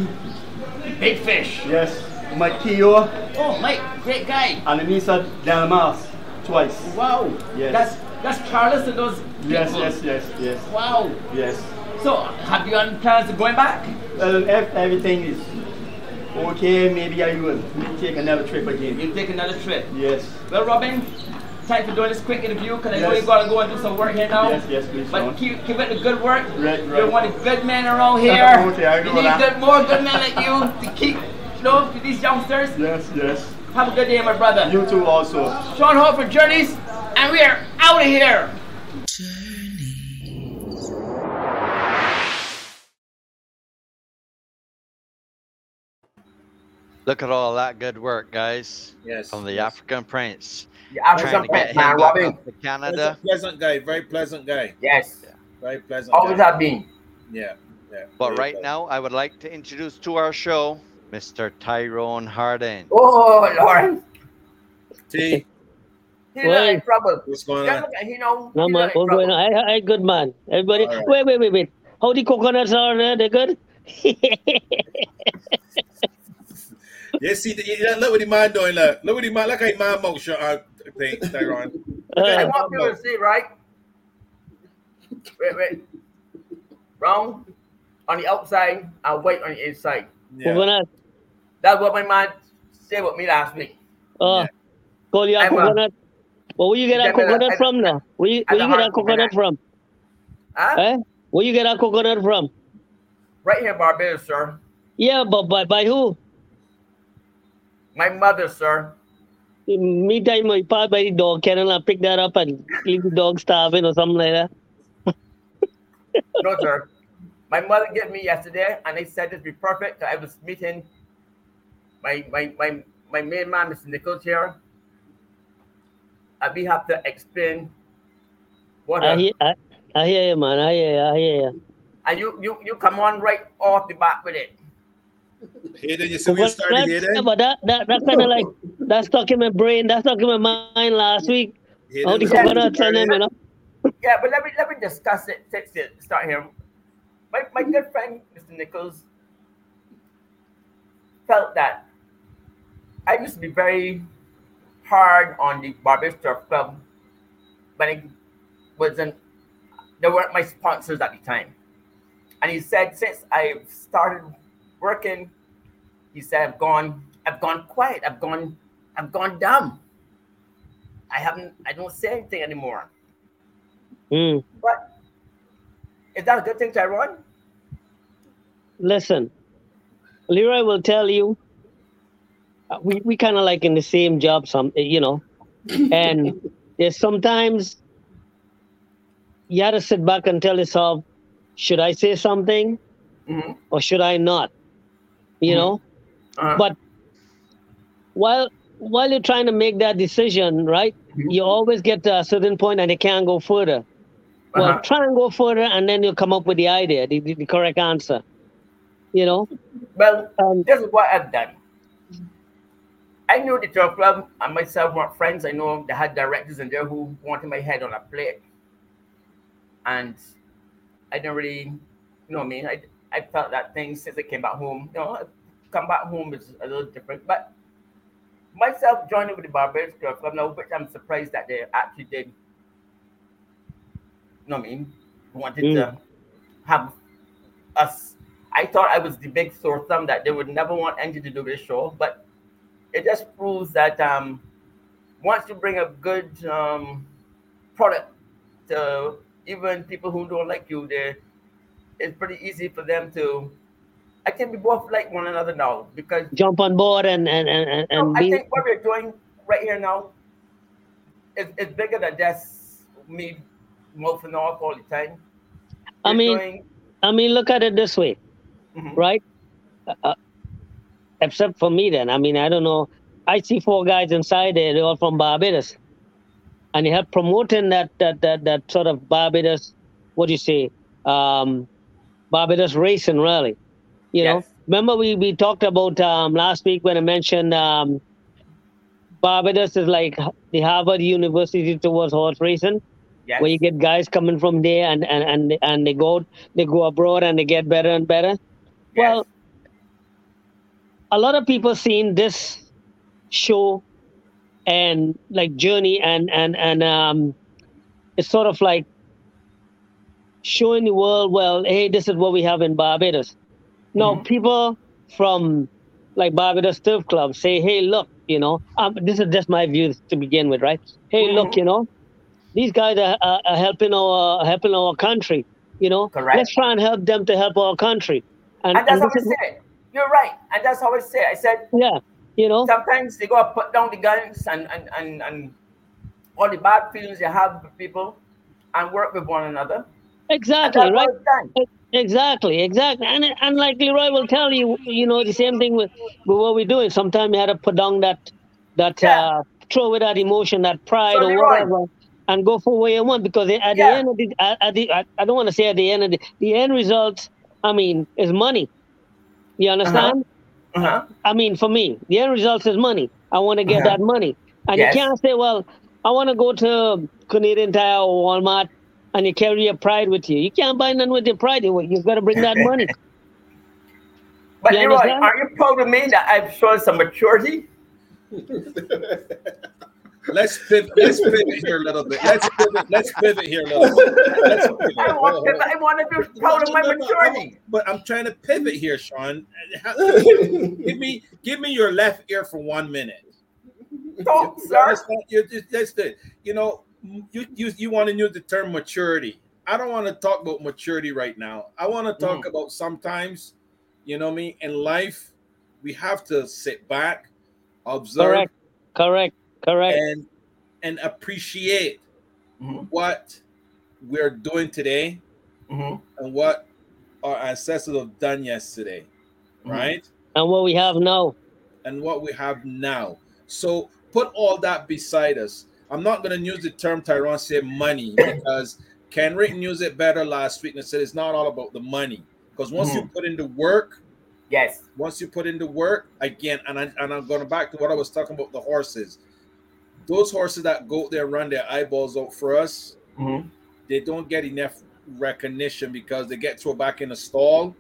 Big Fish. yes, Mike Keogh, Oh, Mike, great guy. and Anissa Delmas twice. Wow. Yes. That's that's Carlos and those people. Yes, yes, yes, yes, Wow. yes. So, have you any plans of going back? Um, well, if everything is okay, maybe I will take another trip again. You take another trip. Yes, Well, Robin, thanks for doing this quick interview because I know Yes. you gotta go and do some work here now. yes, yes, please, But Sean. keep, keep it the good work. Right, You're right. one of the good men around here. Oh, okay, I know we need that. good, more good men like you to keep, you know, to these youngsters. Yes, yes. Have a good day, my brother. You too also. Sean Hall for Journeys, and we are out of here. Look at all that good work, guys, yes, from the yes. African Prince. The Trying African to get Prince, him man, back Robin. up to Canada. Pleasant, pleasant guy, very pleasant guy, Yes. very pleasant. Always guy. have been. Yeah, yeah. But very right pleasant. now, I would like to introduce to our show Mr. Tyrone Harding. Oh, Lauren. T, He not in trouble. what's going Just on? look at he know. No he man, what's going on? Hey, hey, good man. Everybody, All right. wait, wait, wait, wait. How the coconuts are there? They good? Yeah, see, the- yeah, look what the man doing. Look, look what the man, look at man motion. Uh, thing, Tyron. I Uh, want people to see, right? Wait, wait. Wrong on the outside and white on the inside. Yeah. coconut. That's what my man said with me last week. Uh, Yeah. call you a I'm a- coconut. Well, where you get that Yeah, but I- coconut from now? Where you, where you get that coconut coconut. from? Huh? Eh? Where you get that coconut from? Right here in Barbados, sir. Yeah, but by, by who? My mother, sir. Me time my pa by the dog kennel and pick that up and leave the dog starving or something like that. No, sir. My mother gave me yesterday, and they said it'd be perfect. I was meeting my my my my main man, Mr. Nicholls here. And we have to explain what. I hear, I, I hear you, man. I hear you. I hear you. and you you you come on right off the bat with it. Hey, then you see we started Coconut, here yeah, but that, that, that kind of like, that stuck in my brain. That stuck in my mind last week. Hey, How the we started coconuts and them, you know? Yeah, but let me let me discuss it. Fix it. Start here. My my good friend Mr. Nicholls felt that I used to be very hard on the Barbados Turf Club, but it wasn't. They weren't my sponsors at the time, and he said since I've started working, he said I've gone, I've gone quiet, I've gone, I've gone dumb. I haven't, I don't say anything anymore. Mm. But is that a good thing, Tyrone? Listen, Leroy will tell you, uh, we, we kind of like in the same job, some you know, and there's sometimes you have to sit back and tell yourself, should I say something Mm-hmm. or should I not? You Mhm. know, Uh-huh. but while while you're trying to make that decision, right, you always get to a certain point and it can't go further. Well, Uh-huh. try and go further, and then you'll come up with the idea, the, the, the correct answer. You know, Well, um, this is what I've done. I knew the turf club and myself weren't friends. I know they had directors in there who wanted my head on a plate. And I didn't really, you know what I mean? I, I felt that thing since I came back home. You know, come back home is a little different. But myself joining with the Barbados Turf Club now, which I'm surprised that they actually did, you know what I mean? Wanted to have us. I thought I was the big sore thumb that they would never want anything to do with the show, but it just proves that um, once you bring a good um, product to even people who don't like you, they it's pretty easy for them to. I think we both like one another now because jump on board and and and, and, you know, I think what we're doing right here now is, is bigger than just me mouthing off all the time. I We're mean, doing- I mean, look at it this way, Mhm. right? Uh, uh, except for me, then. I mean, I don't know. I see four guys inside there. They're all from Barbados, and they help promoting that that that that sort of Barbados. What do you say? Um, Barbados racing, really. You know, remember we we talked about um, last week when I mentioned um, Barbados is like the Harvard University towards horse racing yes. where you get guys coming from there and and and, and they go they go abroad and they get better and better well a lot of people seen this show and like journey and and and um it's sort of like showing the world well hey this is what we have in barbados no Mhm. people from like barbados turf club say hey look you know um, this is just my views to begin with right hey look Mhm. you know these guys are, are, are helping our helping our country you know Correct. let's try and help them to help our country and, And that's and how I is- said. You're right. And that's how I said. I said yeah you know sometimes they go and put down the guns and and, and, and all the bad feelings they have with people and work with one another. Exactly right what it's done. Exactly, exactly, and and like Leroy will tell you, you know, the same thing with, with what we're doing. Sometimes you have to put down that that Yeah. uh, throw away that emotion, that pride So or Leroy- whatever, and go for what you want. Because at the Yeah. end of the, at, at the I, don't want to say at the end of the, the end result. I mean, is money. You understand? Uh-huh. I mean, for me, the end result is money. I want to get Uh-huh. that money, And Yes. you can't say, well, I want to go to Canadian Tire or Walmart and you carry your pride with you. You can't buy none with your pride. You- You've got to bring that money. But You Leroy, are you proud of me that I've shown some maturity? Let's pivot, let's pivot here a little bit. Let's pivot, let's pivot here a little bit. Let's pivot. I want, to, I want to be proud of my No, no, no, maturity. But I'm trying to pivot here, Sean. give me give me your left ear for one minute. Talk, You sir. understand? You- you- that's the you know you you you want to use the term maturity. I don't want to talk about maturity right now. I want to talk Mm. about sometimes, you know me, in life, we have to sit back, observe, Correct. Correct. Correct. and and appreciate Mhm. what we're doing today Mhm. and what our ancestors have done yesterday, Mhm. right? And what we have now. And what we have now. So put all that beside us. I'm not going to use the term Tyrone said money because Ken Rickon used it better last week and said it's not all about the money. Because once you put in the work, Yes. once you put in the work again, and, I, and I'm going back to what I was talking about the horses. Those horses that go there run their eyeballs out for us, Mhm. they don't get enough recognition because they get thrown back in the stall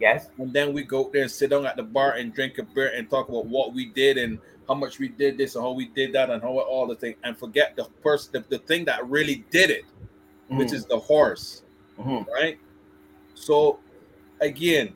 Yes. and then we go there and sit down at the bar and drink a beer and talk about what we did and how much we did this and how we did that and how all the thing and forget the person the, the thing that really did it which Mhm. is the horse Mhm. right so again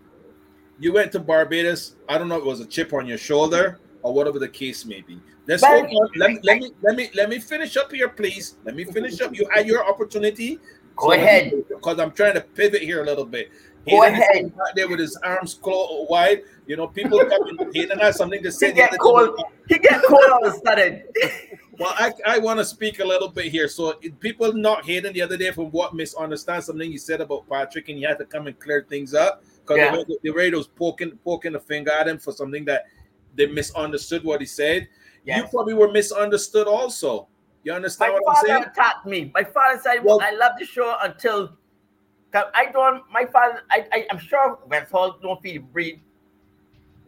you went to barbados i don't know if it was a chip on your shoulder or whatever the case may be let's But- hold on. Let, me, let me let me let me finish up here please let me finish up you had your opportunity Go ahead. because i'm trying to pivot here a little bit Go Hayden ahead. back there with his arms closed wide. You know, people coming. Hayden has something to say. He get cold. He get cold all of a sudden. Well, I, I want to speak a little bit here. So people not Hayden the other day from what misunderstand something you said about Patrick, and you had to come and clear things up because Yeah. the, the radio was poking poking the finger at him for something that they misunderstood what he said. You probably were misunderstood also. You understand My what I'm father saying? attacked me. My father said, Well- "I love the show until." 'Cause I don't. My father. I. I I'm sure when Paul don't feed breed.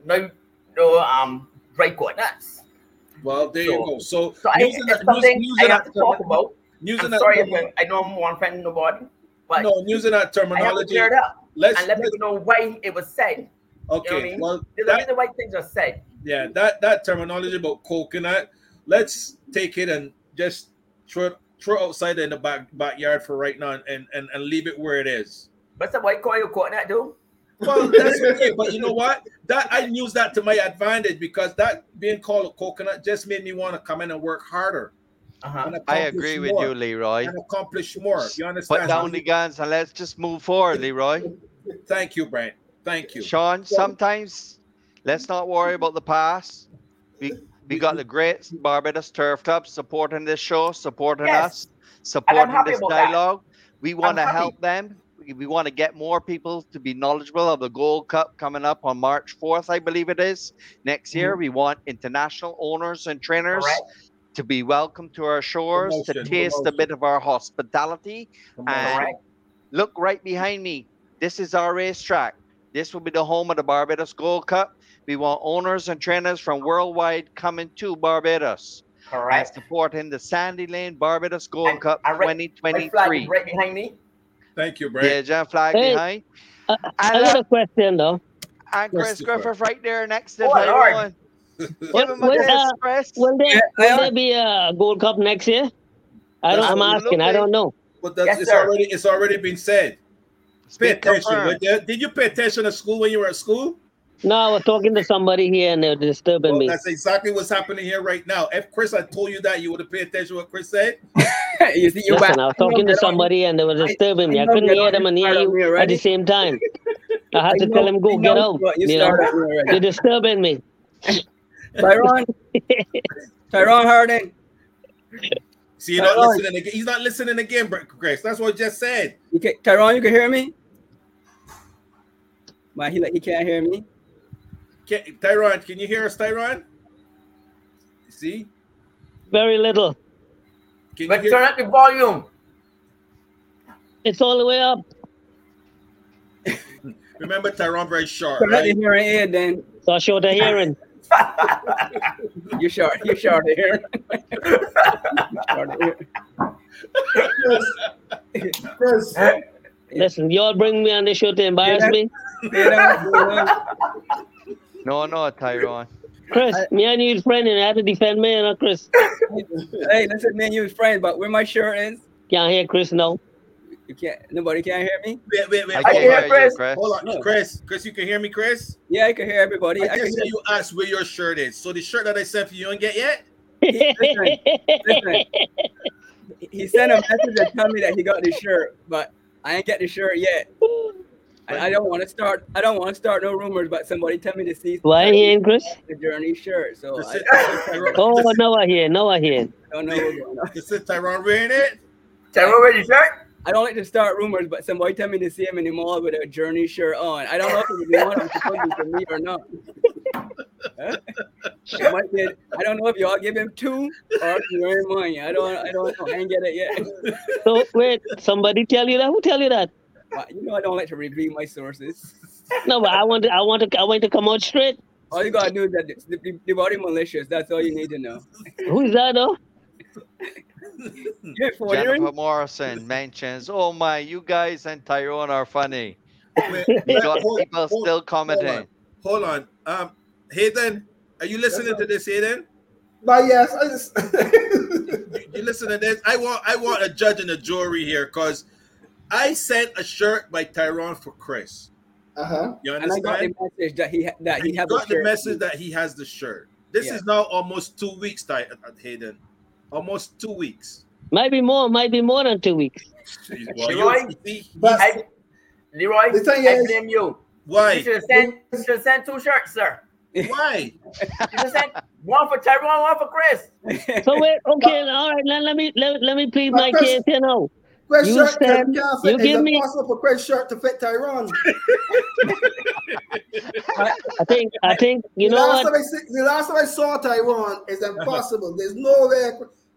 No. No. Um. Dry nuts. Well, there So- you go. So, So I, it's that- something using I have to talk about. using I'm that- sorry if I, know I'm one friend nobody, but no, using that I have to terminology. up Let's, and let let's people know why it was said. You know okay. I mean? Well, There's that, reason why things are said. yeah that that terminology about coconut let's take it and just throw it throw it outside in the back backyard for right now and and, and leave it where it is What's the white call you coconut do? well that's okay but you know what that i use that to my advantage because that being called a coconut just made me want to come in and work harder Uh-huh. I accomplish agree with more, you, Leroy. and accomplish more you understand Put down the guns and let's just move forward, Leroy. thank you Brett thank you Sean, sometimes let's not worry about the past. We we got the great Barbados Turf Club supporting this show, supporting Yes. us, supporting this about that. dialogue. We want to help them. We, we want to get more people to be knowledgeable of the Gold Cup coming up on March 4th, I believe it is. Next year, mm-hmm. we want international owners and trainers Correct. to be welcome to our shores, to Promotion, taste a bit of our hospitality. Come. And Correct. look right behind me. This is our racetrack. This will be the home of the Barbados Gold Cup. We want owners and trainers from worldwide coming to Barbados and supporting the Sandy Lane Barbados Gold And- Cup and right- flag 2023. right behind me. thank you The Brent Asian flag Hey. behind. I, I got uh, a question though. and Chris Christopher. Griffith right there next to Oh, Lord. Will, him will, uh, will there, Yeah, will there be a Gold Cup next year? I don't, I'm asking. I don't know. but that's, Yes, it's sir. already it's already been said pay attention confirmed. would you? did you pay attention to school when you were at school No, I was talking to somebody here and they were disturbing Well, me. that's exactly what's happening here right now. If Chris had told you that, you would have paid attention to what Chris said. you see, you Listen, I was talking to somebody and they were disturbing me. I know couldn't hear them and hear you at the same time. I had to tell him, go get out. You You know, started at me already. you're disturbing me. Tyrone, Tyrone Harding. See, you're not listening again. He's not listening again, Br- Chris. That's what I just said. You can, Tyrone, you can hear me? Man, he like he can't hear me. Can, Tyron, can you hear us, Tyron? See? Very little. Can you But hear? turn up the volume. It's all the way up. Remember, Tyron very sharp, Turn up right? the hearing aid then. So I showed the hearing. you short. You short here. Chris, Listen, y'all bring me on the show to embarrass Yeah. me. You know, you know. No, no, Tyrone. Chris, me and you is friend and I have to defend me, you know, Chris. hey, listen, man, you was friends, but where my shirt is, Can't hear Chris now. you can't. Nobody can't hear me. Wait, wait, wait. I Hold can't on. hear you, Chris. Chris. Hold on, No. Chris. Chris, you can hear me, Chris? Yeah, I can hear everybody. I I can just hear you asked where your shirt is. So the shirt that I sent for you ain't get yet? listen. He sent a message to tell me that he got the shirt, but I ain't get the shirt yet. And I don't want to start. I don't want to start no rumors, but somebody tell me to see Why ain't hearing Chris? the journey shirt. So Just I, sit- I Tyrone- Oh, just- now I hear, now I hear. don't know what's going on. Tyrone wearing it. Tyrone, where your shirt? I don't like to start rumors, but somebody tell me to see him in the mall with a journey shirt on. I don't know if it would be one I'm supposed to be for me or not. Huh? It might be, I don't know if y'all give him two or if you're money. I don't. I don't know. I ain't get it yet. So wait, somebody tell you that? Who tell you that? But you know I don't like to reveal my sources. No, but I want to, I want to, I want to come out straight. All you gotta do is that the, the, the body malicious. That's all you need to know. Who's that though? You're 40 Jennifer Morrison mentions, "Oh my, you guys and Tyrone are funny." Wait, We got hold- people hold- still hold commenting. on. Hold on. Um, Hayden, are you listening to this, Hayden? but yes, I just You, you listen to this? I want I want a judge and a jury here because I sent a shirt by Tyrone for Chris. uh-huh. You And I got understand? the message that he ha- that And he you got a the message that he has the shirt. This Yeah. is now almost two weeks, Ty- uh, Hayden. Almost two weeks. Might be more, might be more than two weeks. Well, Leroy? you But I, Leroy, The thing I is- blame you. You why? should have you should have sent two shirts, sir. Why? You should sent one for Tyrone, one for Chris. So wait, okay, all right, let, let me let, let me plead But my Chris- case here now. Chris You shirt said- can you give me- it possible for Chris shirt to fit Tyrone? I think I think you the know last what? Time I see, the last time I saw Tyrone is impossible. There's no way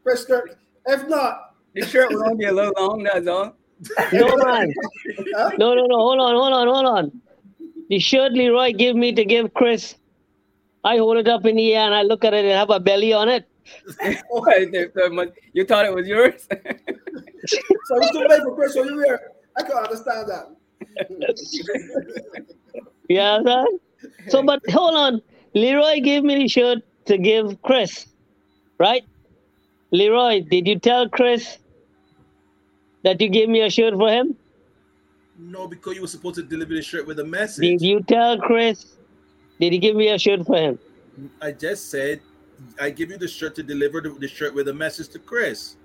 Chris shirt. If not, the shirt will only be a little long. That's all. No man. Huh? No, no, no. Hold on, hold on, hold on. The shirt Leroy give me to give Chris. I hold it up in the air and I look at it and have a belly on it. you thought it was yours? so it's too late for Chris. So you wear. I can't understand that. Yeah, man. So, but hold on. Leroy gave me the shirt to give Chris, right? Leroy, did you tell Chris that you gave me a shirt for him? No, because you were supposed to deliver the shirt with a message. Did you tell Chris? Did he give me a shirt for him? I just said I give you the shirt to deliver the, the shirt with a message to Chris.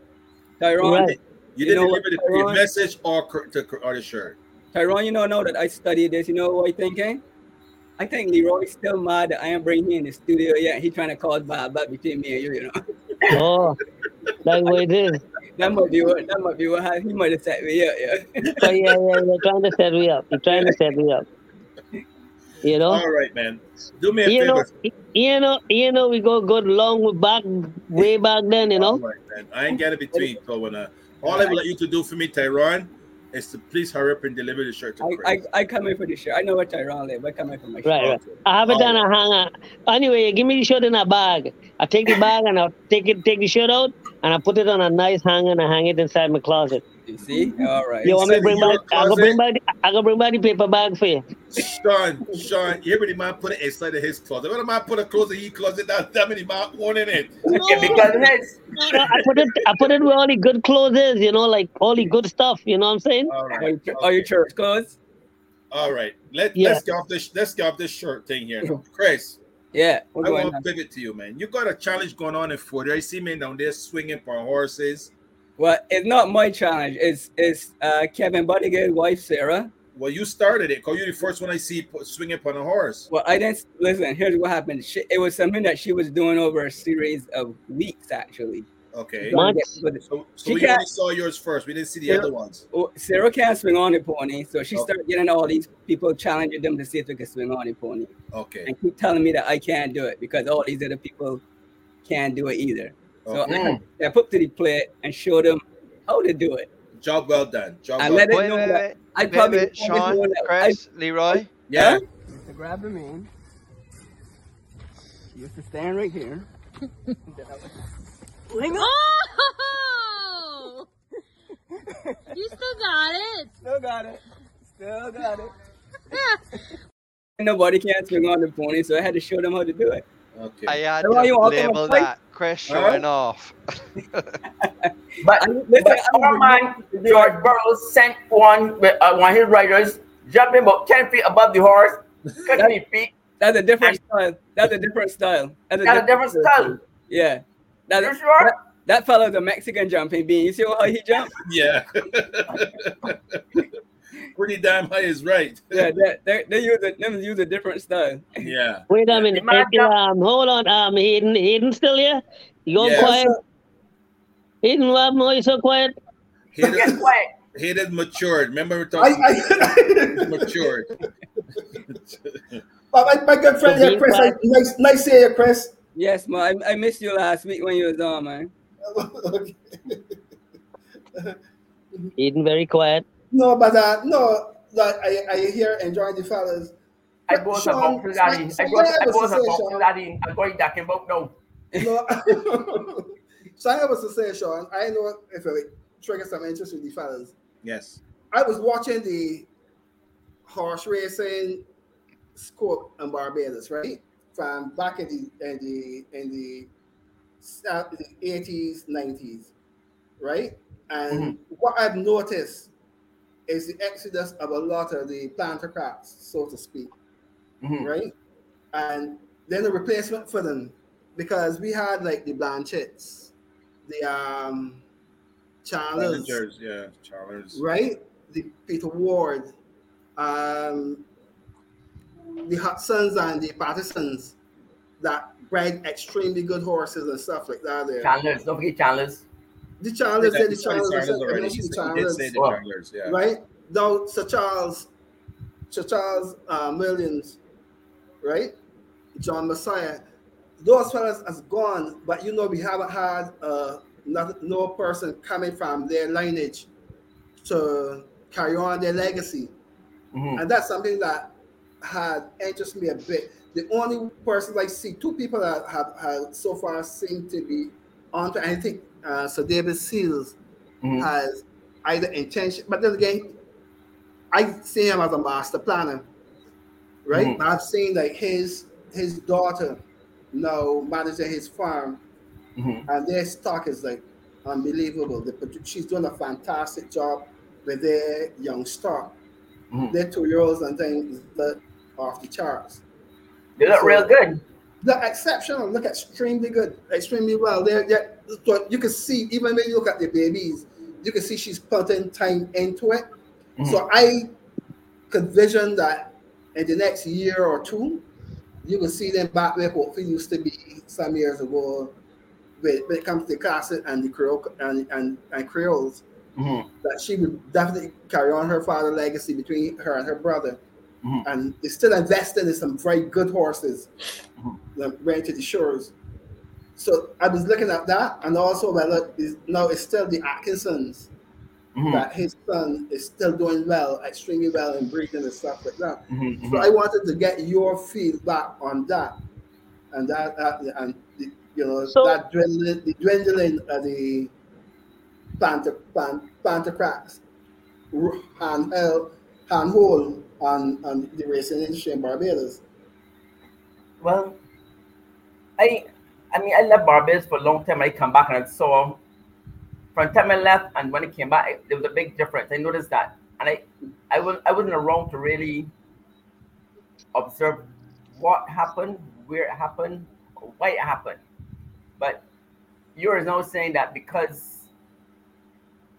Tyrone, Right. You, You didn't know what, deliver the, the message or, cr- to, or the shirt. Tyrone, you don't know that I studied this. You know what I'm thinking? I think Leroy's still mad that I am bringing him in the studio yet. He trying to cause bad blood between me and you. You know Oh, that's what it is. that might be what that might be what happened. He might have set me up. Yeah. Oh, yeah, yeah, you're trying to set me up. You're trying to set me up. You know? All right, man. Do me a You know, you know, you know, we go good long back, way back then, you know. right, man. I ain't got it between so and uh, all I would like you to do for me, Tyrone, is to please hurry up and deliver the shirt to I, Chris. I, I come in for the shirt. I know what Tyrone live. I come in for my shirt. Right, right. I have it oh. on a hanger. Anyway, give me the shirt in a bag. I take the bag and I'll take it, take the shirt out, and I put it on a nice hanger and I hang it inside my closet. You see? All right. You want me to bring in your back? I go closet? bring back. The, I go bring back the paper bag for you. Sean, Sean, you every man put it inside of his closet. When a man put a closet, in his closet, that that many man one in it. Yeah, because it's No, I put it. I put it where all the good clothes is. You know, like all the good stuff. You know what I'm saying? All Are right. you, are you church clothes? All right. Let, Yeah. let's get off this let's get off this shirt thing here. Chris, Yeah. I want on? to pivot to you, man. You got a challenge going on in 40. I see men down there swinging for horses. Well, it's not my challenge. It's it's uh, Kevin Buddige's wife Sarah. Well, you started it. Cause you're the first one I see put, swinging upon a horse. Well, I didn't listen. Here's what happened. She, it was something that she was doing over a series of weeks, actually. Okay. What? So, so She we can't- only saw yours first. We didn't see the Yeah. other ones. oh, Sarah can't swing on a pony, so she Okay. started getting all these people challenging them to see if they can swing on a pony, Okay. and keep telling me that I can't do it because all these other people can't do it either. So okay. I, I put to the plate and showed them how to do it. Job well done. Job I well let done. it Wait, know wait, that wait. I Wait, probably wait, the only Sean, one that I- Chris, Leroy. Yeah. to grab them in. You used to stand right here. Oh! you still got it. Still got it. Still got it. Nobody can swing on the pony, so I had to show them how to do it. Okay. I had Why you to walking on label a bike? that. Chris showing off. But, listen, but our man, George Burroughs sent one with uh, one of his riders jumping about 10 feet above the horse, cutting his feet. That's a different style. That's a different style. That's That's a different style. Yeah. That, You sure? that, that fellow's a Mexican jumping bean. You see how he jumped? Yeah. Pretty damn high is right. Yeah, they, they, they use a, them use a different style. Yeah. Wait a minute. man Hey, um, hold on. Um, Hayden, Hayden still here? You going Yes. quiet? Hayden, why are you so quiet? Hated, Get quiet. hated matured. Remember we I, talking I, matured. my, my good friend So here, Chris. quiet- I, nice, nice to hear you, Chris. Yes, man. I, I missed you last week when you was on, man. Okay. Hayden, very quiet. No, but uh, no, like I, I hear enjoying the fellas. I go to Sean, about daddy. I Sean, go to I Sean, go to Sean, about Sean. daddy. I go to that about no. No. so I was to say, Sean, I know if it triggers some interest with the fellas. Yes. I was watching the horse racing scope in Barbados, right? From back in the in the in the uh, the eighties, nineties, right? And what I've noticed is the exodus of a lot of the plantocrats, so to speak, Mhm. right? And then the replacement for them because we had like the Blanchetts, the um Chandlers, Managers, yeah. Charlers. right? The Peter Ward, um, the Hudsons and the Pattersons that bred extremely good horses and stuff like that. There, Chandlers, don't forget Chandlers. The Chandlers, Yeah, the he said Chandlers, Charlers I already. He the said- he did say the. Charlers, yeah. right? Now, Sir Charles, Sir Charles uh, Williams, right? John Massiah, those fellas has gone, but you know we haven't had uh, not, no person coming from their lineage to carry on their legacy, Mhm. and that's something that had interested me a bit. The only person I see, two people that have, have so far seem to be on to, and I think uh, Sir David Seals Mhm. has either intention, but then again, I see him as a master planner, right? Mhm. I've seen like his his daughter now managing his farm, Mhm. and their stock is like unbelievable. They produ- she's doing a fantastic job with their young stock. Mhm. Their two year olds and things that off the charts. They look real good. Look exceptional. Look extremely good, extremely well. They're, they're, so you can see even when you look at the babies, you can see she's putting time into it. So I could vision that in the next year or two, you will see them back where hopefully used to be some years ago when, when it comes to the classic and the Creole and, and, and Creoles. Mhm. That she would definitely carry on her father's legacy between her and her brother. Mhm. And they still investing in some very good horses Mhm. that ran to the shores. So I was looking at that, and also well, look, is now it's still the Atkinsons Mhm. that his son is still doing well, extremely well in breeding and stuff like that. Mhm. So I wanted to get your feedback on that, and that, that and the, you know So- that dwindling, the dwindling of the panther pan, panther cracks, hand held, hand hold on on the racing industry in Barbados. Well, I I mean I left Barbados for a long time. I come back and I saw from the time I left and when I came back, there was a big difference. I noticed that, and I I was I wasn't around to really observe what happened, where it happened, why it happened. But you're now saying that because.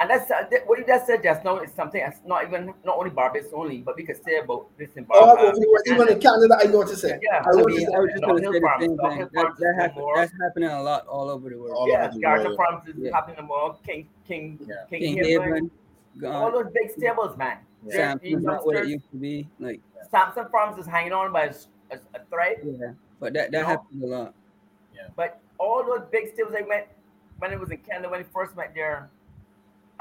And that's uh, that- what you just said just now is something that's not even not only Barbados only, but we could say about this in Barbados. over the world, even in Canada, I noticed it. Yeah, I I I, mean, it. I was just going to say the same thing. That, farms that is happen, that's happening a lot all over the world. All yeah, over Garza. Farms is Yeah. happening more. King, King, Yeah. King, Kinghaven, Haven, all those big stables, man. They're- Sam-Son's not what it used to be. Like, Sam-Son Farms is hanging on by a thread, yeah, but that, that No. happens a lot. Yeah, but all those big stables I met when it was in Canada when I first met there,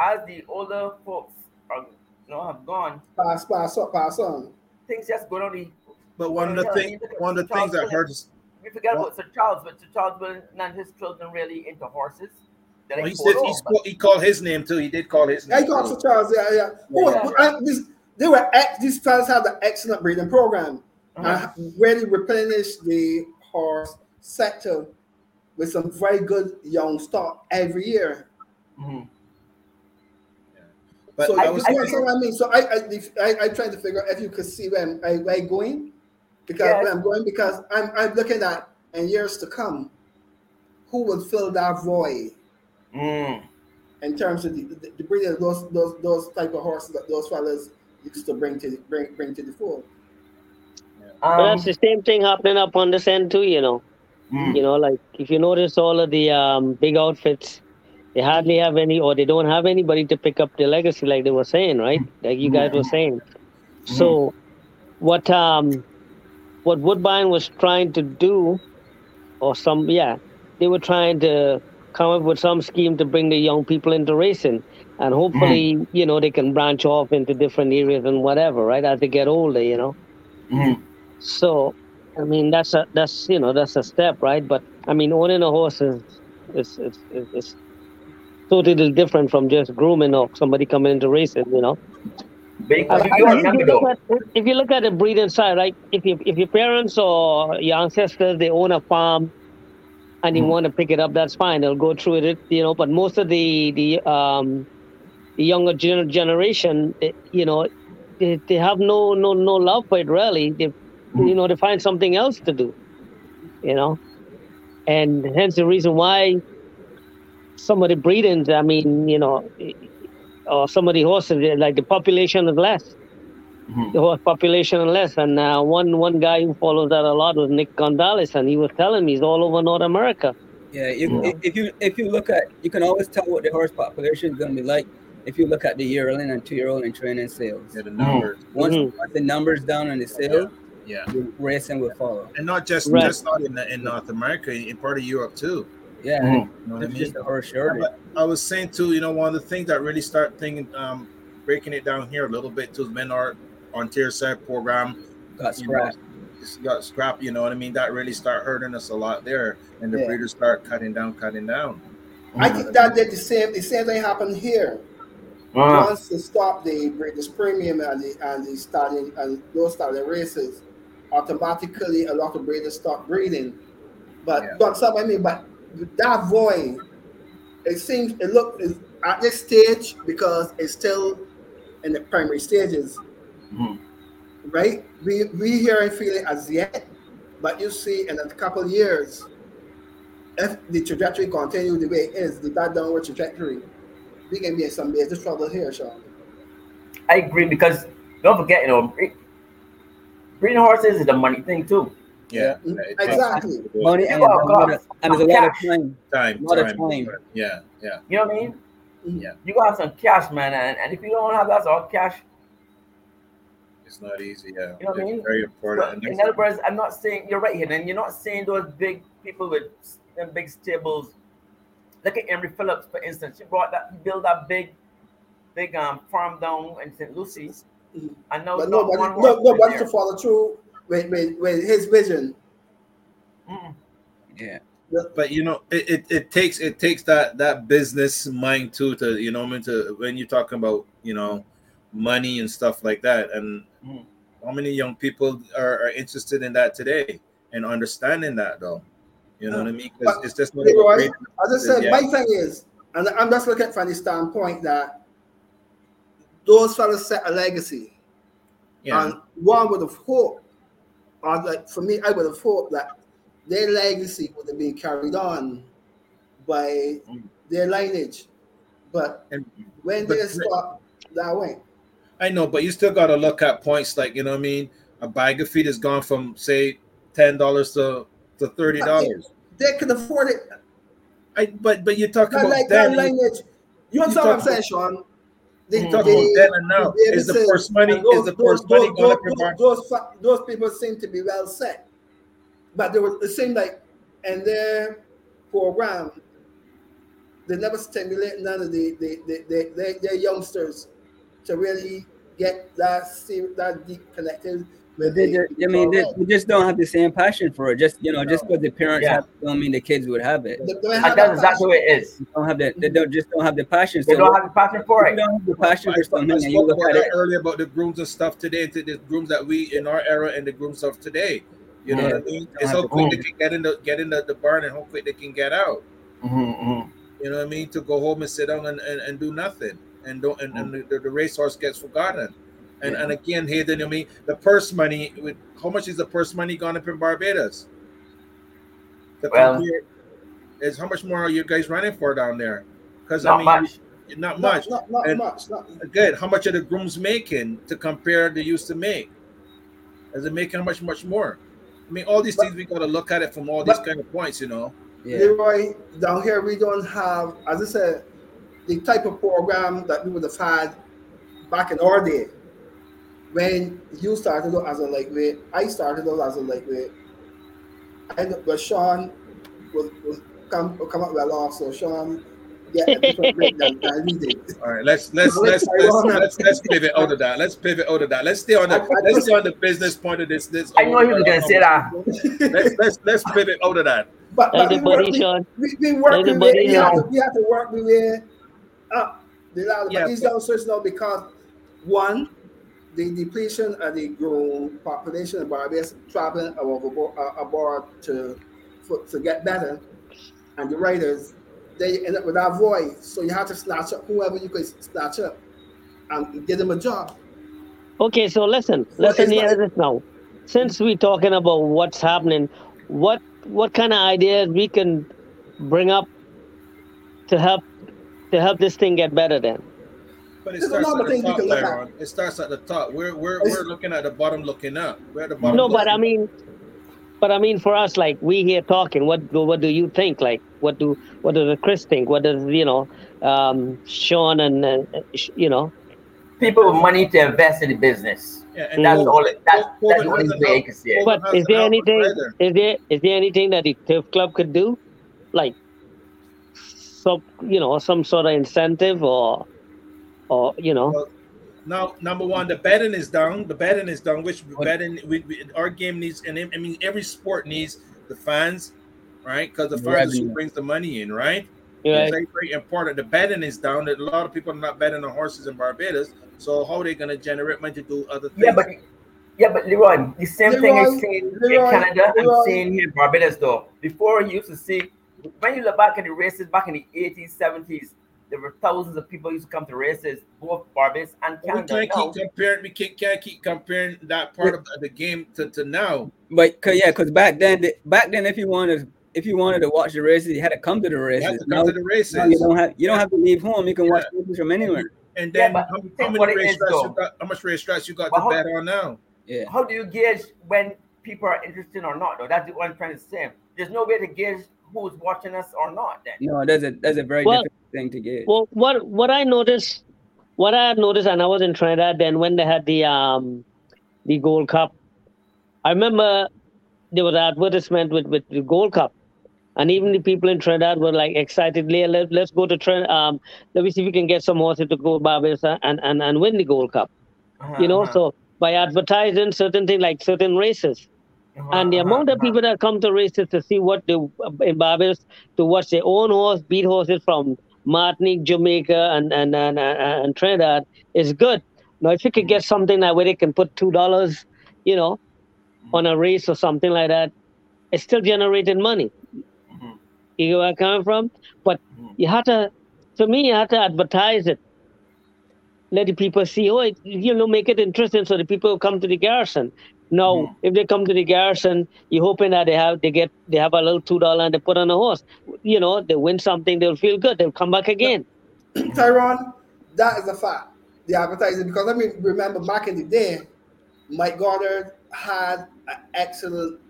as the older folks are, you know, have gone, Pass, pass up, pass on. things just go down the. But one of the Yeah, thing, you look at one of the things that Charles hurts, we forget about Sir Charles, but Sir Charles was none his children really into horses. Well, like he said he, but- spoke, he called his name too. He did call his name. he called too. for Charles. Yeah, yeah. Oh, Yeah. but, uh, this, they were ex, these fellas had an excellent breeding program Uh-huh. and really replenished the horse sector with some very good young stock every year. Mhm. But so I I was you understand what I mean. So I I, I I trying to figure out if you could see where I'm, I, where I'm going, because Yes. where I'm going because I'm I'm looking at in years to come, who will fill that void Mm. in terms of the, the, the breeding of those those those type of horses that those fellas used to bring to the, bring bring to the fold. But Um, that's the same thing happening up on this end too, you know. mm. You know, like if you notice all of the um, big outfits, they hardly have any, or they don't have anybody to pick up the legacy, like they were saying, right? Like you guys were saying. So, what um, what Woodbine was trying to do, or some, yeah, they were trying to come up with some scheme to bring the young people into racing, and hopefully, you know, they can branch off into different areas and whatever, right? As they get older, you know. Mhm. So, I mean, that's a that's you know that's a step, right? But I mean, owning a horse is is is, is, is totally different from just grooming or somebody coming into racing, you know. But you, I- you I if, you look at, if you look at the breeding side, right? If you, if your parents or your ancestors they own a farm and you want to pick it up, that's fine. They'll go through it, you know. But most of the the um the younger gener- generation, eh, you know, they, they have no no no love for it really. They you know they find something else to do, you know, and hence the reason why some of the breedings, I mean, you know, or some of the horses, like the population is less. Mhm. The horse population is less, and uh, one one guy who follows that a lot was Nick Gonzalez, and he was telling me he's all over North America. Yeah, you, if- if you if you look at, you can always tell what the horse population is going to be like if you look at the yearling and two-year-old and training sales. Yeah, the numbers. Once, Mhm. once the numbers down on the sale, Yeah, the racing will follow. and not just Right. just not in, the, in North America, in part of Europe too. Yeah, Mhm. You know what I mean? just a horse Yeah, but I was saying too, you know, one of the things that really start thinking, um, breaking it down here a little bit too, men are on tier side program Got you know, got scrap, you know what I mean? That really start hurting us a lot there, and the Yeah. breeders start cutting down, cutting down. I think that did the same the same thing happened here. Uh, Once they stop the British premium and the and the starting and those starting races, automatically a lot of breeders stop breeding. But Yeah. but some I mean, but that void, it seems it look is at this stage because it's still in the primary stages, Mhm. right? We we here and feel it as yet, but you see in a couple of years, if the trajectory continue the way it is, the that downward trajectory, we can be in some major trouble here, Sean. I agree because don't forget, you know, bre- breeding horses is a money thing too. Yeah, Mm, yeah, Exactly. Money You and, got a lot of- and there's a lot of cash. time. time, Lot of time, time. Yeah, yeah, You know what I mean? Yeah. You got some cash, man, and, and if you don't have that all cash, it's not easy. Yeah, You know what I it's mean? very important. But in other words, I'm not saying you're right here, and you're not saying those big people with them big stables. Look at Emery Phillips, for instance. He brought that, he built that big, big um farm down in St. Lucie. Mhm. I know But not nobody, one no, horse nobody to follow through with, with, with his vision. Mm-mm. Yeah. but you know, it, it, it takes it takes that that business mind too to you know, I mean, to when you're talking about you know money and stuff like that, and Mhm. how many young people are, are interested in that today and understanding that though. You know what I mean? 'Cause But, it's just not Leroy, about. As I said, Yeah. my thing is, and I'm just looking from the standpoint that those fellas set a legacy. Yeah. And one would have hoped, or like for me, I would have thought that their legacy would have been carried on by their lineage. But And- when but- they stop that way, I know, but you still got to look at points like you know what I mean. A bag of feed has gone from say ten dollars to to thirty dollars. they can afford it. I but but you're talking Not about like that lineage. You you understand what I'm saying, Sean? They, You talk about then and now. Is the they- first money- those- is the those- first money those- going those- Those, those people seem to be well set, but they were. It seemed like in their program, they never stimulate none of the the, the, the, the their youngsters to really get that that deep connected when They they, just, I mean, they, they just don't have the same passion for it. Just you know, just because the parents Yeah. have, it don't mean the kids would have it. they don't And have that's exactly what it is. They don't have the, they don't just don't have the passion. They So don't have the passion for it. you don't have the passion I for spoke, something, I and you spoke look about at that it. earlier about the grooms and stuff today, to the grooms that we in our era and the grooms of today. You know Yeah. what I mean? It's have how to quick they can get in the get in the, the barn and how quick they can get out. Mm-hmm, You know what I mean? To go home and sit down and, and, and do nothing. And don't and, and the, the racehorse gets forgotten. And Yeah. and again here then I mean the purse money with how much is the purse money gone up in Barbados? The Well- is how much more are you guys running for down there? Because I Not mean much. not Not, much. not, not And- much. Not, Good. How much are the grooms making to compare they used to make? Is it making much, much more? I mean, all these things we got to look at it from all these But- kind of points, you know. Yeah. Leroy, down here we don't have, as I said, the type of program that we would have had back in our day. When you started out as a lightweight, I started out as a lightweight. And but Sean was, was come come up well off, so Sean get a different rate than, than did. All right, let's let's let's let's let's, let's pivot out of that. Let's pivot out of that. Let's stay on the let's stay on the business point of this. This I know he was gonna say that. Let's let's let's pivot out of that. But, but we, Everybody, work, we, Sean. we, we work we, Everybody, we, have to, we have to work we way up the ladder. Yeah, but these but- youngsters now because one, the depletion of the grown population of Barbados traveling aboard, uh, to for, to get better, and the writers, they end up with that void. So you have to snatch up whoever you could snatch up and give them a job. Okay, so listen, Well, listen here like- this now. Since we're talking about what's happening, what what kind of ideas we can bring up to help to help this thing get better then? But it There's starts at the things you top, can look at. Byron. It starts at the top. We're we're It's- we're looking at the bottom, looking up. We're at the bottom. No, but I mean, but I mean for us, like we here talking, what do what do you think? Like what do what does Chris think? What does you know, um, Sean and uh, you know? People with money to invest in the business. Yeah, and That's then all. It, that's COVID that's the only hasn't way I helped- can see it. COVID But is there anything? Is there is there anything that the turf club could do, like, so you know, some sort of incentive or, or you know, Well, Now, number one, the betting is down. The betting is down. Which betting? We, we, our game needs, and I mean, every sport needs the fans, right? Because the The fans is who brings the money in, right? Yeah. It's very, very important. The betting is down. That A lot of people are not betting on horses in Barbados. So how are they going to generate money to do other things? Yeah, but yeah, but Leroy, the same thing Leroy, is seen Leroy, in Canada Leroy. and seen here in Barbados though. Before you used to see when you look back at the races back in the 80s, 70s, there were thousands of people used to come to races, both Barbados and Canada. we can't Now, keep comparing. We can't, can't keep comparing that part of the game to, to now. But cause, yeah, because back then, back then, if you wanted, if you wanted to watch the races, you had to come to the You races. have to Now, come to the races. you don't have, you don't have to leave home. You can watch races from anywhere. and then but how, think how many race is, tracks you got? How much race tracks you got But to how- bet on now? Yeah. how do you gauge when people are interested or not? Though that's what I'm trying to say. There's no way to gauge who's watching us or not. Then No, that's a that's a very Well- difficult thing to get. Well, what what I noticed, what I had noticed, and I was in Trinidad then when they had the um, the Gold Cup. I remember there was an advertisement with with the Gold Cup, and even the people in Trinidad were like excitedly, let let's go to Trin. Um, let me see if we can get some horses to go Barbados and and and win the Gold Cup. You know, Uh-huh, so by advertising certain things like certain races. And the amount of people that come to races to see what the in Barbados to watch their own horse beat horses from Martinique, Jamaica, and and and, and, and Trinidad is good. Now, if you could get something like where they can put two dollars, you know, on a race or something like that, it's still generating money. Mhm. You know where I'm coming from? But Mhm. you have to, to me, you have to advertise it. Let the people see, oh, it, you know, make it interesting so the people come to the garrison. No, Mhm. if they come to the garrison, you're hoping that they have they get they have a little two dollar and they put on a horse. You know, they win something, they'll feel good, they'll come back again. Tyrone, that is a fact. The advertising, because I mean, remember back in the day, Mike Goddard had excellent,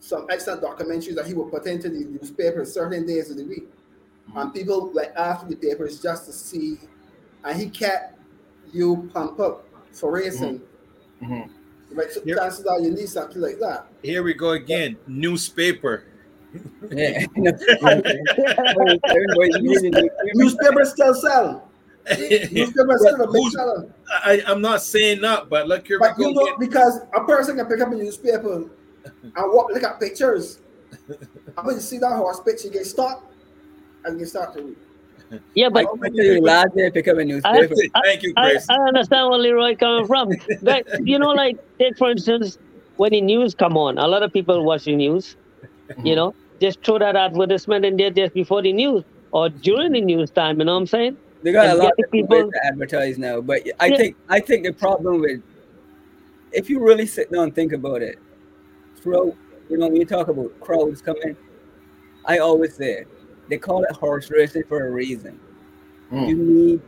some excellent documentaries that he would put into the newspapers certain days of the week, and people like after the papers just to see, and he kept you pump up for racing. Mhm. Right, so Yep. chances are you need something like that. Here we go again. Newspaper. Yeah. Everybody's using still sell. Newspaper still a big seller. I, I'm not saying that, but look, you're But you know, because a person can pick up a newspaper and walk, look at pictures. And when you see that horse picture, you get stuck and you start to read. Yeah, but I tell you, last day I pick up a I, newspaper. Thank you, Chris. I understand where Leroy coming from. But you know, like take for instance, when the news come on, a lot of people watch the news. You know, just throw that advertisement in there just before the news or during the news time. You know what I'm saying? They got a lot of people- people to advertise now, but I Yeah. think I think the problem with if you really sit down and think about it, throughout you know when you talk about crowds coming, I always say they call it horse racing for a reason. Mm. You need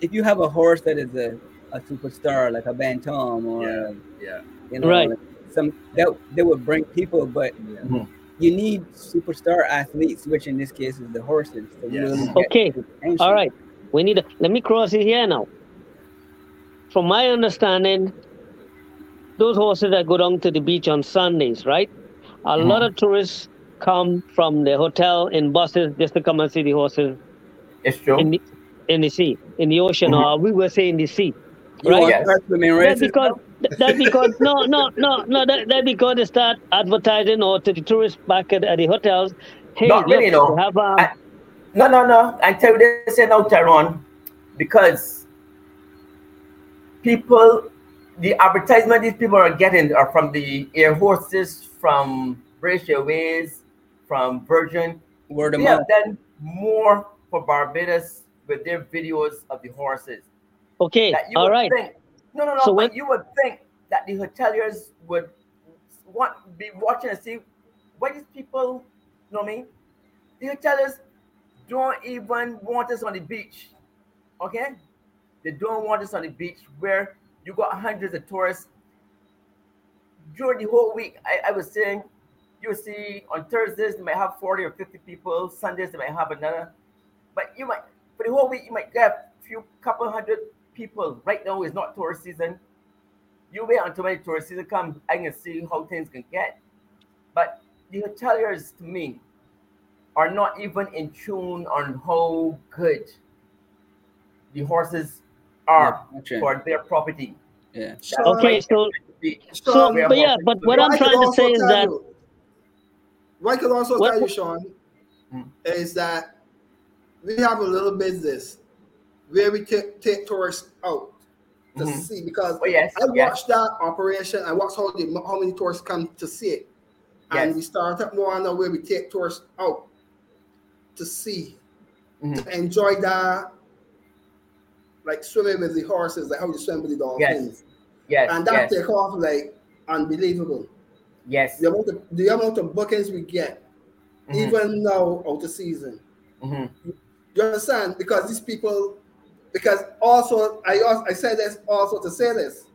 if you have a horse that is a, a superstar like a Bantam or Yeah, yeah. you know Right. some that they would bring people, but Mhm. you need superstar athletes, which in this case is the horses. To Yes. really Okay. All right. We need to let me cross it here now. From my understanding, those horses that go down to the beach on Sundays, right? A Mhm. lot of tourists come from the hotel in buses just to come and see the horses It's true. in the in the sea, in the ocean, Mhm. or we were saying the sea. Right? Yes. That's because that because no no no no that, that because they start advertising or to the tourists back at, at the hotels. Hey, Not really, look, no. have um, I- No, no, no. I tell you this now, Tyrone, because people, the advertisement these people are getting are from the air horses, from British Airways, from Virgin. word They have done more for Barbados with their videos of the horses. okay, all would think, no, no, no, So but when- you would think that the hoteliers would want be watching and see what these people, you know what I mean? The hoteliers don't even want us on the beach, okay? They don't want us on the beach where you got hundreds of tourists. During the whole week, I, I was saying, you see on Thursdays they might have 40 or 50 people, Sundays they might have another. But you might for the whole week you might get a few couple hundred people. Right now is not tourist season. You wait until when the tourist season comes, I can see how things can get. But the hoteliers to me are not even in tune on how good the horses are Yeah, okay. for their property. Yeah. That's Okay, why so so but yeah, but what I'm trying to say is that you- what I could also What- tell you, Sean, Mm. is that we have a little business where we take, take tourists out to Mhm. see because Oh yes, I yes. watched that operation. I watched how the, how many tourists come to see it, and Yes. we started more on the way we take tourists out to see, Mhm. to enjoy that, like swimming with the horses, like how you swim with the dolphins, Yes, and that yes, take off like unbelievable. Yes. The amount of the amount of bookings we get, Mhm, even now out of season. mhm. You understand? Because these people, because also I also I said this also to say this.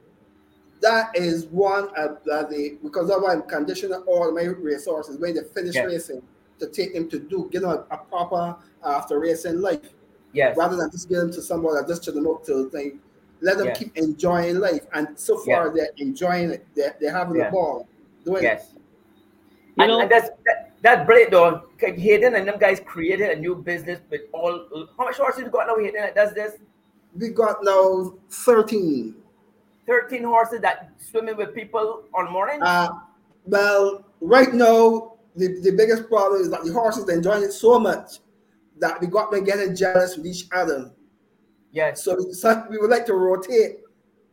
That is one of the, the because of I'm conditioning all my resources when they finish Yes. racing to take them to do you know a proper after racing life Yes, rather than just give them to somebody that just to them up to thing. Let them Yes. keep enjoying life, and so far they're enjoying it. They're, they're having a ball doing it. yes. You and, know- and that's that, that's brilliant though. Hayden and them guys created a new business with all. How much horses you got now, Hayden? That does this? We got now thirteen. Thirteen horses that swimming with people on morning. Uh, well, right now, the, the biggest problem is that the horses are enjoying it so much that we got them getting jealous with each other. yes, So, so we would like to rotate,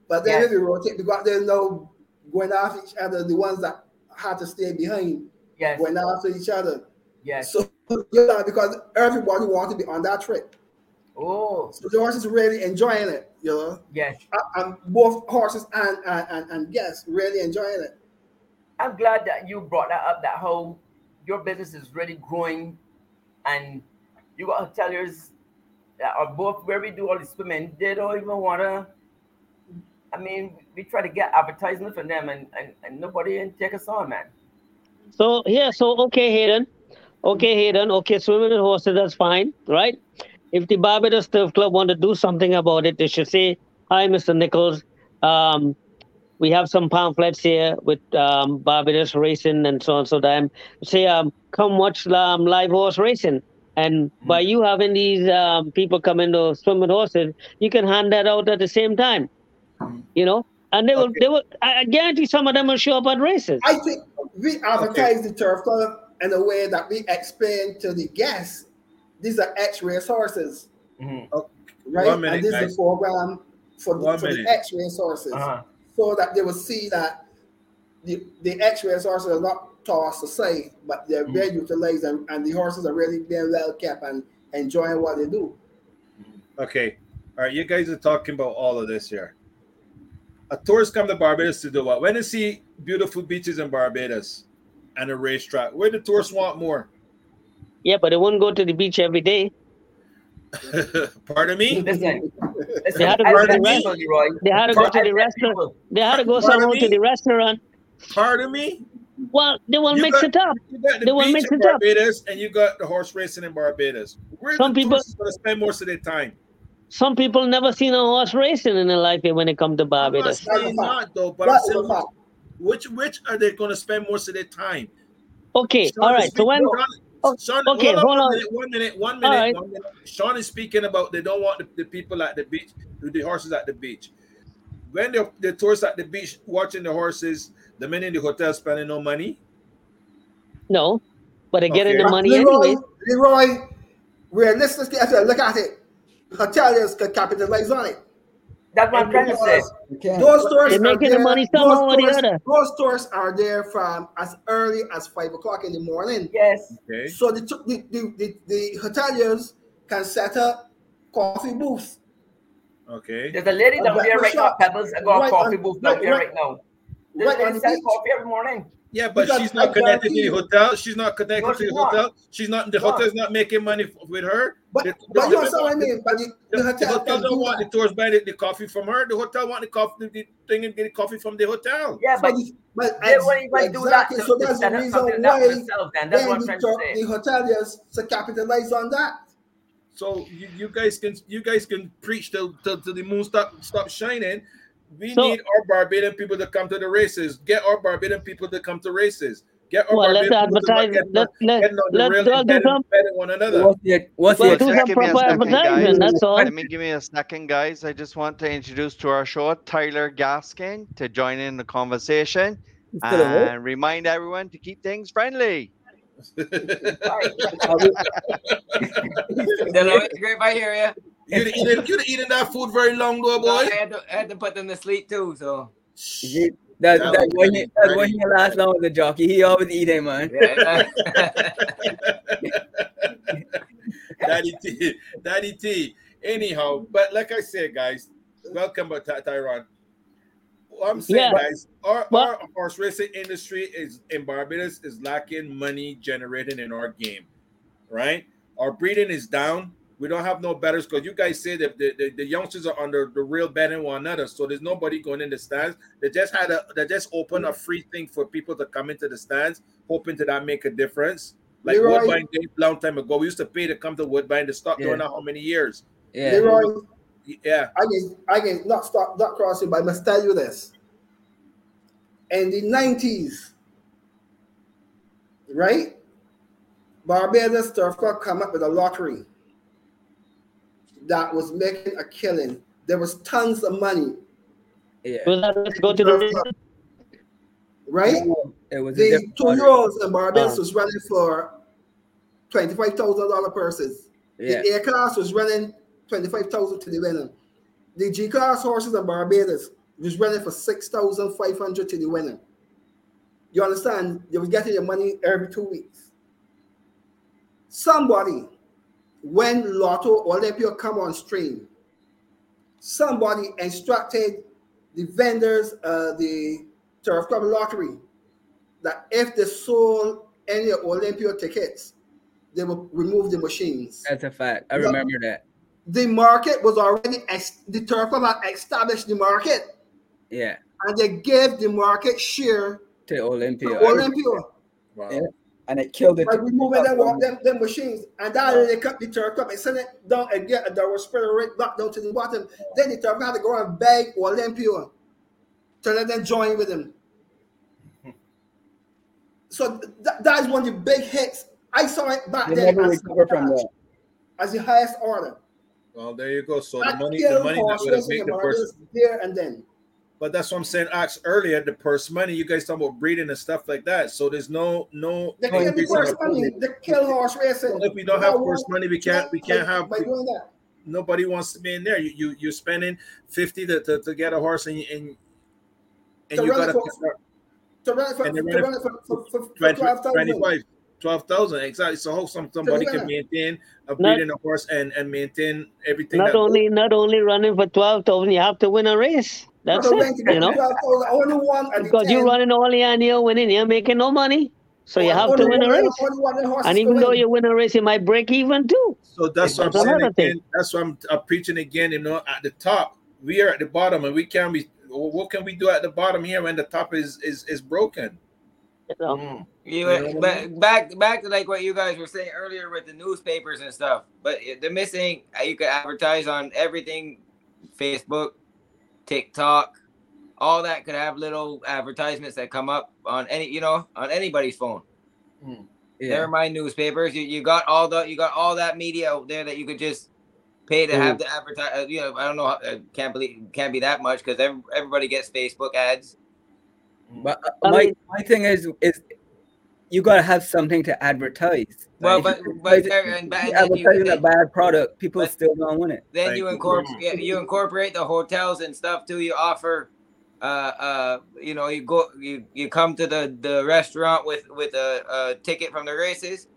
but then Yes. if we rotate, we got them now going after each other, the ones that had to stay behind, yes, going after each other. yes. So, yeah, because everybody wants to be on that trip. Oh, So the horses really enjoying it, you know. yes. Uh, And both horses and, and, and, and guests really enjoying it. I'm glad that you brought that up. That how your business is really growing, and you got hoteliers that are both where we do all the swimming. They don't even wanna. I mean, we try to get advertisement from them, and and, and nobody ain't take us on, man. So yeah, so okay, Hayden. Okay, Hayden. Okay, swimming with horses, that's fine, right? If the Barbados Turf Club want to do something about it, they should say, "Hi, Mr. Nicholls. Um, we have some pamphlets here with um, Barbados racing and so on. So then say, um, come watch um, live horse racing. And by you having these um, people coming to swim with horses, you can hand that out at the same time. You know, and they will, they will. I I guarantee some of them will show up at races. I think we advertise the turf club in a way that we explain to the guests these are X-race horses, right? Minute, and this guys. is a program for the, One for the. X-race horses, Uh-huh. so that they will see that the, the X-race horses are not tossed aside, but they're Mm-hmm. well utilized, and, and the horses are really being well kept and enjoying what they do. Okay. All right. You guys are talking about all of this here. A tourist come to Barbados to do what? When they see beautiful beaches in Barbados and a racetrack, where the tourists want more? Yeah, but they wouldn't go to the beach every day. Pardon me? Listen, They had to go to said the rest- They had to go to the restaurant. They had to go somewhere to the restaurant. Pardon me? Well, they will You mix got- it up. You got the They will beach mix in it up. Barbados and you got the horse racing in Barbados. Where Some the people- going to spend most of their time? Some people never seen a horse racing in their life when they come to I'm not Barbados. saying not though, but I'm saying which which are they going to spend most of their time? Okay, Sean all is right. So when Sean, oh, Sean, okay, hold on, hold one on. minute, one minute, one minute, right. one minute. Sean is speaking about they don't want the, the people at the beach, the horses at the beach. When the, the tourists at the beach watching the horses, the men in the hotel spending no money. no, but they get in Okay. the money Leroy, anyway. Leroy, realistically, if you look at it, hoteliers can capitalize on it. That's what I'm trying to say. Those stores They're are making the there- money those somehow or the stores- other. Those stores are there from as early as five o'clock in the morning. Yes. Okay. So the the, the, the, the hoteliers can set up coffee booths. Okay. There's a lady down there right now, Pebbles. I got a coffee on- booth down right- there right- right now. There's right a on lady the coffee every morning. Yeah, but Because she's not I connected to the hotel. She's not connected No, to the not. hotel. She's not. The hotel's not making money with her. But, The- but the- you understand what I mean? But the, The, the the hotel hotel don't do want the that. tourists buying the, the coffee from her. The hotel want the coffee, the, the thing and get the coffee from the hotel. Yeah, So but the- but they ex- won't even do that. exactly. to- So that's the reason something that why themselves, then. That's then what the, to the hoteliers to capitalize on that. So you, you guys can you guys can preach till till, till the moon stop stop shining. We So- need our Barbadian people to come to the races. Get our Barbadian people to come to races. Get our Well, let's Barbadian people to not advertise. get Let, let, getting on the let, rail let's and do betting, some. one another. What's the what's Well, the do some give me a proper second, advertisement. guys. That's all. Let me give me a second, guys. I just want to introduce to our show Tyler Gaskin to join in the conversation Still a what? and remind everyone to keep things friendly. Dylan, it's great if I hear you. You'd eating, you'd eating that food very long, though, boy. I had, to, I had to put them to sleep too, so. That, That that was when he that when he last long with the jockey, he always eating, man. Yeah, Daddy T, Daddy T. Anyhow, but like I said, guys, welcome back, Ty- Tyron. What I'm saying, Yeah. guys, our, Well- our horse racing industry is in Barbados is lacking money generating in our game, right? Our breeding is down. We don't have no betters because you guys say that the, the, the youngsters are under the real betting one another, so there's nobody going in the stands. They just had a they just opened a mm. free thing for people to come into the stands, hoping to that make a difference. Like Leroy- Woodbine did a long time ago. We used to pay to come to Woodbine to stop doing Yeah. that how many years? Yeah. Leroy, Yeah. I can I can not stop not crossing, but I must tell you this. In the nineties, right? Barbados Turf Club come up with a lottery that was making a killing. There was tons of money, Yeah. Well, let's go to the right? It was a The two lottery. year olds in Barbados Uh. was running for twenty five thousand dollar purses. Yeah. The A class was running twenty five thousand to the winner. The G class horses in Barbados was running for six thousand five hundred to the winner. You understand? They were getting your money every two weeks. Somebody, when Lotto Olympia come on stream, somebody instructed the vendors, uh, the Turf Club Lottery, that if they sold any Olympia tickets, they will remove the machines. That's a fact. I remember that. The market was already the Turf Club had established the market, Yeah. and they gave the market share To Olympia. to Olympia Wow. Yeah. And it killed it. by removing them, them, them machines, and that they cut the Turf Club and send it down again, and they were spread right back down to the bottom. Then the Turf Club had to go and beg Olympia to let them join with him. So th- that is one of the big hits I saw it back You then never as, recover from that. as the highest order. Well, there you go. So the money, the money that horse would have made the person. There and then. But that's what I'm saying. Asked earlier, the purse money. You guys talking about breeding and stuff like that. So there's no no. They no kill the increase in horse money. food. They kill horse racing. If we don't have purse money, we can't we can't have. by doing that. Nobody wants to be in there. You you you're spending fifty to, to, to get a horse and you- and and To you run it gotta for- To run it for, And to run it for, for, for, for 12,000. 12,000 exactly. So hope some somebody can maintain a Not- breeding a horse and and maintain everything. Not that- only not only running for twelve thousand, you have to win a race. That's Not it. only to get You know, 12,000, only one because you're 10. running only and you're winning, you're making no money. So you have to win a race. only one of the horses And even though you win a race, you might break even too. So that's what I'm saying again. That's what I'm, I'm preaching again. You know, at the top, we are at the bottom, and we can't be. What can we do at the bottom here when the top is is is broken? You know? Mm. You, You know what I but back back to like what you guys were saying earlier with the newspapers and stuff. But the missing, uh, you could advertise on everything, Facebook, TikTok, all that could have little advertisements that come up on any, you know, on anybody's phone. Never mind newspapers. You, you got all the you got all that media out there that you could just pay to have the advertise. Uh, you know, I don't know. How, I can't believe can't be that much because every, everybody gets Facebook ads. But uh, my, my thing is is you gotta have something to advertise. Well, Like, but if but and but then you- advertising a bad product, people still don't want it. Then you incorporate you incorporate the hotels and stuff too. You offer, uh, uh, you know, you go you you come to the the restaurant with with a, a ticket from the races,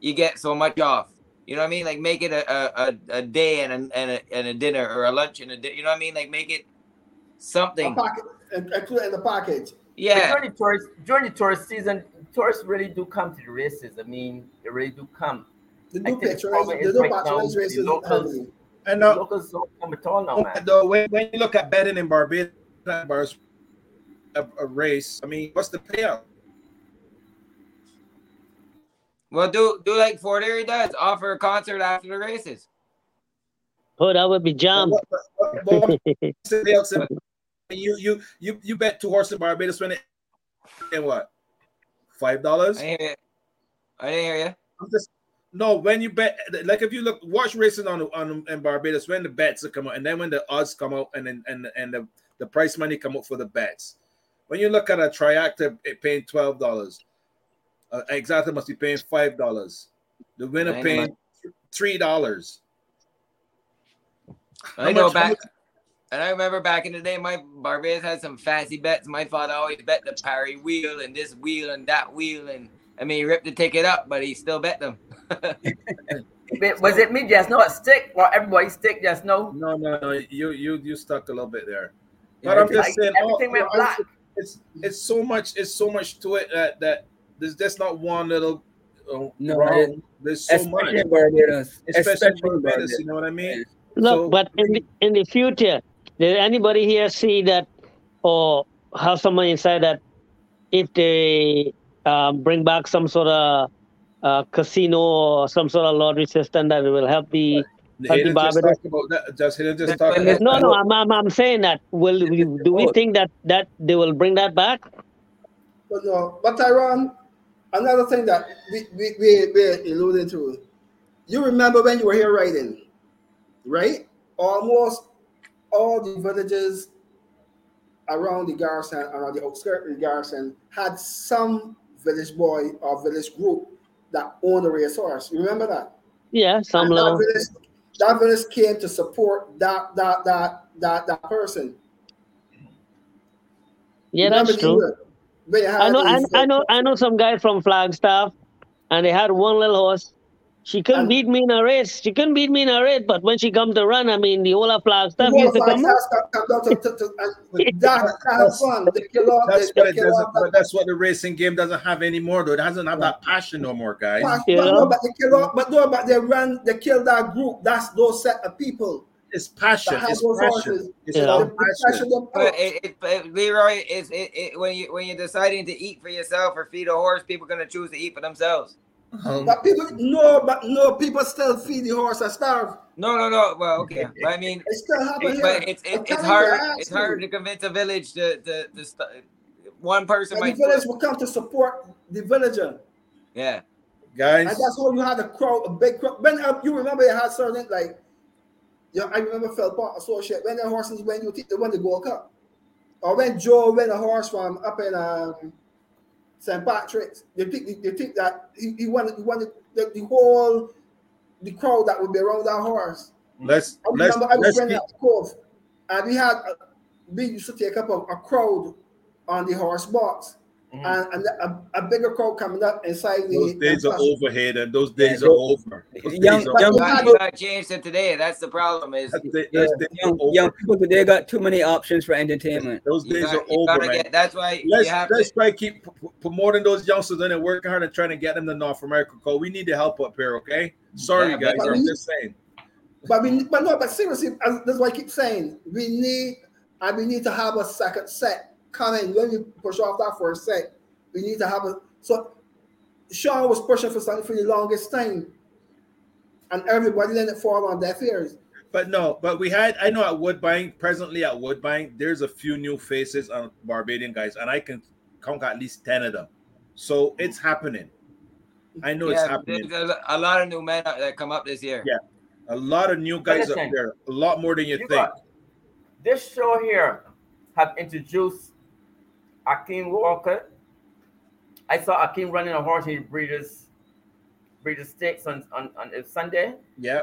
you get so much off. You know what I mean? Like make it a a, a- a day and a, and a and a dinner or a lunch and a di- you know what I mean? Like make it A something. packet, in- included in the package. Yeah. During the tourist during the tourist season, tourists really do come to the races. I mean, they really do come. They do the patronize- problem they is do right now, patronize the locals, heavily. And the uh, locals don't come at all now, man. though when, when you look at betting in Barbados, bars, a, a race. I mean, what's the payout? Well, do do like Fort Erie does. Offer a concert after the races. Oh, that would be jam. What's the payouts in- you you you you bet two horses in Barbados when it and what five dollars? I didn't hear you. I didn't hear you. I'm just no. When you bet, like if you look watch racing on on in Barbados, when the bets come out, and then when the odds come out, and then and and the, the price money come out for the bets. When you look at a triactor, it paying twelve dollars. Uh, exactly must be paying five dollars. The winner paying three dollars. I know back, and I remember back in the day, my Barbados had some fancy bets. My father always bet the parry wheel and this wheel and that wheel, and I mean, he ripped the ticket up, but he still bet them. Wait, Was it me just know a stick or everybody stick just know? No, no, no. You you you stuck a little bit there. Yeah, But I'm just like saying, everything went oh, black. It's it's so much. It's so much to it that that there's just not one little. Uh, No, wrong. it- there's so much. especially in Barbados. Especially, Especially in in Barbados. Barbados. You know what I mean? Look, So- but in the, in the future, did anybody here see that or have someone inside that if they um, bring back some sort of uh, casino or some sort of lottery system that it will help the, help the Hayden just Barbados? talked about that. Just just talked about No, no, I'm, I'm, I'm saying that. Will we- do we think that that they will bring that back? But no, but Tyrone, another thing that we we we we're alluding to. You remember when you were here riding, right? Almost all the villages around the garrison and on the outskirts of the garrison had some village boy or village group that owned a racehorse. Remember that? Yeah, some that village, that village came to support that that that that that person. Yeah, Remember that's true. year when you I know, I, I know, I know some guy from Flagstaff, and they had one little horse. She couldn't beat me in a race. She couldn't beat me in a race, but when she come to run, I mean, the whole of Flagstaff used to come. And That's what they it kill doesn't. off But that's what the racing game doesn't have anymore, though. It doesn't have that passion no more, guys. But, but no, but they kill off, but no, but they run, they kill that group. That's those set of people. It's passion. It's passion. It's They- about they passion passion. But it, it, but Leroy is it, it, when you when you're deciding to eat for yourself or feed a horse, people gonna choose to eat for themselves. But people no, but no, people still feed the horse and starve. No, no, no. Well, okay, but I mean, It still happen it- here. but it's it, it's hard. It's hard to convince a village to to, to st- one person And might. the village will come to support the villager. Yeah. guys. And that's how you had a crowd, a big crowd. When uh, you remember, you had certain like, yeah, I remember Phil Park Associate when the horses when you think they won the Gold Cup, or when Joe won a horse from up in um, St. Patrick's. You think you think that he, he won he won the, the, whole the crowd that would be around that horse. Let's I let's remember I was let's running keep, at the Cove, and we had uh, we used to take up a, a crowd on the horse box, Mm-hmm. and, and a, a bigger crowd coming up inside the. those days the are over here, and those days are over. Those Young- days are young over. Got, got changed to today. That's the problem. Is Those days Yeah, are young, young people today got too many options for entertainment. Those you, days got, are over, man. get. That's why Let's you have let's to. try keep p- p- promoting those youngsters in and working hard and trying to get them to North America. Cole, we need the help up here, okay? Sorry, Yeah, guys. but I'm we- just saying. But we, but no, but seriously, that's why I keep saying we need, and we need to have a second set coming when we push off that for a set. We need to have a so. Sean was pushing for something for the longest time, and everybody let it fall on deaf ears. But no, but we had I know at Woodbine, presently at Woodbine, there's a few new faces on Barbadian guys, and I can count at least 10 of them. So it's happening. I know it's Yeah, happening. there's a, a lot of new men that come up this year. Yeah. A lot of new guys up there, a lot more than you, you think. got- this show here have introduced Akeem Walker. I saw Akeem running a horse in Breeders' Breeders' Stakes on, on, on a Sunday. Yeah,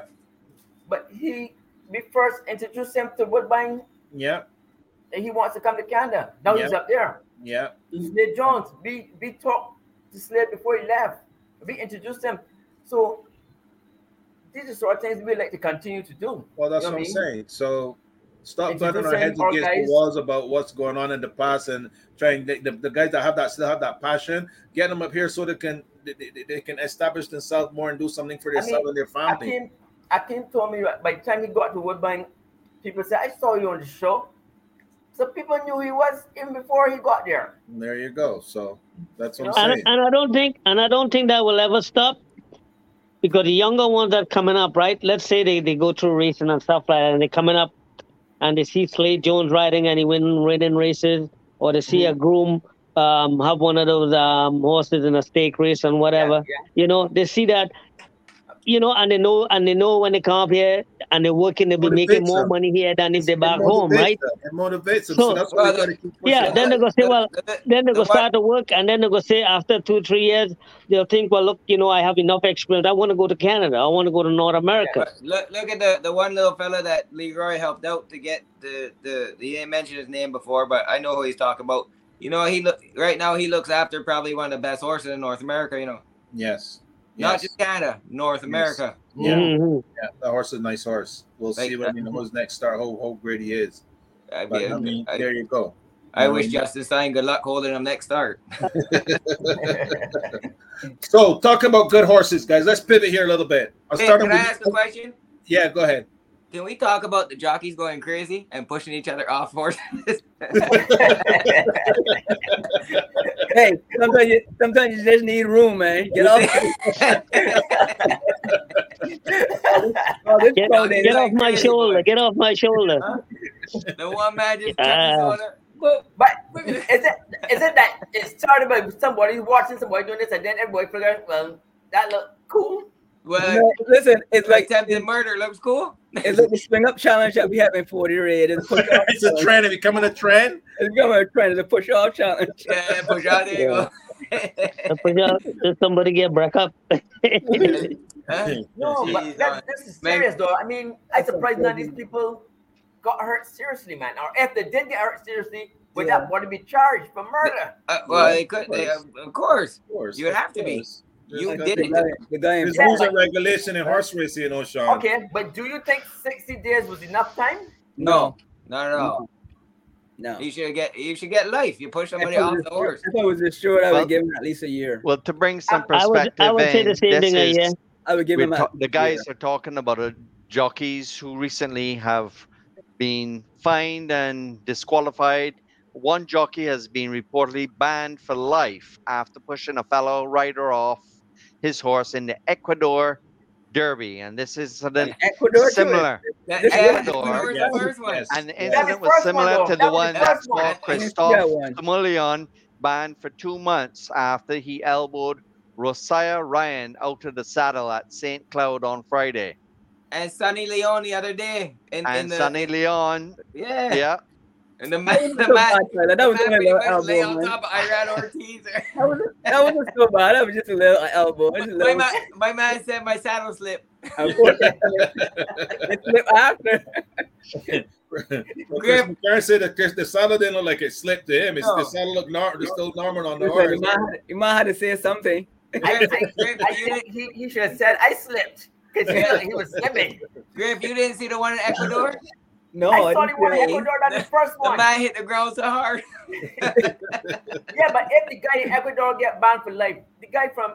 But he we first introduced him to Woodbine yeah, and he wants to come to Canada. Now he's up there. yeah. Slade Jones, we we talked to Slade before he left. We introduced him. So these are sort of things we like to continue to do. Well, that's You know what I'm mean? saying. So stop Introduce banging our heads against guys. the walls about what's going on in the past and trying the, the, the guys that have that still have that passion, get them up here so they can they, they, they can establish themselves more and do something for I themselves mean, and their family. Akeem, Akeem told me by the time he got to Woodbine, people said, I saw you on the show. So people knew he was even before he got there. There you go. So that's what I'm know? saying. And, and I don't think and I don't think that will ever stop because the younger ones that are coming up, right? Let's say they, they go through racing and stuff like that, and they're coming up and they see Slade Jones riding and he win winning races, or they see a groom um, have one of those um, horses in a stake race and whatever. You know, they see that, you know, and they know and they know when they come up here and they're working, they'll be making more them. money here than if they're It back home, right? them. It motivates them. So- So, that's why we gotta keep. Yeah, then they're gonna say, well, then they're the gonna start to work, and then they're gonna say after two, three years, they'll think, well, look, you know, I have enough experience. I want to go to Canada. I want to go to North America. Look, look at the, the one little fella that Leroy helped out to get the the he didn't mention his name before, but I know who he's talking about. You know, he look right now he looks after probably one of the best horses in North America. You know, Yes. Not just Canada, North America. Yeah. Mhm. Yeah. The horse is a nice horse. We'll Like see when that. you know his next start, how, how great he is. I, But, I mean, there you go. I wish what I mean? Justin Stein good luck holding him next start. So talking about good horses, guys. Let's pivot here a little bit. I'll Hey, start can with I ask a question? Yeah, go ahead. Can we talk about the jockeys going crazy and pushing each other off horses? Hey, sometimes you, sometimes you just need room, man. Get off. oh, this Get, crowd get off my shoulder. boy. Get off my shoulder. the one man just kept his Ah. shoulder. But, but is it is it that it started by somebody watching somebody doing this and then everybody figured, well, that look cool. Well, No, listen, it's like attempted murder looks cool. it's like the spring up challenge that we have in 40 Raid. It's, it's a trend. It's becoming a trend. It's becoming a trend. It's a push off challenge. Yeah, push out. There you go. I forgot, Did somebody get break up? Huh? No, but that, this is Man. serious though. I mean, I'm surprised none of these people got hurt seriously, man. Or if they did get hurt seriously, would Yeah. that want to be charged for murder? Uh, well, Yeah, they of could. They, course. of course. Of course. You would have to be. Course. You There's- did The it. the guy in There's rules but- and regulation in horse racing, you know, Sean. Okay, but do you think 60 days was enough time? No, not at all. No. You should get. You should get life. You push somebody off the horse. If I was assured, I would Well- give him at least a year. Well, to bring some I would, perspective I would say in, the same this thing. is- Yeah. I would give him at ta- the guys year. are talking about uh, jockeys who recently have been fined and disqualified. One jockey has been reportedly banned for life after pushing a fellow rider off his horse in the Ecuador Derby, and this is an Ecuador, similar. That, This yeah, is- that was Yes, the first one. And the incident the was first one, similar to the That one the that first one. saw I Christophe that one. Banned for two months after he elbowed Rossa Ryan out of the saddle at St. Cloud on Friday. And Sonny Leon the other day. In, in And the, Sonny Leon, Yeah. yeah. And the man, the so man, bad, fella. That was the man only a pretty little much lay elbow, on man. top of Irad Ortiz. That wasn't, that wasn't so bad. That was just a little elbow. A my, little, man, my man said my saddle slipped. Of course, it slipped after. Well, Chris McCarron said that Chris, the saddle didn't look like it slipped to him. It's, No. The saddle looked normal. It's still normal on the Listen, horse. You might, have, might have to say something. I, I, I you think didn't, he, he should have said I slipped because he, he was slipping. Griff, you didn't see the one in Ecuador? No, I saw the didn't one in Ecuador, not the first The one. man hit the ground so hard. Yeah, but if the guy in Ecuador get banned for life, the guy from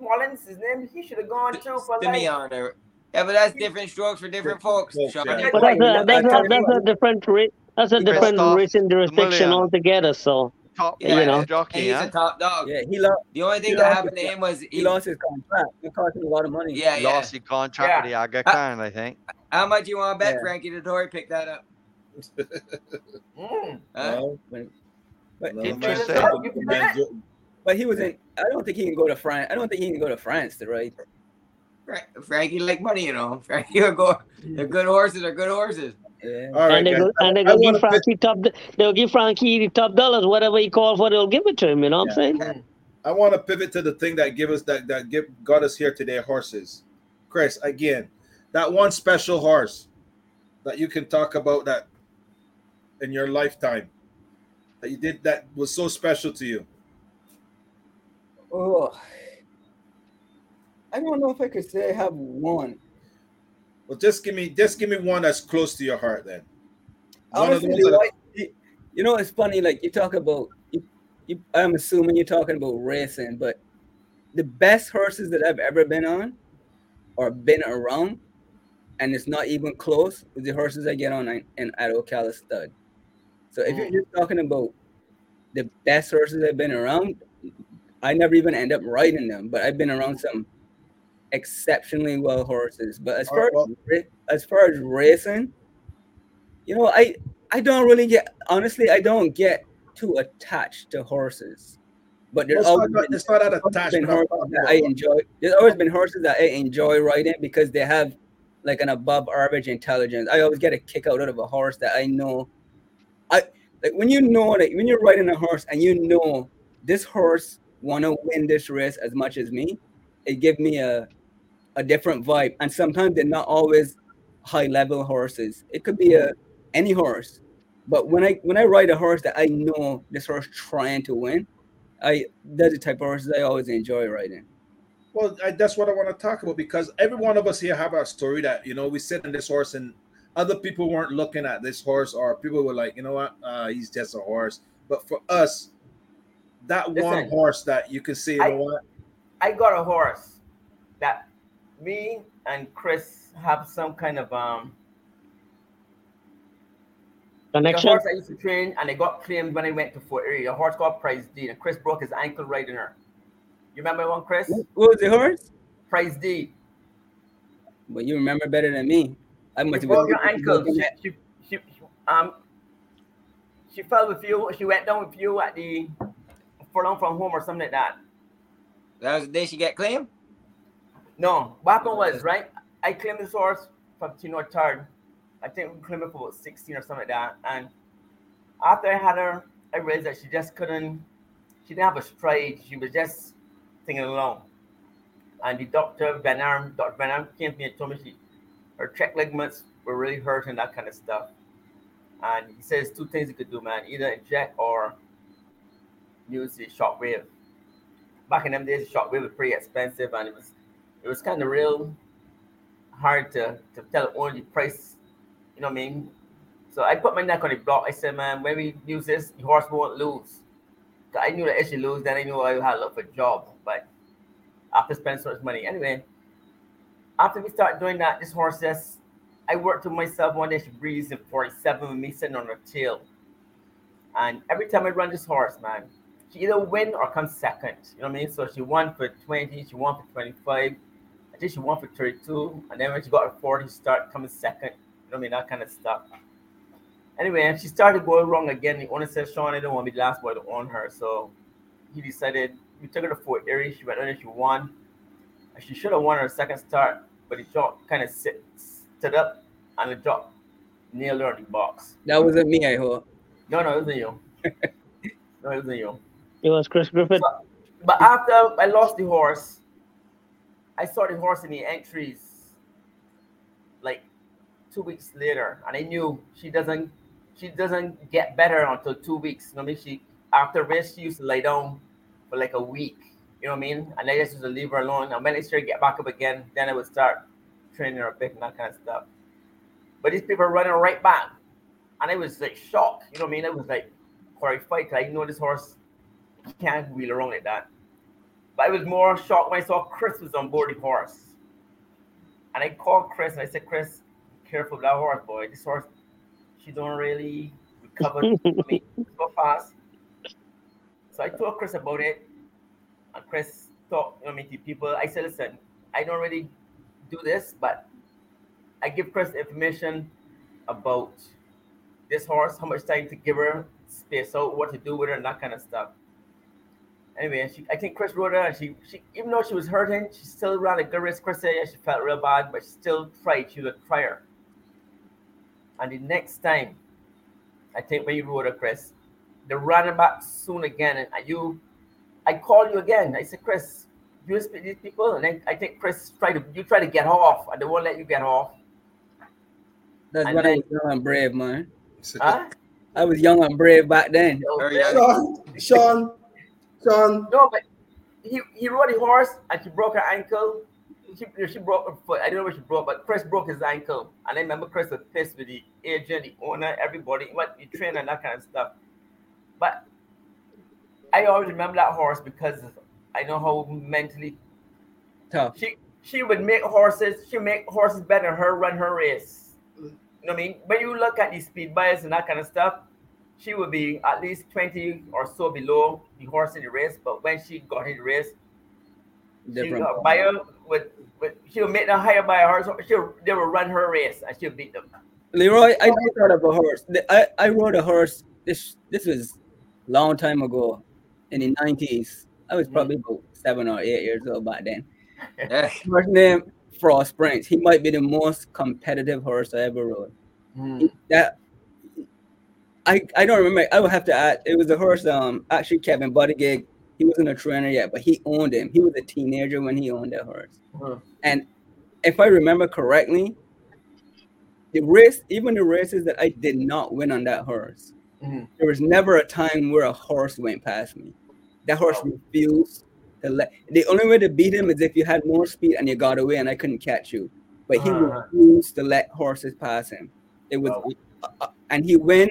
Soumillon's, his name, he should have gone too for life. Simeon. or- Yeah, but that's different strokes for different folks. Folks, yeah. But that's a, that's a, that's a different ra- that's a different Christoph racing jurisdiction altogether. So Top Yeah, you know. Jockey, he's huh? a top dog. Yeah, he lost. The only thing that lost happened to him was He he, lost his contract. It cost him a lot of money. yeah, yeah. Lost his contract with the Aga Khan, I think. How much do you want to bet Yeah. Frankie Dettori picked that up? Mm. Huh? No, But, but, no, Interesting. man, You feel man, that? but he was in. I don't think he can go to France. I don't think he can go to France to ride. Frankie like money, you know. Frankie will go. The good horses are good horses. Yeah. All right, and they guys. go, and they I go wanna give Frankie top. They'll give Frankie the top dollars, whatever he called for. They'll give it to him. You know what I'm saying? I want to pivot to the thing that give us that that give, got us here today, horses. Chris, again, that one special horse that you can talk about that in your lifetime that you did that was so special to you. Oh, I don't know if I could say I have one. Well, just give me just give me one that's close to your heart then. One of Honestly, those that- you- know, it's funny. Like you talk about, you, you, I'm assuming you're talking about racing, but the best horses that I've ever been on, or been around, and it's not even close, is the horses I get on in, in at Ocala Stud. So if you're mm. just talking about the best horses I've been around, I never even end up riding them, but I've been around some exceptionally well horses. But as far Alright, as as far as racing, you know, I I don't really get honestly, I don't get too attached to horses. But there's Well, always not, been, not that been horses that about. I enjoy. There's always been horses that I enjoy riding because they have like an above average intelligence. I always get a kick out of a horse that I know. I like when you know that when you're riding a horse and you know this horse want to win this race as much as me, it give me a a different vibe. And sometimes they're not always high level horses. It could be a any horse. But when I when I ride a horse that I know this horse trying to win, I that's the type of horses I always enjoy riding. Well, I, that's what I want to talk about because every one of us here have our story that you know we sit on this horse and other people weren't looking at this horse or people were like, you know what, uh, he's just a horse. But for us, that one horse that you can see, you I- know what, I got a horse that me and Chris have some kind of um the Connection. horse I used to train and I got claimed when I went to Fort Erie. A horse called Price D and Chris broke his ankle riding her. You remember one, Chris? Wh- What was the horse? Price D. Well, you remember better than me. I must have broke been your ankle. She, she, she, she- um she fell with you. She went down with you at the furlong from home or something like that. That was the day she got claimed. No, what happened was right. I claimed this horse from Tino Attard. I think we claimed it for about 16 or something like that. And after I had her, I realized that she just couldn't. She didn't have a stride. She was just singing along. And the doctor Benarm, Dr. Benarm came to me and told me she, her check ligaments were really hurt and that kind of stuff. And he says two things you could do, man: either inject or use the shockwave. Back in them days, the shockwave was pretty expensive, and it was it was kind of real hard to, to tell only price, you know what I mean? So I put my neck on the block. I said, man, when we use this, the horse won't lose. 'Cause I knew that if she lose, then I knew I had to look for a job. But after spending so much money, anyway, after we start doing that, this horse just, I worked with myself one day. She breathes in 47 with me sitting on her tail. And every time I run this horse, man, she either win or come second. You know what I mean? So she won for 20, she won for 25. I think she won for 32. And then when she got her 40, she started coming second. You know what I mean? That kind of stuff. Anyway, and she started going wrong again. The owner said, Sean, I don't want to be the last boy to own her. So he decided we took her to Fort Erie. She went in and she won. And she should have won her second start, but the jock kind of sit stood up and the jock nailed her in the box. That wasn't me, I hope. No, no, it wasn't you. no, it wasn't you. It was Chris Griffith. But, but after I lost the horse, I horse in the entries like two weeks later, and I knew she doesn't she doesn't get better until two weeks. You know I mean? She after race she used to lay down for like a week. You know what I mean? And I just used to leave her alone. And when I started to get back up again, then I would start training her a and that kind of stuff. But these people running right back. And I was like shocked. You know what I mean? I was like horrified. I know this horse can't wheel around like that. But I was more shocked when I saw Chris was on board the horse. And I called Chris and I said, Chris, careful with that horse, boy. This horse, she don't really recover me so fast. So I told Chris about it. And Chris talked you know, me to people. I said, listen, I don't really do this, but I give Chris information about this horse, how much time to give her, space out, what to do with her, and that kind of stuff. Anyway, she, I think Chris wrote her, and she, she, even though she was hurting, she still ran a good race. Chris said yeah, she felt real bad, but she still tried. She was a trier. And the next time, I think when you wrote her, Chris, the running back soon again, and you, I called you again. I said, Chris, you speak to these people, and then I think Chris tried to, you try to get off, and they won't let you get off. That's And when I then- was young and brave, man. Huh? I was young and brave back then. Sean, Sean, Sean. No, but he, he rode the horse and she broke her ankle. She, she broke her foot. I don't know what she broke, but Chris broke his ankle. And I remember Chris was pissed with the agent, the owner, everybody, what the trainer, and that kind of stuff. But I always remember that horse because I know how mentally tough. She she would make horses, she make horses better her run her race. Mm. You know what I mean? When you look at the speed bias and that kind of stuff, she would be at least 20 or so below the horse in the race. But when she got in the race, she Different. got by her with, with she'll make them higher by a horse. She'll they will run her race and she'll beat them. Leroy, I just thought of a horse. I, I rode a horse. This this was long time ago, in the nineties. I was mm-hmm. probably about seven or eight years old back then. Horse name Frost Prince. He might be the most competitive horse I ever rode. He- That I I don't remember. I would have to add. It was a horse. Um, actually, Kevin Buttigieg. He wasn't a trainer yet, but he owned him. He was a teenager when he owned that horse. And if I remember correctly, the race, even the races that I did not win on that horse, there was never a time where a horse went past me. That horse refused to let. The only way to beat him is if you had more speed and you got away and I couldn't catch you. But he Ah. refused to let horses pass him. It was, uh, uh, and he went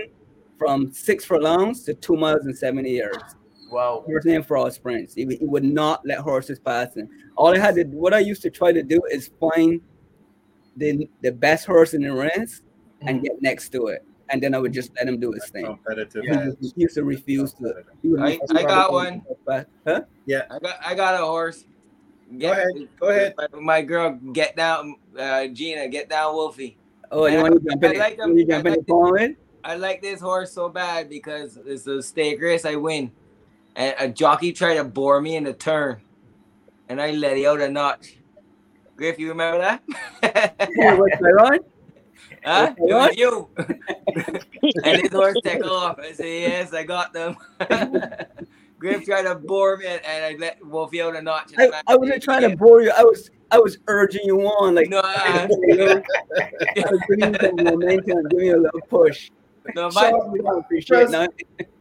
from six furlongs to two miles and seventy yards. Wow. Horse named Frost Prince. He, he would not let horses pass him. All I had to, what I used to try to do is find the the best horse in the race and get next to it, and then I would just let him do his thing. Competitive. He, used- he used to refuse to. I, I got one. Huh? Yeah. I got I got a horse. Get, ahead, Go ahead. My, my girl, get down, uh, Gina, get down, Wolfie. Oh, you And want to jump in? I like him. You I jump in the pond with? I like this horse so bad because it's a stake race. I win, and a jockey tried to bore me in the turn, and I let it out a notch. Griff, you remember that? Yeah, what's on? Huh? It was you. and his horse took off. I said, "Yes, I got them." Griff tried to bore me, and I let Wolfie out a notch. I, I wasn't trying to bore you. I was I was urging you on, like No, know, I was giving you momentum, giving you a little push. No, my, we don't appreciate that.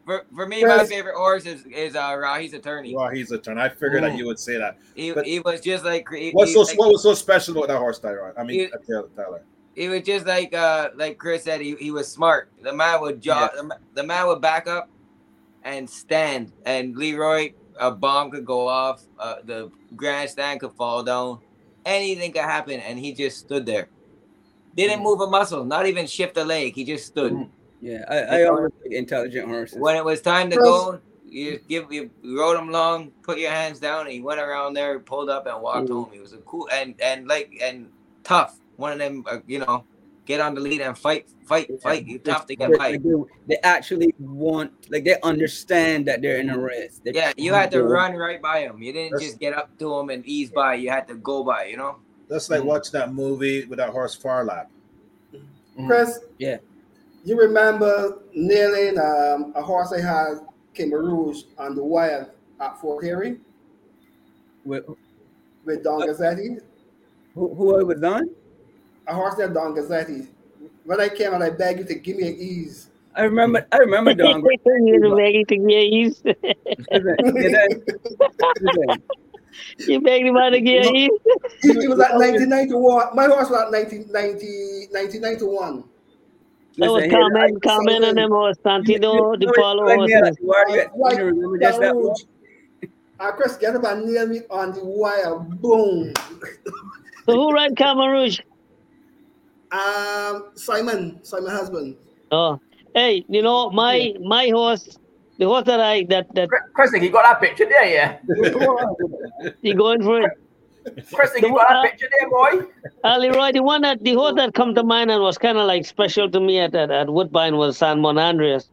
for, for me, my favorite horse is is uh, Rahi's attorney. Well, he's a turn. I figured that you would say that. He, he was just like he, what's so like- what was so special about that horse, Tyrone? I mean, He- uh, Tyler. It was just like uh like Chris said, he, he was smart. The man would jog the, the man would back up and stand and Leroy a bomb could go off, uh, the grandstand could fall down, anything could happen and he just stood there. Didn't move a muscle, not even shift a leg, he just stood. Yeah, I, I always like intelligent horses. When it was time to go, you just give you rode him long, put your hands down, and he went around there, pulled up, and walked Mm. home. He was a cool and and like and tough. One of them, uh, you know, get on the lead and fight, fight, fight. You tough to get They, by. they, they actually want, like, they understand that they're in a race. They- Yeah, you had to run right by them. You didn't just get up to them and ease by. You had to go by. You know. That's like watching that movie with that horse Phar Lap. Chris, Yeah. You remember nailing um, a horse I had, King Rouge, on the wire at Fort Erie With, with Don Gazzetti? who, who I was on? A horse named Don Gazzetti. When I came and I begged you to give me an ease. I remember, I remember Don. You're begging to get ease. Listen, listen, listen. You begged him to get ease. He, he was at 1991. My horse was at 1990, 1991. That was Listen, here, Carmen, Carmen and them was Santino, the Paulo When you- horses. you already- Like, you remember just that one? Uh, Chris, get up and nail me on the wire. Boom. So who ran Carmen Rouge? Um, Simon, Simon husband. Oh, hey, you know my my horse, the horse that I that that Chris, you got that picture there, yeah. you going for it? Chris, you got that picture there, boy. Uh, Leroy, the one that the horse that come to mind and was kind of like special to me at, at, at Woodbine was San Juan Andreas.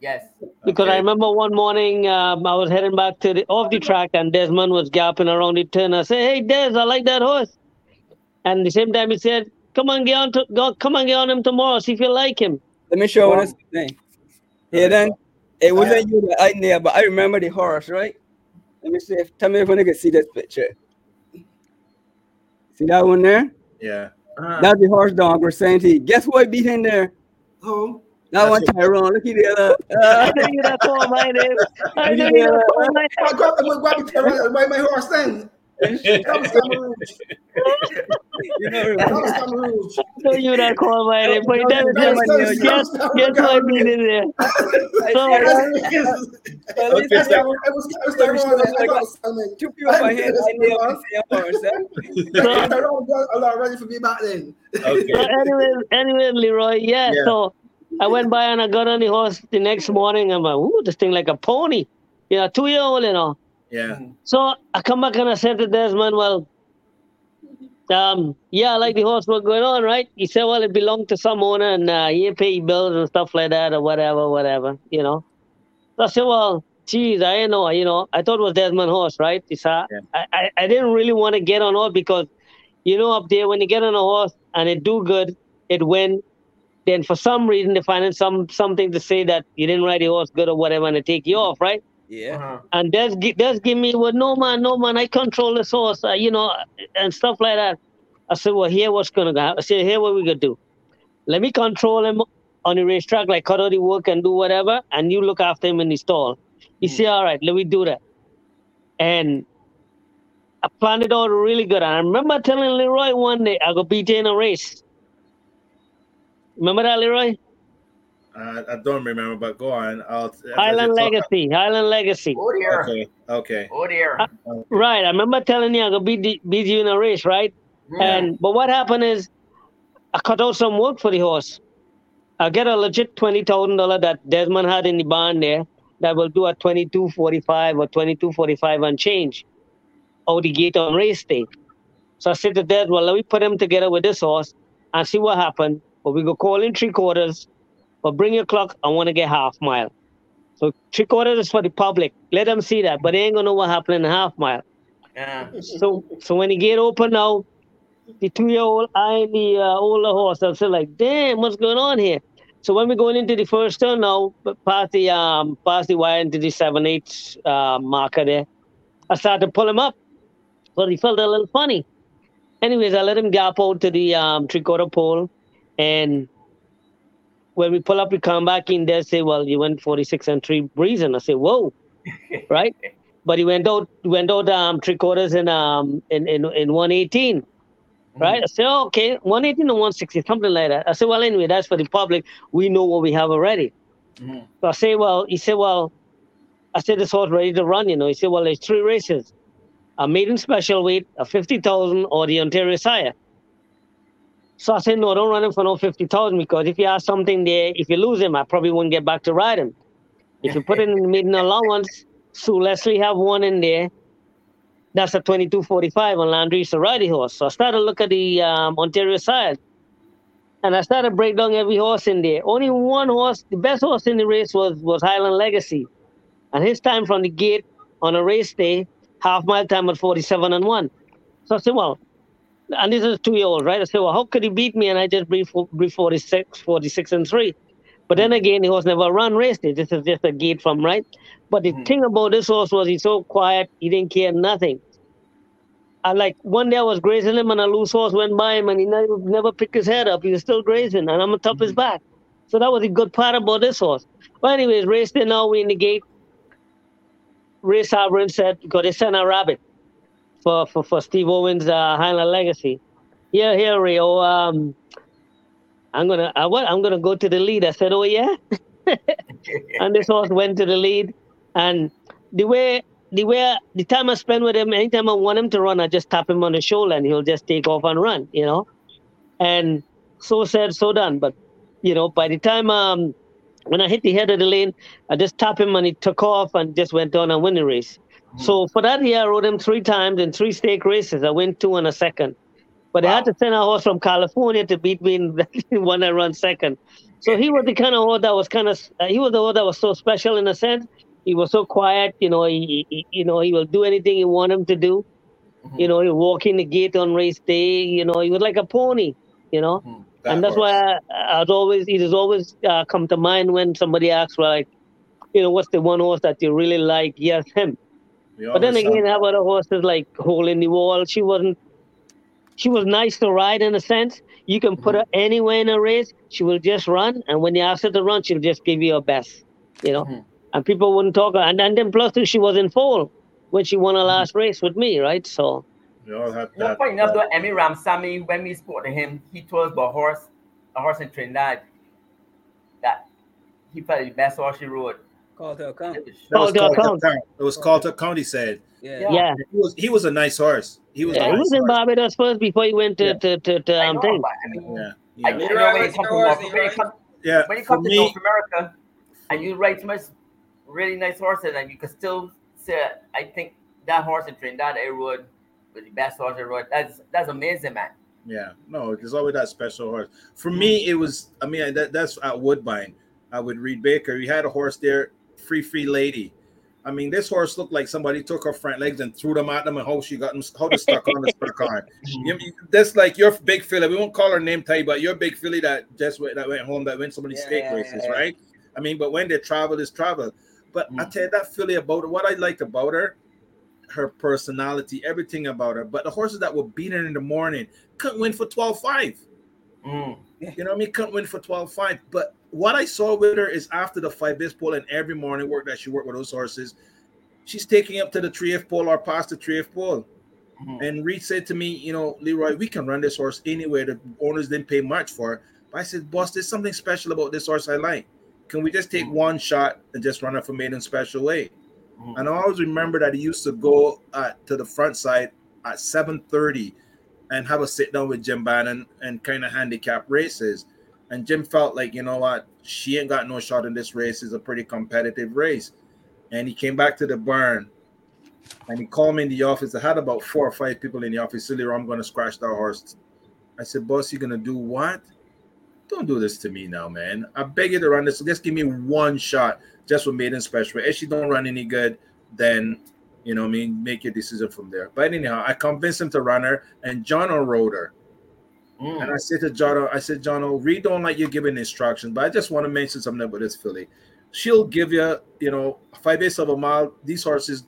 Yes. Because I remember one morning um, I was heading back to the off the track and Desmond was galloping around the turn. I said, "Hey, Des, I like that horse." And the same time he said, "Come on, get on, to, go, come on, get on him tomorrow. See if you like him." Let me show you this thing. Here then, it wasn't you that I knew, but I remember the horse, right? Let me see if tell me if I can see this picture. See that one there? Yeah. That's the horse dog we're saying to you. Guess who I beat in there? Who? That one Tyrone. Look at the other. I knew you that call my name. I knew you that call my I got I grab my, my horse then. That was Simon Rouge. You know, That was Simon Rouge. I knew you that call my name. But That was- that guess guess who I beat in there? So It was Tyrone. It was it was Tyrone. I got Simon. Two people by hand. I knew I see a horse. Tyrone got a lot ready for me back then. So anyway, anyway, Leroy, yeah, Yeah. So I went by and I got on the horse the next morning. I'm like, ooh, this thing like a pony. You know, two year old, you know. Yeah. So I come back and I said to Desmond, well, um, yeah, I like the horse. What's going on, right? He said, well, it belonged to some owner and uh, he pay bills and stuff like that or whatever, whatever, you know. So I said, well, geez, I didn't know, you know, I thought it was Desmond horse, right? He said, I, I, I didn't really want to get on horse because, you know, up there, when you get on a horse and it do good, it win, then for some reason they find some something to say that you didn't ride the horse good or whatever and they take you off, right? Yeah. And that's that's give me well, no man, no man, I control the source, uh, you know, and stuff like that. I said, well, here what's gonna happen. I said, here what we gonna do. Let me control him on the racetrack, like cut out the work and do whatever, and you look after him in the stall. He said, all right, let me do that. And I planned it out really good. And I remember telling Leroy one day I go beat you in a race. Remember that, Leroy? Uh, I don't remember, but go on. I'll Highland Legacy, Highland Legacy. Oh dear. Okay. Okay. Oh dear. Right. I remember telling you I could beat, the- beat you in a race, right? And but what happened is I cut out some work for the horse. I get a legit twenty thousand dollar that Desmond had in the barn there that will do a twenty two forty five or twenty two forty five and change out the gate on race day. So I said to Des, well, let me put him together with this horse and see what happened. But we go call in three quarters, but bring your clock. I want to get half mile. So three quarters is for the public. Let them see that, but they ain't gonna know what happened in half mile. Yeah. So so when the gate open now, the two year old eyeing the uh, older horse. I'm saying like, damn, what's going on here? So when we're going into the first turn now, past the um past the wire into the seven eight uh, marker there, I started to pull him up, but he felt a little funny. Anyways, I let him gap out to the um three quarter pole, and when we pull up, we come back in there. Say, well, you went forty six and three breeze. And I say, whoa, right? But he went out went out um three quarters in um in in, in one eighteen. Right? I said, oh, okay, 118 or 160, something like that. I said, well, anyway, that's for the public. We know what we have already. So I say, well, he said, well, I said, this horse ready to run, you know. He said, well, there's three races a maiden special weight, a 50,000, or the Ontario Sire. So I said, no, don't run him for no 50,000 because if you have something there, if you lose him, I probably won't get back to ride him. If you put it in the maiden allowance, Sue Leslie have one in there. That's a 2245 on Landry Sarati horse. So I started to look at the um, Ontario side. and I started to break down every horse in there. Only one horse, the best horse in the race was was Highland Legacy, and his time from the gate on a race day, half mile time at 47 and one. So I said, well, and this is two year old, right? I said, well, how could he beat me? And I just beat 46, 46 and three. But then hmm. again, he was never run race day. This is just a gate from right. But the hmm. thing about this horse was he's so quiet, he didn't care nothing. I like one day I was grazing him and a loose horse went by him and he never, never picked his head up. He was still grazing and I'm on top of his hmm. back. So that was a good part about this horse. But anyways, race day now we in the gate. Race Sovereign said, because they sent a rabbit for, for, for Steve Owens' uh, Highland Legacy. Here, here, Rio. Um, I'm gonna, I, what? I'm gonna go to the lead. I said, oh yeah. and this horse went to the lead, and the way, the way, the time I spend with him, anytime I want him to run, I just tap him on the shoulder, and he'll just take off and run. You know, and so said, so done. But you know, by the time um, when I hit the head of the lane, I just tap him, and he took off and just went on and win the race. So for that year, I rode him three times in three stake races. I went two and a second. But I had to send a horse from California to beat me in the one that run second. So he was the kind of horse that was kind of uh, he was the horse that was so special in a sense. He was so quiet, you know. He, he you know he will do anything you want him to do. You know, he walk in the gate on race day. You know, he was like a pony. You know, That and that's why I, I was always it has always uh, come to mind when somebody asks, like, you know, what's the one horse that you really like? Yes, him. We But then again, have- how about a horse that's like hole in the wall? She wasn't. She was nice to ride in a sense. You can put her mm-hmm. anywhere in a race, she will just run. And when you ask her to run, she'll just give you her best. You know, mm-hmm. and people wouldn't talk. her. And, and then plus two, she was in full when she won her mm-hmm. last race with me, right? So we all have No that. point enough though, Emmy Ramsammy, when we spoke to him, he told us about horse, a horse in Trinidad that he felt the best horse he rode. Call to account. That was Called to account. account. It was called to account. He said. Yeah. yeah, He was he was a nice horse. He was yeah, a he nice was in horse. Barbados first before he went to Yeah. to to, to um thing. but I mean, Yeah, I, yeah, I Leroy, know when you come to your North, when you Leroy? come, yeah. when you For come to me, North America and you ride so much really nice horses and you can still say, I think that horse in Trinidad I rode was the best horse I rode. That's that's amazing, man. Yeah, no, there's always that special horse. For me, it was. I mean, that, that's at Woodbine. I would Reade Baker. You had a horse there, Free Free Lady. I mean, this horse looked like somebody took her front legs and threw them at them, and how she got them, how they stuck on the stuck on. You- that's like your big filly. We won't call her name tag, but your big filly that just went that went home that went so many Yeah, stake yeah, races, yeah. right? I mean, but when they travel, is travel. But I mm. tell you that filly about her, what I liked about her, her personality, everything about her. But the horses that were beating in the morning couldn't win for 12-5. Mm. You know what I mean? Couldn't win for 12-5. But what I saw with her is after the five base pole and every morning work that she worked with those horses, she's taking up to the 3F pole or past the 3F pole. Mhm. And Reade said to me, you know, Leroy, we can run this horse anywhere. The owners didn't pay much for it. But I said, boss, there's something special about this horse I like. Can we just take one shot and just run her for maiden special weight? Mhm. And I always remember that he used to go uh, to the front side at 7:30 and have a sit down with Jim Bannon and kind of handicap races. And Jim felt like, you know what, she ain't got no shot in this race. It's a pretty competitive race. And he came back to the barn and he called me in the office. I had about four or five people in the office. Silly, I'm going to scratch that horse. I said, boss, you're going to do what? Don't do this to me now, man. I beg you to run this. Just give me one shot just for maiden special. If she don't run any good, then you know what I mean, make your decision from there. But anyhow, I convinced him to run her, and John O rode her. Mm. And I said to John, O, I said, John, O, Reade don't like you giving instructions, but I just want to mention something about this filly. She'll give you, you know, five eighths of a mile. These horses,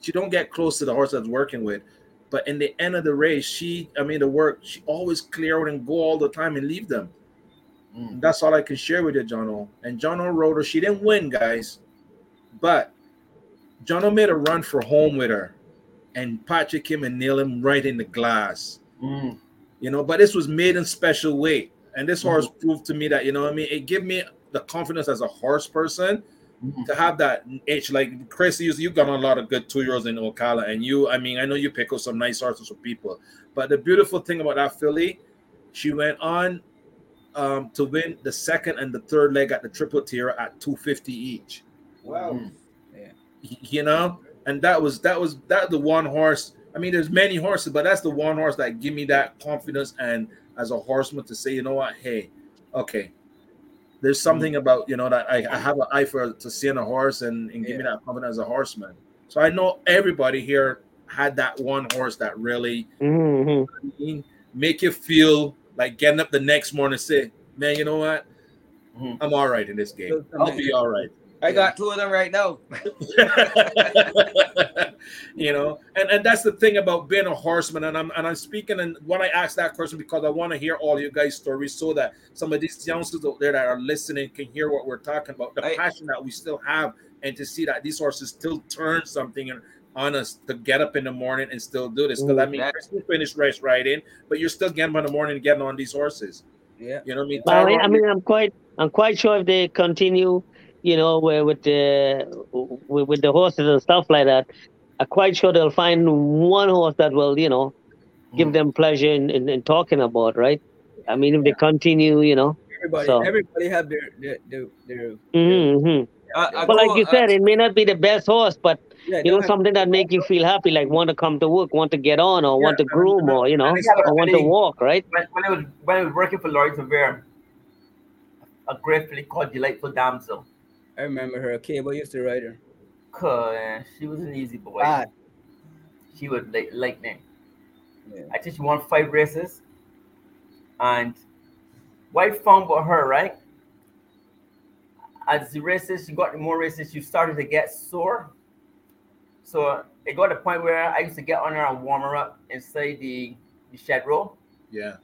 she don't get close to the horse that's working with. But in the end of the race, she, I mean, the work, she always clear out and go all the time and leave them. Mm. That's all I can share with you, John O. And John O rode her. She didn't win, guys, but John O made a run for home with her, and Patrick came and nailed him right in the glass. Mm. You know, but this was made in special way, and this horse Mm-hmm. proved to me that you know what I mean. It gave me the confidence as a horse person Mhm. to have that edge. Like Chris, you you got a lot of good two year olds in Ocala, and you, I mean, I know you pick up some nice horses for people. But the beautiful thing about that filly, she went on um, to win the second and the third leg at the Triple Tiara at 250 each. Wow. Mm. You know, and that was that was that the one horse. I mean, there's many horses, but that's the one horse that give me that confidence and as a horseman to say, you know what, hey, okay, there's something about you know that I, I have an eye for to seeing a horse and, and give me that confidence as a horseman. So I know everybody here had that one horse that really Mm-hmm. make you feel like getting up the next morning and say, man, you know what? Mm-hmm. I'm all right in this game. I'll be all right. I got two of them right now. you know, and, and that's the thing about being a horseman. And I'm and I'm speaking and when I ask that question because I want to hear all you guys' stories so that some of these youngsters out there that are listening can hear what we're talking about, the passion that we still have, and to see that these horses still turn something and on us to get up in the morning and still do this. Because I mean, That- Chris, you finished race riding, but you're still getting up in the morning and getting on these horses. Yeah. You know what I mean? Well, I mean, I'm quite, I'm quite sure if they continue, you know, with, with the with, with the horses and stuff like that, I'm quite sure they'll find one horse that will, you know, give them pleasure in, in, in talking about, right? I mean, if they continue, you know. Everybody, So. everybody have their their their. their Mm-hmm. Uh, but like you said, it may not be the best horse, but Yeah, you know something that make you feel happy, like want to come to work, want to get on, or want to groom, or you know, I or want to walk, right? When, when I was when I was working for Lloyd Severe, a great filly called Delightful Damsel. I remember her. Cable used to ride her. Cause she was an easy boy. Bad. She was like lightning. Yeah. I think she won five races. And what I found about her, right? As the races, she got more races, she started to get sore. So it got to the point where I used to get on her and warm her up inside the, the shed row. Yeah.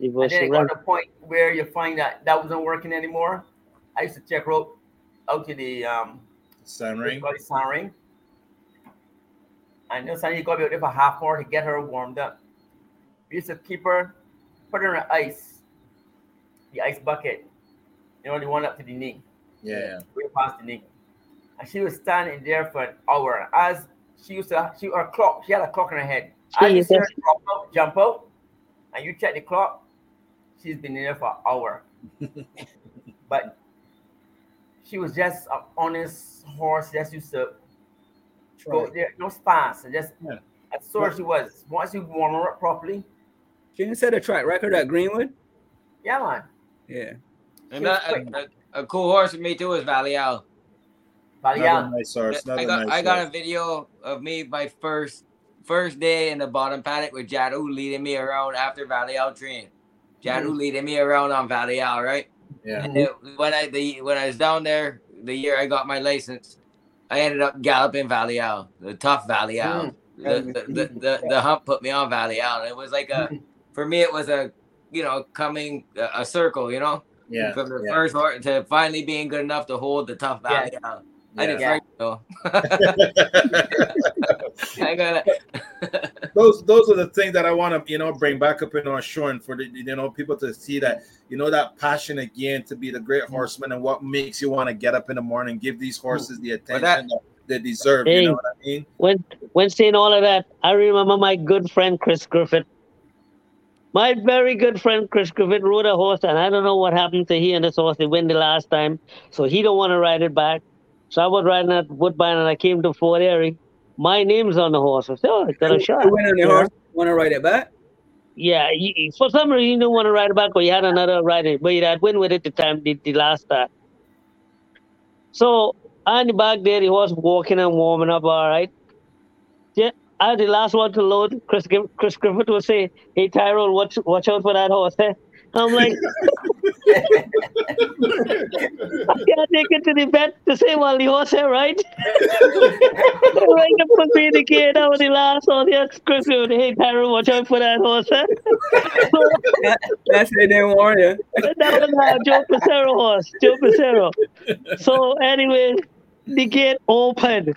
It And then it got to the point where you find that that wasn't working anymore. I used to check her out, out to the um, Sun what do you ring. sun ring. And this time you got to be out there for half hour to get her warmed up. We used to keep her, put her in the ice, the ice bucket, you know, the one up to the knee, Yeah. way past the knee. And she was standing there for an hour. As she used to, she her clock, she had a clock in her head. As you see her Jesus. drop out, jump out, and you check the clock, she's been in there for an hour. but she was just uh, an honest horse, just used to go Right. there, no spans, and just Yeah. as sore as she was. Once you warm her up properly, Can you set a track record at Greenwood? yeah, man. Yeah. And that, a, a, a cool horse for me too is Valial. But Another yeah, nice horse. I got nice I got a video of me my first first day in the bottom paddock with Jadu leading me around after Valial train. Jadu mm-hmm. leading me around on Valial, right? Yeah. And then when I the when I was down there the year I got my license, I ended up galloping Valial, the tough Valial. The, the, the, the, the hump put me on Valley And it was like a for me it was a you know coming a, a circle, you know? Yeah. From the yeah. first horse to finally being good enough to hold the tough Yeah. I didn't Yeah. fight though. I gotta those those are the things that I want to you know bring back up in our show and for the you know people to see that you know that passion again to be the great mm-hmm. horseman and what makes you want to get up in the morning give these mm-hmm. horses the attention that- that they deserve. You know what I mean? when when saying all of that, I remember my good friend Chris Griffith. My very good friend Chris Griffith rode a horse, and I don't know what happened to he and this horse. They win the last time, so he don't want to ride it back. So I was riding at Woodbine, and I came to Fort Erie. My name's on the horse. I said, "Oh, I got a shot." You went on the you horse. Want to ride it back? Yeah, he, he- for some reason he didn't want to ride it back, but he had another rider, but he had win with it the time the, the last start. So on the back there, the horse walking and warming up, all right. Yeah, I had the last one to load. Chris Chris Griffith would say, "Hey Tyrone, watch watch out for that horse." Eh? I'm like, can't take it to the vet to say, "Well, the horse here, right?" right up for me the kid. Was the last one. Yeah, Chris "Hey Tyrone, watch out for that horse." Eh? That's it. They warn you. that was uh, Joe Pacero horse, Joe Pacero. So anyway, the gate opened.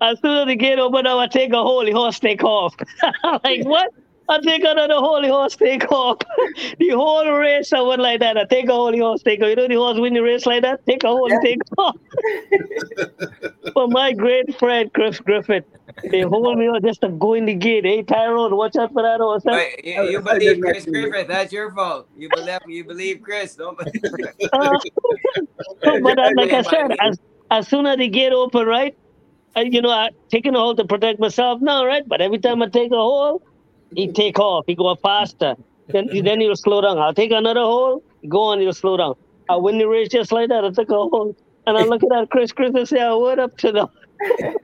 As soon as the gate opened, I would take a holy horse take off. Like, what? I take another holy horse take off. the whole race I went like that. I take a holy horse take off. You know the horse win the race like that? Take a holy take off. but my great friend Chris Griffith, they hold me on just to go in the gate. Hey Tyrone, watch out for that horse. huh? Wait, you, you believe Chris Griffith, that's your fault. You believe you believe Chris, don't believe Uh, but uh, like I said, as, as soon as the gate open, right? I, you know, I taking a hold to protect myself now, right? But every time I take a hold, he take off. He go faster. then then you'll slow down. I'll take another hole. Go on, He'll slow down. I win the race just like that. I took a hole, and I look at that Chris Chris and say, "I went up to the."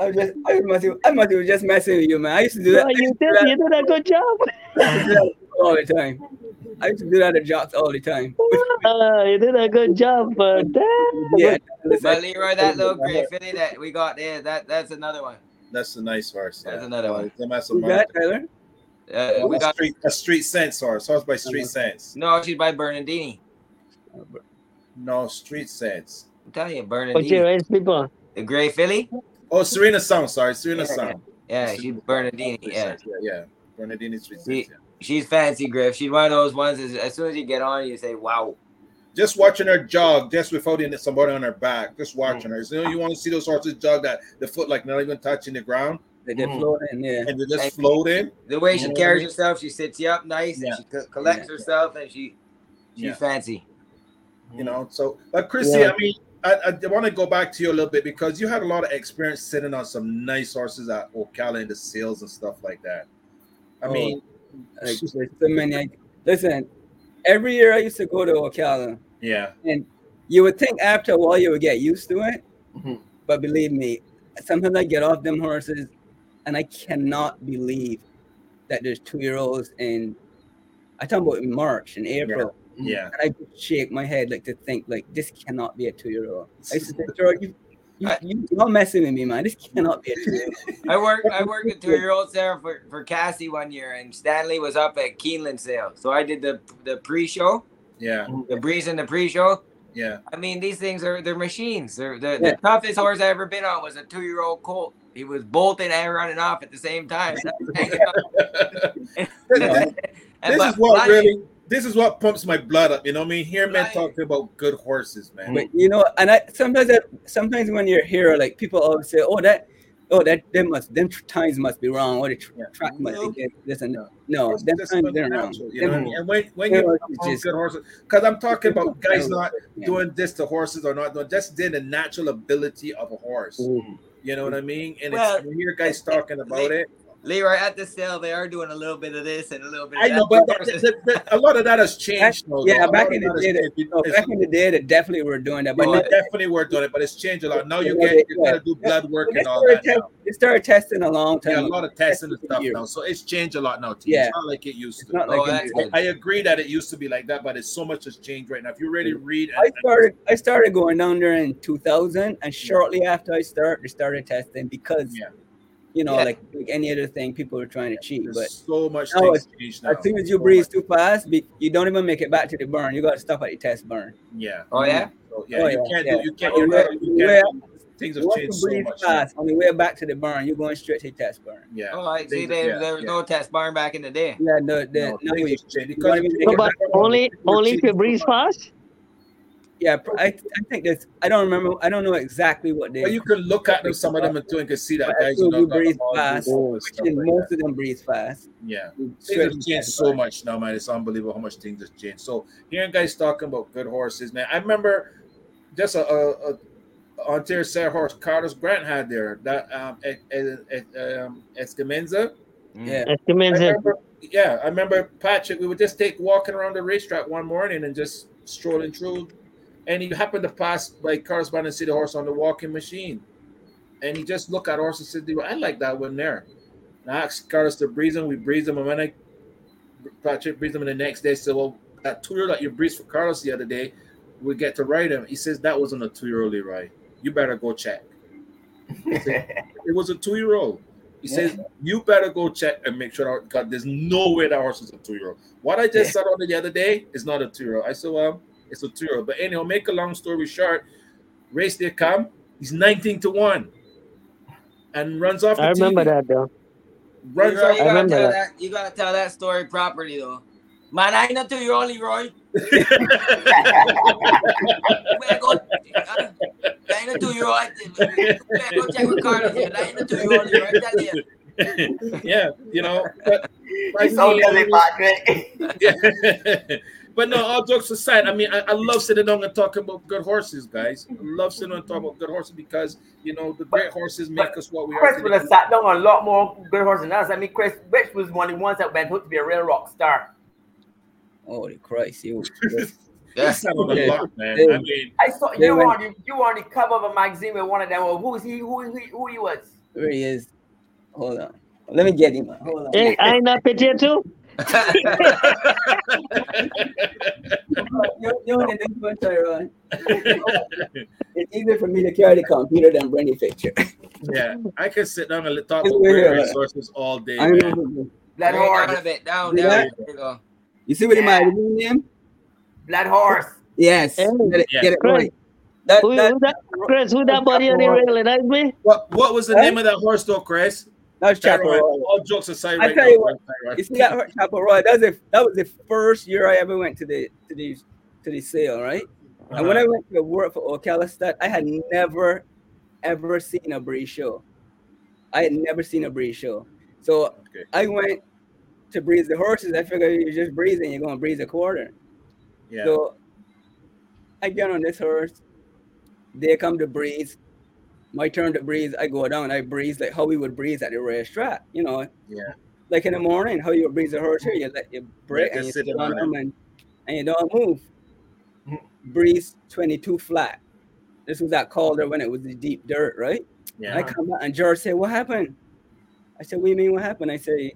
I was just, I must, have, I must have just messing with you, man. I used to do that. No, you did, do that- you did a good job. I used to do that all the time. I used to do that at jobs all the time. Uh, you did a good job, but damn. Yeah, But Leroy, that little gray filly that we got there, that that's another one. That's a nice horse. That's yeah. another one. Them has Who some got. Tyler? Uh, we a got street, a street sense horse. Horse by street sense. no, she's by Bernardini. No, street sense. I'm telling you, What's your Bernardini. race, people? The gray filly. Oh, Serena Song. Sorry, Serena Song. Yeah, she's Bernardini. Yeah, yeah, yeah. Bernardini street See- sense. Yeah. she's fancy, Griff. She's one of those ones. As, as soon as you get on, you say, "Wow." Just watching her jog, just without any- somebody on her back, just Mm. watching her. You know, you want to see those horses jog that the foot like not even touching the ground, They did Mm. float in, yeah. and they just Thank you. float in. The way she You know what I carries herself, she sits you up nice, Yeah. and she co- collects Yeah. herself, and she she's Yeah. fancy. you know. So, but Chrissy, Yeah. I mean, I, I want to go back to you a little bit because you had a lot of experience sitting on some nice horses at Ocala in the sales and stuff like that. I Oh, mean, Like, there's so many. I, listen, every year I used to go to Ocala, yeah, and you would think after a while you would get used to it, Mhm. but believe me, sometimes I get off them horses, and I cannot believe that there's two year olds in. I talk about in March and April. yeah. And I just shake my head like to think like this cannot be a two year old. I used to say, George, you, you, you, you're not messing with me, man. This cannot be a two year old. I worked I worked with two year olds there for, for Casse one year, and Stanley was up at Keeneland sale, so I did the the pre show, Yeah, the breeze and the pre show. yeah, I mean, these things are they're machines. They're the, Yeah. the toughest horse I ever been on was a two year old colt. He was bolting and running off at the same time. this And is what Lonnie- really. This is what pumps my blood up. You know what I mean? Hear men Right. talking about good horses, man. But you know, and I sometimes I, sometimes when you're here, like people always say, "Oh, that, oh, that, them must, them times must be wrong, or the tr- Yeah. track must No. be this- this and No. that." No, It's them times they're wrong. You know what I Them- mean? And when when you just- good horses, because I'm talking about guys Yeah. not doing this to horses or not doing just doing the natural ability of a horse. Mhm. You know what I mean? And Well, it's, when you hear guys talking about it, Leroy at the sale, they are doing a little bit of this and a little bit. Of I that. know, but Of course, th- th- th- a lot of that has changed. though, yeah, though. Back in the day, has changed. no, It's- back in the day, they definitely were doing that. But But now- they definitely were doing it, but it's changed a lot. Now you Yeah, get you gotta do blood work and all that. test- now. they started testing a long time. Yeah, a lot of testing and stuff now. So it's changed a lot now. Too. Yeah. It's not like it used to. not Oh, like that's it- good. I agree that it used to be like that, but it's so much has changed right now. If you really mm. read, I and, started I started going down there in 2000, and shortly after I started, they started testing because Yeah. You know, Yeah. like, like any other thing, people are trying to cheat. there's But so much now things changed now. as soon as you So breathe much. too fast, be- you don't even make it back to the burn. You got to stop at the test burn. yeah, Oh yeah. so, yeah, Oh, you yeah, can't yeah. do, you can't, On you the way- can't, you can't things have changed so much. fast, on the way back to the burn, you're going straight to the test burn. Yeah, Oh, I see. Things- There, yeah, there was yeah. no test barn back in the day. Yeah, the, the, No, now things you, have changed you because don't even you make No, it get but back. back- only only if you breathe fast. Yeah, I, I think that's. I don't remember. I don't know exactly what they. But you could look at them, some of them, and too, and can see that guys as soon are as you not breathe fast, and which like most that. of them breathe fast. Yeah. Things straight have changed so much now, man. It's unbelievable how much things have changed. So hearing guys talking about good horses, man. I remember just a, a, a Ontario Sire horse Carlos Grant had there that um at, at, at um Escamenza. Yeah. I remember, yeah, I remember Patrick. We would just take walking around the racetrack one morning and just strolling through, and he happened to pass by and see the horse on the walking machine, and he just looked at horse and said, "I like that one there." And I asked Carlos to breeze him. We breezed him, and when I Patrick breezed him in the next day, said, "Well, that two year that you breezed for Carlos the other day, we get to ride him." He says that wasn't a two year old Leroy. You better go check. Said, it was a two year old. He says, You better go check and make sure that because there's no way that horse is a two year old. What I just said on the other day is not a two year old. I said, Well, it's a two year old. But anyhow, make a long story short, race day come, he's 19 to 1 and runs off the I remember TV. that though. Runs Leroy, off. you gotta remember tell that. that. You gotta tell that story properly though. Man, I ain't a two year old Leroy. Better go. Uh, I ain't a two year old. Go check with Carlos here. I two year old Leroy. Yeah, you know, but It's so me, good, Patrick. Yeah. But no, all jokes aside, I mean, I, I love sitting down and talking about good horses, guys. I love sitting down and talking about good horses because you know the great horses make us what we are. Chris would have sat down on a lot more good horses than us. I mean, Chris, Rich was one of the ones that went out to be a real rock star. Holy Christ, you. He sat on a lot, man. I mean, I saw They you went- on the, you were on the cover of a magazine with one of them. Well, who is he? Who he? Who he was? There he is. Hold on. Let me get him. Hold on. Hey, I ain't not picture too. You, you only this one, Tyrone. it's easier for me to carry the computer than bring the picture. yeah, I can sit down and talk It's about weird, great right? resources all day, I man. Blood horse. down a bit, down, down. that? There you. You see what he might have been name? Blood horse. Yes. Hey. Get it, Yeah. get it Chris, right. That, Who, that, who that, Chris, who that body on the rail? That's me. What What was the Huh? name of that horse, though, Chris? That's Chapel Tyrone, Royal. all jokes aside, right I tell now, you what, Tyrone. You see that hurt Chapel Royal? That was the, that was the first year I ever went to the to the to the sale, right? And when I Uh-huh. went to work for Ocala Stud, I had never ever seen a breeze show. I had never seen a breeze show. So Okay. I went to breeze the horses. I figured you're just breezing, you're gonna breeze a quarter. Yeah. So I get on this horse. They come to breeze. My turn to breathe, I go down. I breathe like how we would breeze at the racetrack. You know, yeah. like in the morning, how you would breeze a horse here. You let you break Yeah, and you sit on them and, and you don't move. Breathe 22 flat. This was that Calder when it was the deep dirt, right? Yeah. I come back and George said, "What happened?" I said, "What do you mean? What happened?" I say,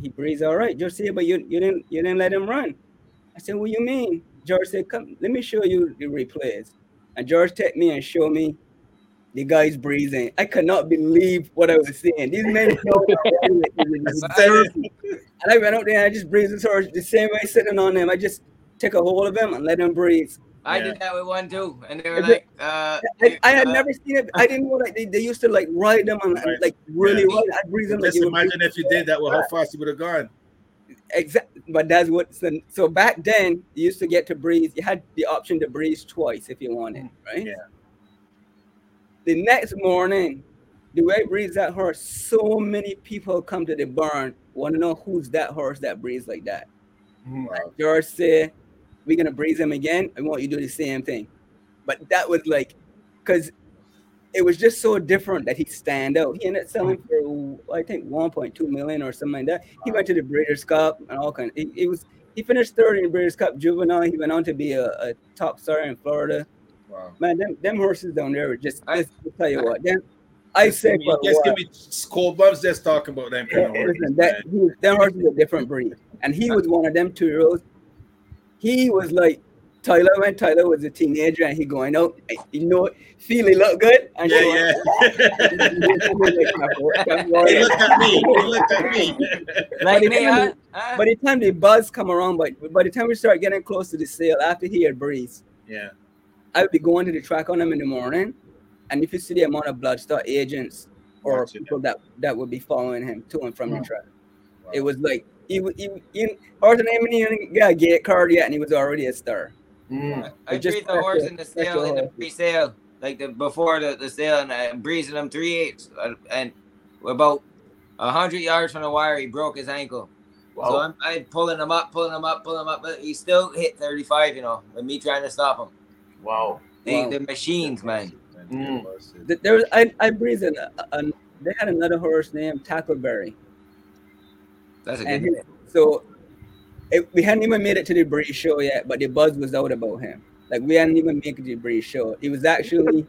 "He breathes all right." George said, "But you you didn't you didn't let him run." I said, "What do you mean?" George said, "Come, let me show you the replays." And George took me and showed me the guy's breathing. I cannot believe what I was seeing. These men, know it and I went out there and I just breathed his horse the same way sitting on them. I just take a hold of him and let him breathe. I Yeah. did that with one too, and they were Is it- like, uh, I, I had uh, never seen it. I didn't know like they, they used to like ride them and, and, Right. like really Yeah. ride. I breathe them Just you would imagine if you did that, well, how fast you would have gone. Exactly, but that's what. So, so back then, you used to get to breathe. You had the option to breathe twice if you wanted, right? Yeah. The next morning, the way I breeze that horse, so many people come to the barn want to know who's that horse that breathes like that. Mm-hmm. Wow. George said, "We're gonna breeze him again. I want you to do the same thing." But that was like, because it was just so different that he stand out. He ended up selling for I think 1.2 million or something like that. He went to the Breeders' Cup and all kind. It, it was he finished third in the Breeders' Cup juvenile. He went on to be a, a top star in Florida. Wow. Man, them, them horses down there were just. I- let's tell you what, them. I Just say give me- just give me cold bumps just talking about them kind of horses. That he, them horses are a different breed, and he was one of them two year olds. He was like Tyler when Tyler was a teenager, and he going out, you know, feel he look good, and Yeah, showing- yeah. Hey, look at me. Hey, look at me. like the me, time huh? we- Huh? By the time the buzz come around, but by the time we start getting close to the sale, after he had breeze, yeah. I would be going to the track on him in the morning, and if you see the amount of bloodstock agents or Watching people that that would be following him to and from the track, Wow. it was like he was he, he horse name and he even got a gate card yet, and he was already a star. Mm. I It just breathed the horse in the sale in the pre-sale, like the before the, the sale, and I'm breezing them three eights, uh, and about a hundred yards from the wire, he broke his ankle. So Wow. I'm, I'm pulling him up, pulling him up, pulling him up, but he still hit 35. You know, with me trying to stop him. Wow. They, Wow. The machines, man. Mm. There was I I breezed an, an, they had another horse named Tackleberry, That's a and good. his, so it, we hadn't even made it to the breeze show yet, but the buzz was out about him. Like we hadn't even made it to the breeze show. It was actually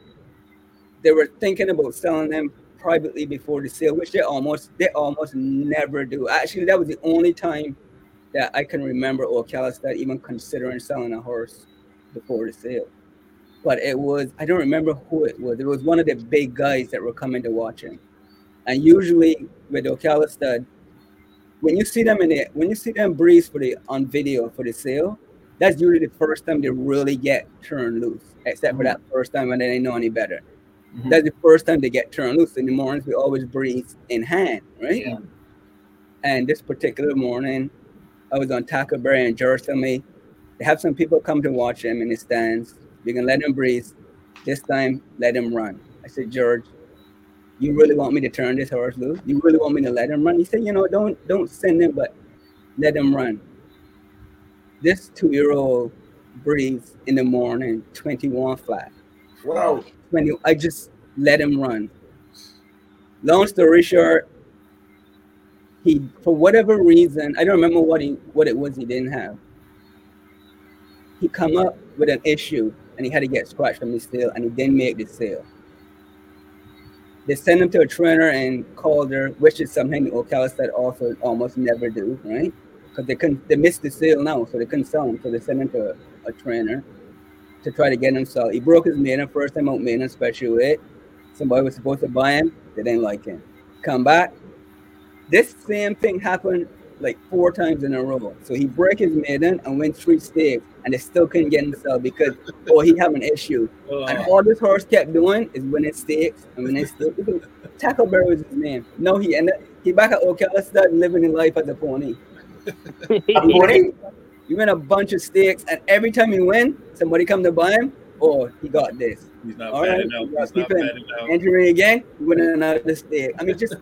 they were thinking about selling them privately before the sale, which they almost they almost never do. Actually, that was the only time that I can remember Ocala Stud even considering selling a horse before the sale. But it was I don't remember who it was. It was one of the big guys that were coming to watch him. And usually with Ocala Stud, when you see them in the when you see them breeze for the on video for the sale, that's usually the first time they really get turned loose. Except for that first time when they didn't know any better. Mhm. That's the first time they get turned loose. In the mornings, we always breathe in hand, right? Yeah. And this particular morning, I was on and George told me they have some people come to watch him in the stands. You can let him breathe. This time, let him run. I said, George, you really want me to turn this horse loose? You really want me to let him run? He said, you know, don't don't send him, but let him run. this two-year-old breathes in the morning 21 flat. Wow. 20. I just let him run. Long story short, he for whatever reason, I don't remember what he what it was he didn't have. He come up with an issue and he had to get scratched from the sale and he didn't make the sale. They sent him to a trainer in Calder, which is something the Ocala Stud also almost never do, right? Because they couldn't they missed the sale now, so they couldn't sell him, so they sent him to a, a trainer to try to get him sold. He broke his maiden first time out maiden special weight. Somebody was supposed to buy him, they didn't like him. Come back. This same thing happened like four times in a row. So he broke his maiden and went three stakes, and they still couldn't get him to sell because oh he have an issue. And all this horse kept doing is winning stakes and winning stakes. Tackleberry was his name. No, he ended he back at Ocala started living his life as a pony. A pony? You win a bunch of stakes, and every time you win, somebody come to buy him. Oh, he got this. He's not All bad right, enough. He's not people bad enough. Entering again, winning another stake. I mean, just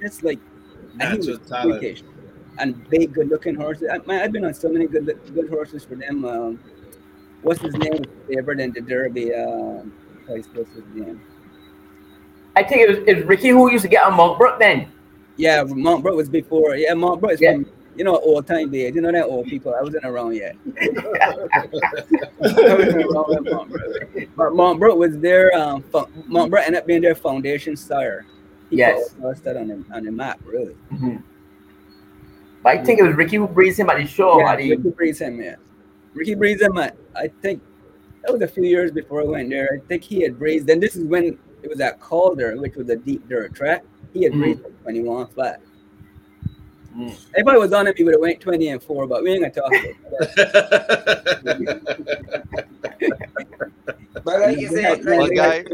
just like Natural talent. freakish. And big, good-looking horses. I, man, I've been on so many good good horses for them. Um, what's his name? Favorite in the Derby. Um, what's his name? I think it was, it was Ricky who used to get on Montbrook then. Yeah, Montbrook was before. Yeah, Montbrook is from you know old time days. You know that old people. I wasn't around yet. I wasn't around when Montbrook. But Montbrook was their um. Montbrook ended up being their foundation sire. He Yes. put that on the on the map, really. But I think it was Ricky who breezed him at the show. Yeah, at the, Ricky breeds him, yeah. Ricky breeds him at, I think that was a few years before I went there. I think he had breezed, and this is when it was at Calder, which was a deep dirt track. He had mm-hmm. breezed at 21 flat. Mm. If I was on him, he would have went 20 and 4, but we ain't gonna talk about that. But like you said, Well, like, guy-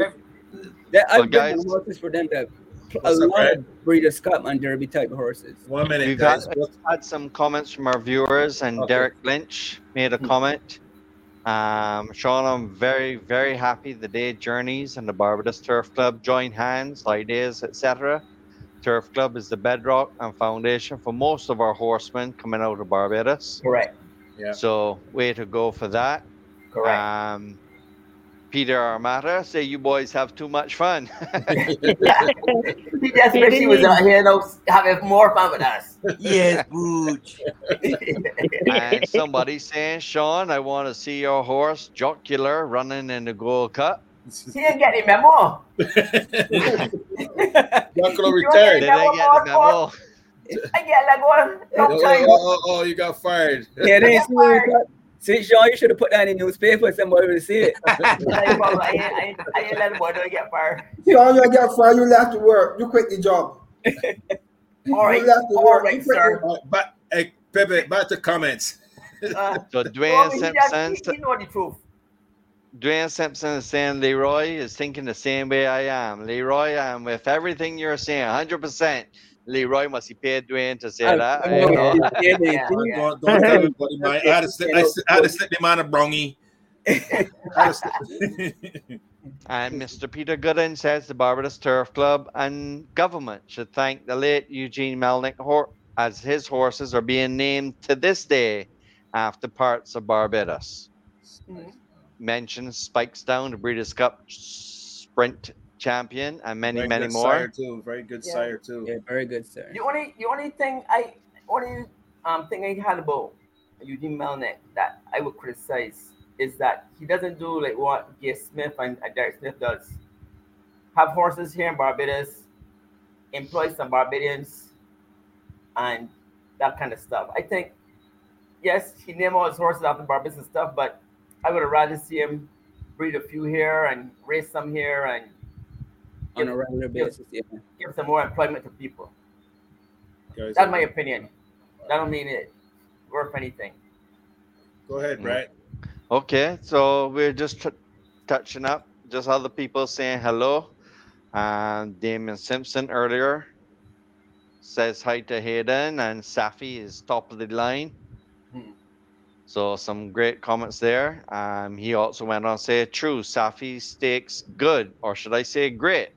That, I've been guys- on horses for them that a What's up, lot Brad? of Breeders' Cup and Derby type horses. One minute, We've guys. had, had some comments from our viewers, and Okay. Derek Lynch made a comment. Um, Sean, I'm very, very happy the day Journeys and the Barbados Turf Club join hands, like days, etc. Turf Club is the bedrock and foundation for most of our horsemen coming out of Barbados. correct. Yeah. So, way to go for that. Correct. Um, Peter Armata say you boys have too much fun. He just wish he was out here now having more fun with us. yes, Booch. and somebody saying, Sean, I want to see your horse jocular running in the Gold Cup. He didn't get the memo. Buckle You retired. Did I get the memo? I get like one. Oh, No oh, oh, oh, you got fired. Yeah, they see what we got. See, Sean, you should have put that in the newspaper. Somebody would see it. I ain't problem. I ain't- I ain't- I ain't let the boy don't get fired. Sean, you get fired, you left to work. You quit the job. All right, You left to work. right, You quit sir. All right, back, hey, Pepe, back to comments. Uh, So Dwayne he, just, Simpson, he, he know the truth. Dwayne Simpson is saying Leroy is thinking the same way I am. Leroy, I'm with everything you're saying, 100%. Leroy must be paid Dwayne to say I- that. I you know, know? yeah, they- Yeah, they- yeah. Don't, don't tell everybody. I had to slip, I, s- I had to slip the man a brongy. I had to slip- And Mr. Peter Gooden says the Barbados Turf Club and government should thank the late Eugene Melnyk hor- as his horses are being named to this day after parts of Barbados. Mm-hmm. Mentions Speightstown, the Breeders' Cup sprint champion, and many, Very many good more. Sire too. Very good Yeah. sire too. Yeah, very good, sire. The only the only thing I only um thing I had about Eugene Melnyk that I would criticize is that he doesn't do like what Gay Smith and uh, Derek Smith does. Have horses here in Barbados, employ some Barbadians, and that kind of stuff. I think yes, he named all his horses after Barbados and stuff, but I would have rather see him breed a few here and raise some here and On a regular basis, yeah. give some more employment to people. Guys, That's my opinion. That don't mean it worth anything. Go ahead, Brad. Okay, so we're just t- touching up, just other people saying hello. And Damien Simpson earlier says hi to Hayden, and Safi is top of the line. Hmm. So some great comments there. Um, he also went on to say, "True, Safi stakes good, or should I say great?"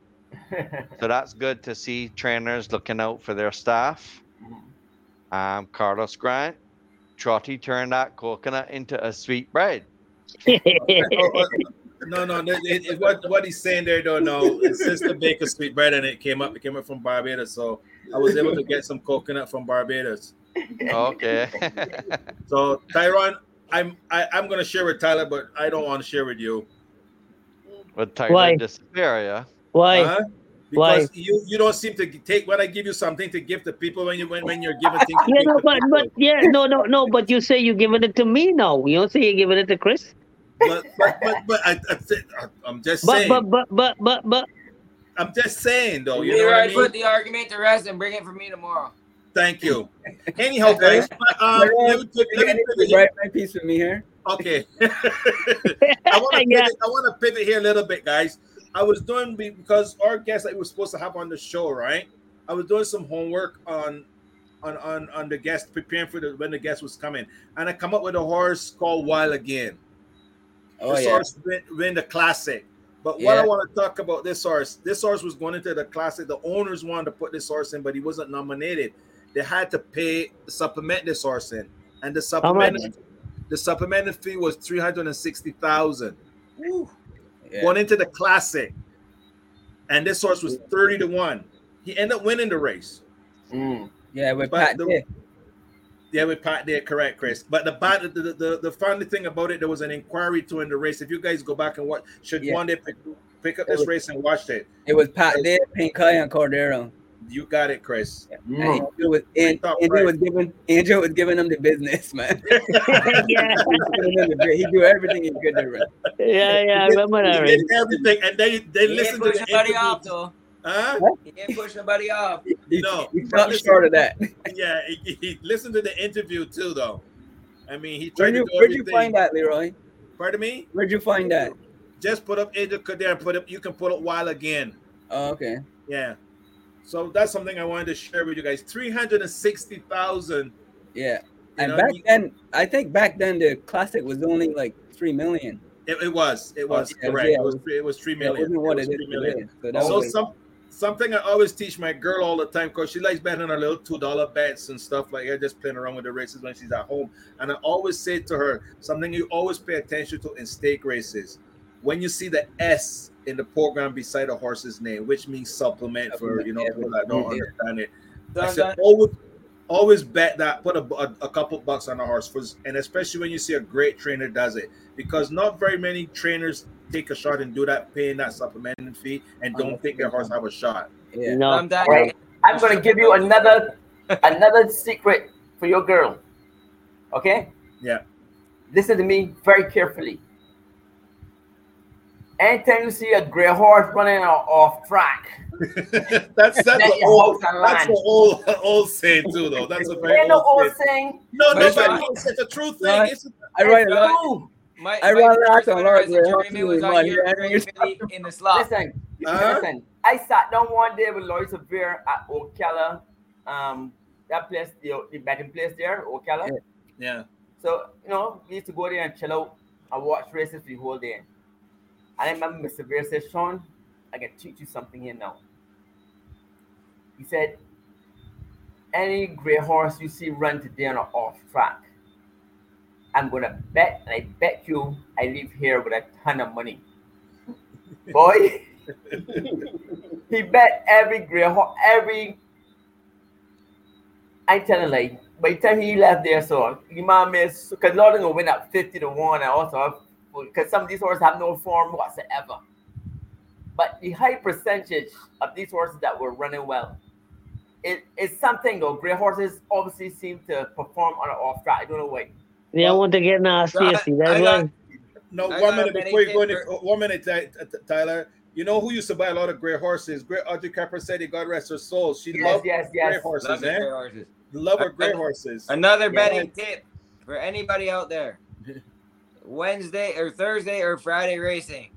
So that's good to see trainers looking out for their staff. Um, Carlos Grant Trotty turn that coconut into a sweet bread. No, no, no it, it, what what he's saying there, don't know. It's just the baker sweet bread, and it came up. It came up from Barbados, so I was able to get some coconut from Barbados. Okay. So Tyron, I'm I, I'm gonna share with Tyler, but I don't want to share with you. With Tyler Why? Desperia. Why? Huh? Why? Because you you don't seem to take when I give you something to give to people when you when, when you're giving things. Yeah, no, but people. but yeah, no, no, no. But you say you're giving it to me now. You don't say you're giving it to Chris. but but but, but I, I, I'm just saying. but but but but but I'm just saying though. You know Leroy, what I mean? put the argument to rest and bring it for me tomorrow. Thank you. Anyhow, guys, but, um, let me, let me, let me pivot here. Right, my piece with me here. Okay. I want to Yeah. pivot, I want to pivot here a little bit, guys. I was doing because our guest that we were supposed to have on the show, right? I was doing some homework on on on on the guest, preparing for the when the guest was coming, and I come up with a horse called Wild Again. Oh this yeah. horse win, win the classic. But what Yeah. I want to talk about this horse, this horse was going into the classic. The owners wanted to put this horse in, but he wasn't nominated. They had to pay supplement this horse in, and the How supplement the supplemental fee was three hundred and sixty thousand Yeah. going into the classic, and this horse was thirty to one. He ended up winning the race. Mm. Yeah, with But Pat the- Dick. Yeah, with Pat there, correct, Chris. But the bad, the, the, the, the funny thing about it, there was an inquiry to in the race. If you guys go back and watch, should Yeah. one day pick, pick up this race and watch it. It was Pat Day, Pink Eye, and Cordero. You got it, Chris. And Mm. Angel was, and, Top Angel was giving Angel was giving him the business, man. yeah, he, was giving him the bit- he do everything he could do. right? yeah, yeah. I remember that. He did everything, and they they He listened to push the nobody off though. Huh? He didn't push nobody off. No, he but fell listen- short of that. Yeah, he, he listened to the interview too, though. I mean, he Where'd you, to do where'd you find that, Leroy? Pardon me? Where'd you find that? Just put up Angel Kader and put up. You can put up Wild again. Oh, okay. Yeah. So that's something I wanted to share with you guys. Three hundred and sixty thousand. Yeah. And know, back you- then, I think back then the classic was only like three million. It, it was. It oh, was yeah, correct. yeah, it was. it three- It was three Yeah, it wasn't what was it is three million. today. So was, some something I always teach my girl all the time because she likes betting on her little two dollar bets and stuff like that, just playing around with the races when she's at home. And I always say to her something you always pay attention to in stake races. When you see the S in the program beside a horse's name, which means supplement for you know people that don't understand it. I said always always bet that put a, a, a couple bucks on a horse for, and especially when you see a great trainer does it because not very many trainers take a shot and do that paying that supplementing fee and don't think their horse have a shot yeah. No. I'm done. All right. I'm gonna give you another another secret for your girl. Okay? Yeah. Listen to me very carefully. Anytime you see a gray horse running off track, that's that's Bet an old that's an line. old old saying too though that's a very ain't no old old saying. saying. no no But but it's, it's a true thing it's I write a It's lot. My, I my run first lots Lord a Grey, journeyman on your Grey and in the slot. Listen, Huh? listen. I sat down one day with Lloyd Severe at Ocala, um, that place, the, the betting place there, Ocala. yeah So, you know, we used to go there and chill out and watch races the whole day. I remember Mr. Bear said, Sean, I can teach you something here now. He said, any gray horse you see run today on an off track, I'm gonna bet, and I bet you I leave here with a ton of money. Boy, he bet every gray horse, every I tell him like by the time he left there, so your mom is because a lot of them went up 50 to 1 and also because some of these horses have no form whatsoever. But the high percentage of these horses that were running well, it, it's something though. Gray horses obviously seem to perform on an off track. I don't know why. They don't want to get nasty. I- you see. That's I got- no one minute before you go in one minute Ty- Ty- Tyler you know who used to buy a lot of gray horses great Audrey Kepper said God rest her soul she Yes, loved yes, gray yes. horses Love the eh? Grey horses. love her gray horses Another Yeah. betting tip for anybody out there. Wednesday or Thursday or Friday racing.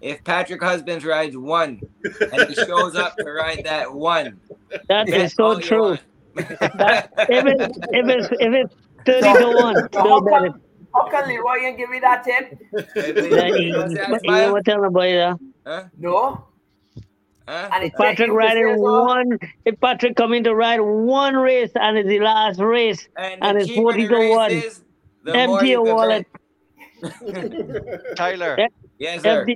If Patrick Husbands rides one and he shows up to ride that one, that is so true. That, if it's if it's if it's thirty to one, So still how bet it. come, how come Leroy ain't give me that tip? Yeah, you, What's that, you smile? never tell nobody that. Huh? No. And If Patrick riding one, if Patrick coming to ride one race and it's the last race And, and it's forty to one, is, the more empty your can wallet. Bet. Tyler, Yes, sir.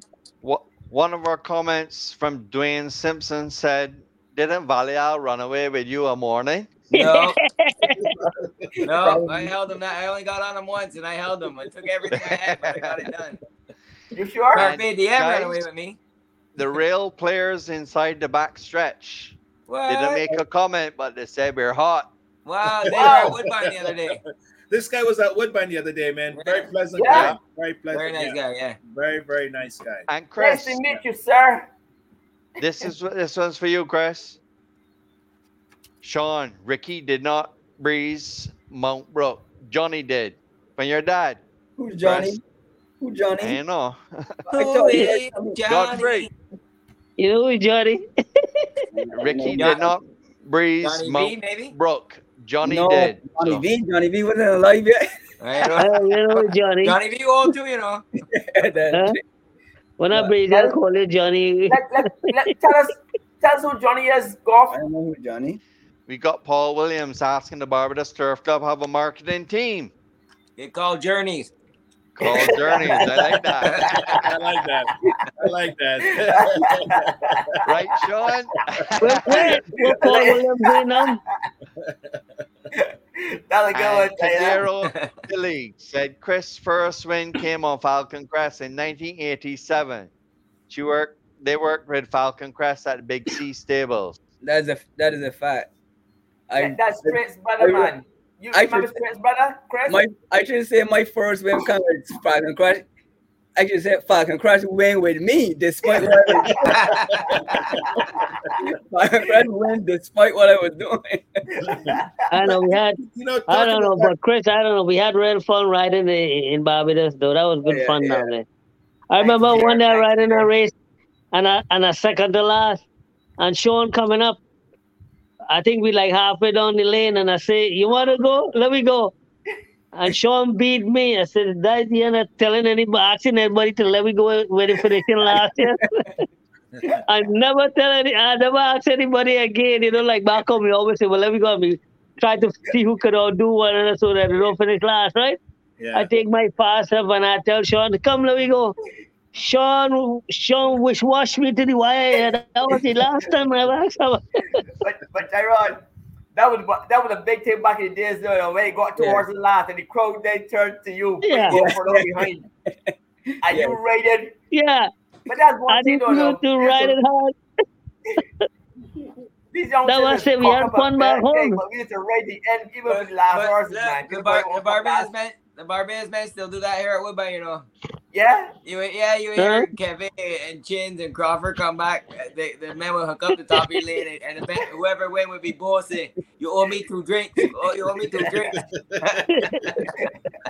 one of our comments from Dwayne Simpson said, "Didn't Valial run away with you a morning?" No, no, I held him. That I only got on him once, and I held him. I took everything I had, but I got it done. You sure? And Carpe Diem ran away with me. The rail players inside the back stretch What? didn't make a comment, but they said we're hot. Wow, they were Wow. at Woodbine the other day. This guy was at Woodbine the other day, man. Very pleasant Yeah. guy. Very pleasant. Very nice yeah. guy, yeah. Very, very nice guy. And Chris, Nice to meet you, sir. this is this one's for you, Chris. Sean, Ricky did not breeze Montbrook. Johnny did. From your dad. Who's Johnny? Chris. Who Johnny? I know. I told you. Hey, You know who Johnny? Ricky Johnny- did not breeze Johnny V, Mount maybe? Brook. Johnny no, did. Johnny So- V. Johnny V wasn't alive yet. I know. you know who Johnny? Johnny V old too, you know. Huh? When I breeze, I call you Johnny. Let, let, let, tell us, tell us who Johnny is, golf. I don't know who Johnny. We got Paul Williams asking the Barbados Turf Club have a marketing team Get called Journeys. Called Journeys. I like that. I like that. I like that. Right, Sean? Where, where, where Paul Williams in now? That's a good And. Cadero Billy said Chris' first win came on Falcon Crest in 1987. She worked. They worked with Falcon Crest at Big C Stables. That is a that is a fact. I That's Chris' brother, I- man. You I remember should- Chris' brother, Chris? my I should say my first win come with Falcon Crash. I should say Falcon Crash win with me despite what I was Falcon Crash win despite what I was doing. I know we had. You know, I don't know, about but Chris, I don't know. We had real fun riding in, in Barbados, though. That was good Yeah, fun yeah. down there. I remember Thanks, one day riding a race, and I and a second to last, and Sean coming up. I think we like halfway down the lane, and I say, "You want to go? Let me go." And Sean beat me. I said, "That you're not telling anybody, asking anybody to let me go when he finishing last year." I never tell any, I never ask anybody again. You know, like back home, we always say, "Well, let me go." We try to see who could outdo one another so that they don't finish last, right? yeah. I take my pass up and I tell Sean, "Come, let me go." Sean, Sean, wish wash me to the wire. That was the last time I asked him. but but Tyrone, that was that was a big thing back in the days, though. You know, when it got Yeah. towards the last, and the crowd then turned to you, Yeah. you go further behind, and Yeah. you rated. Yeah, But that's one I thing, didn't though. know to ride it hard. These young That was it, we had fun back bad thing, home. But we used to ride the end, even But, with the last but horses, look, man. the, bar, the "Oh, Barbados fuck men, the Barbados men still do that here at Woodbine, you know. Yeah. You yeah, you hear Kevin and Chins and Crawford come back. The, the men will hook up the top of your lane, and, and the bet, whoever win would be bossing. You owe me two drinks. Oh, you owe me two drinks.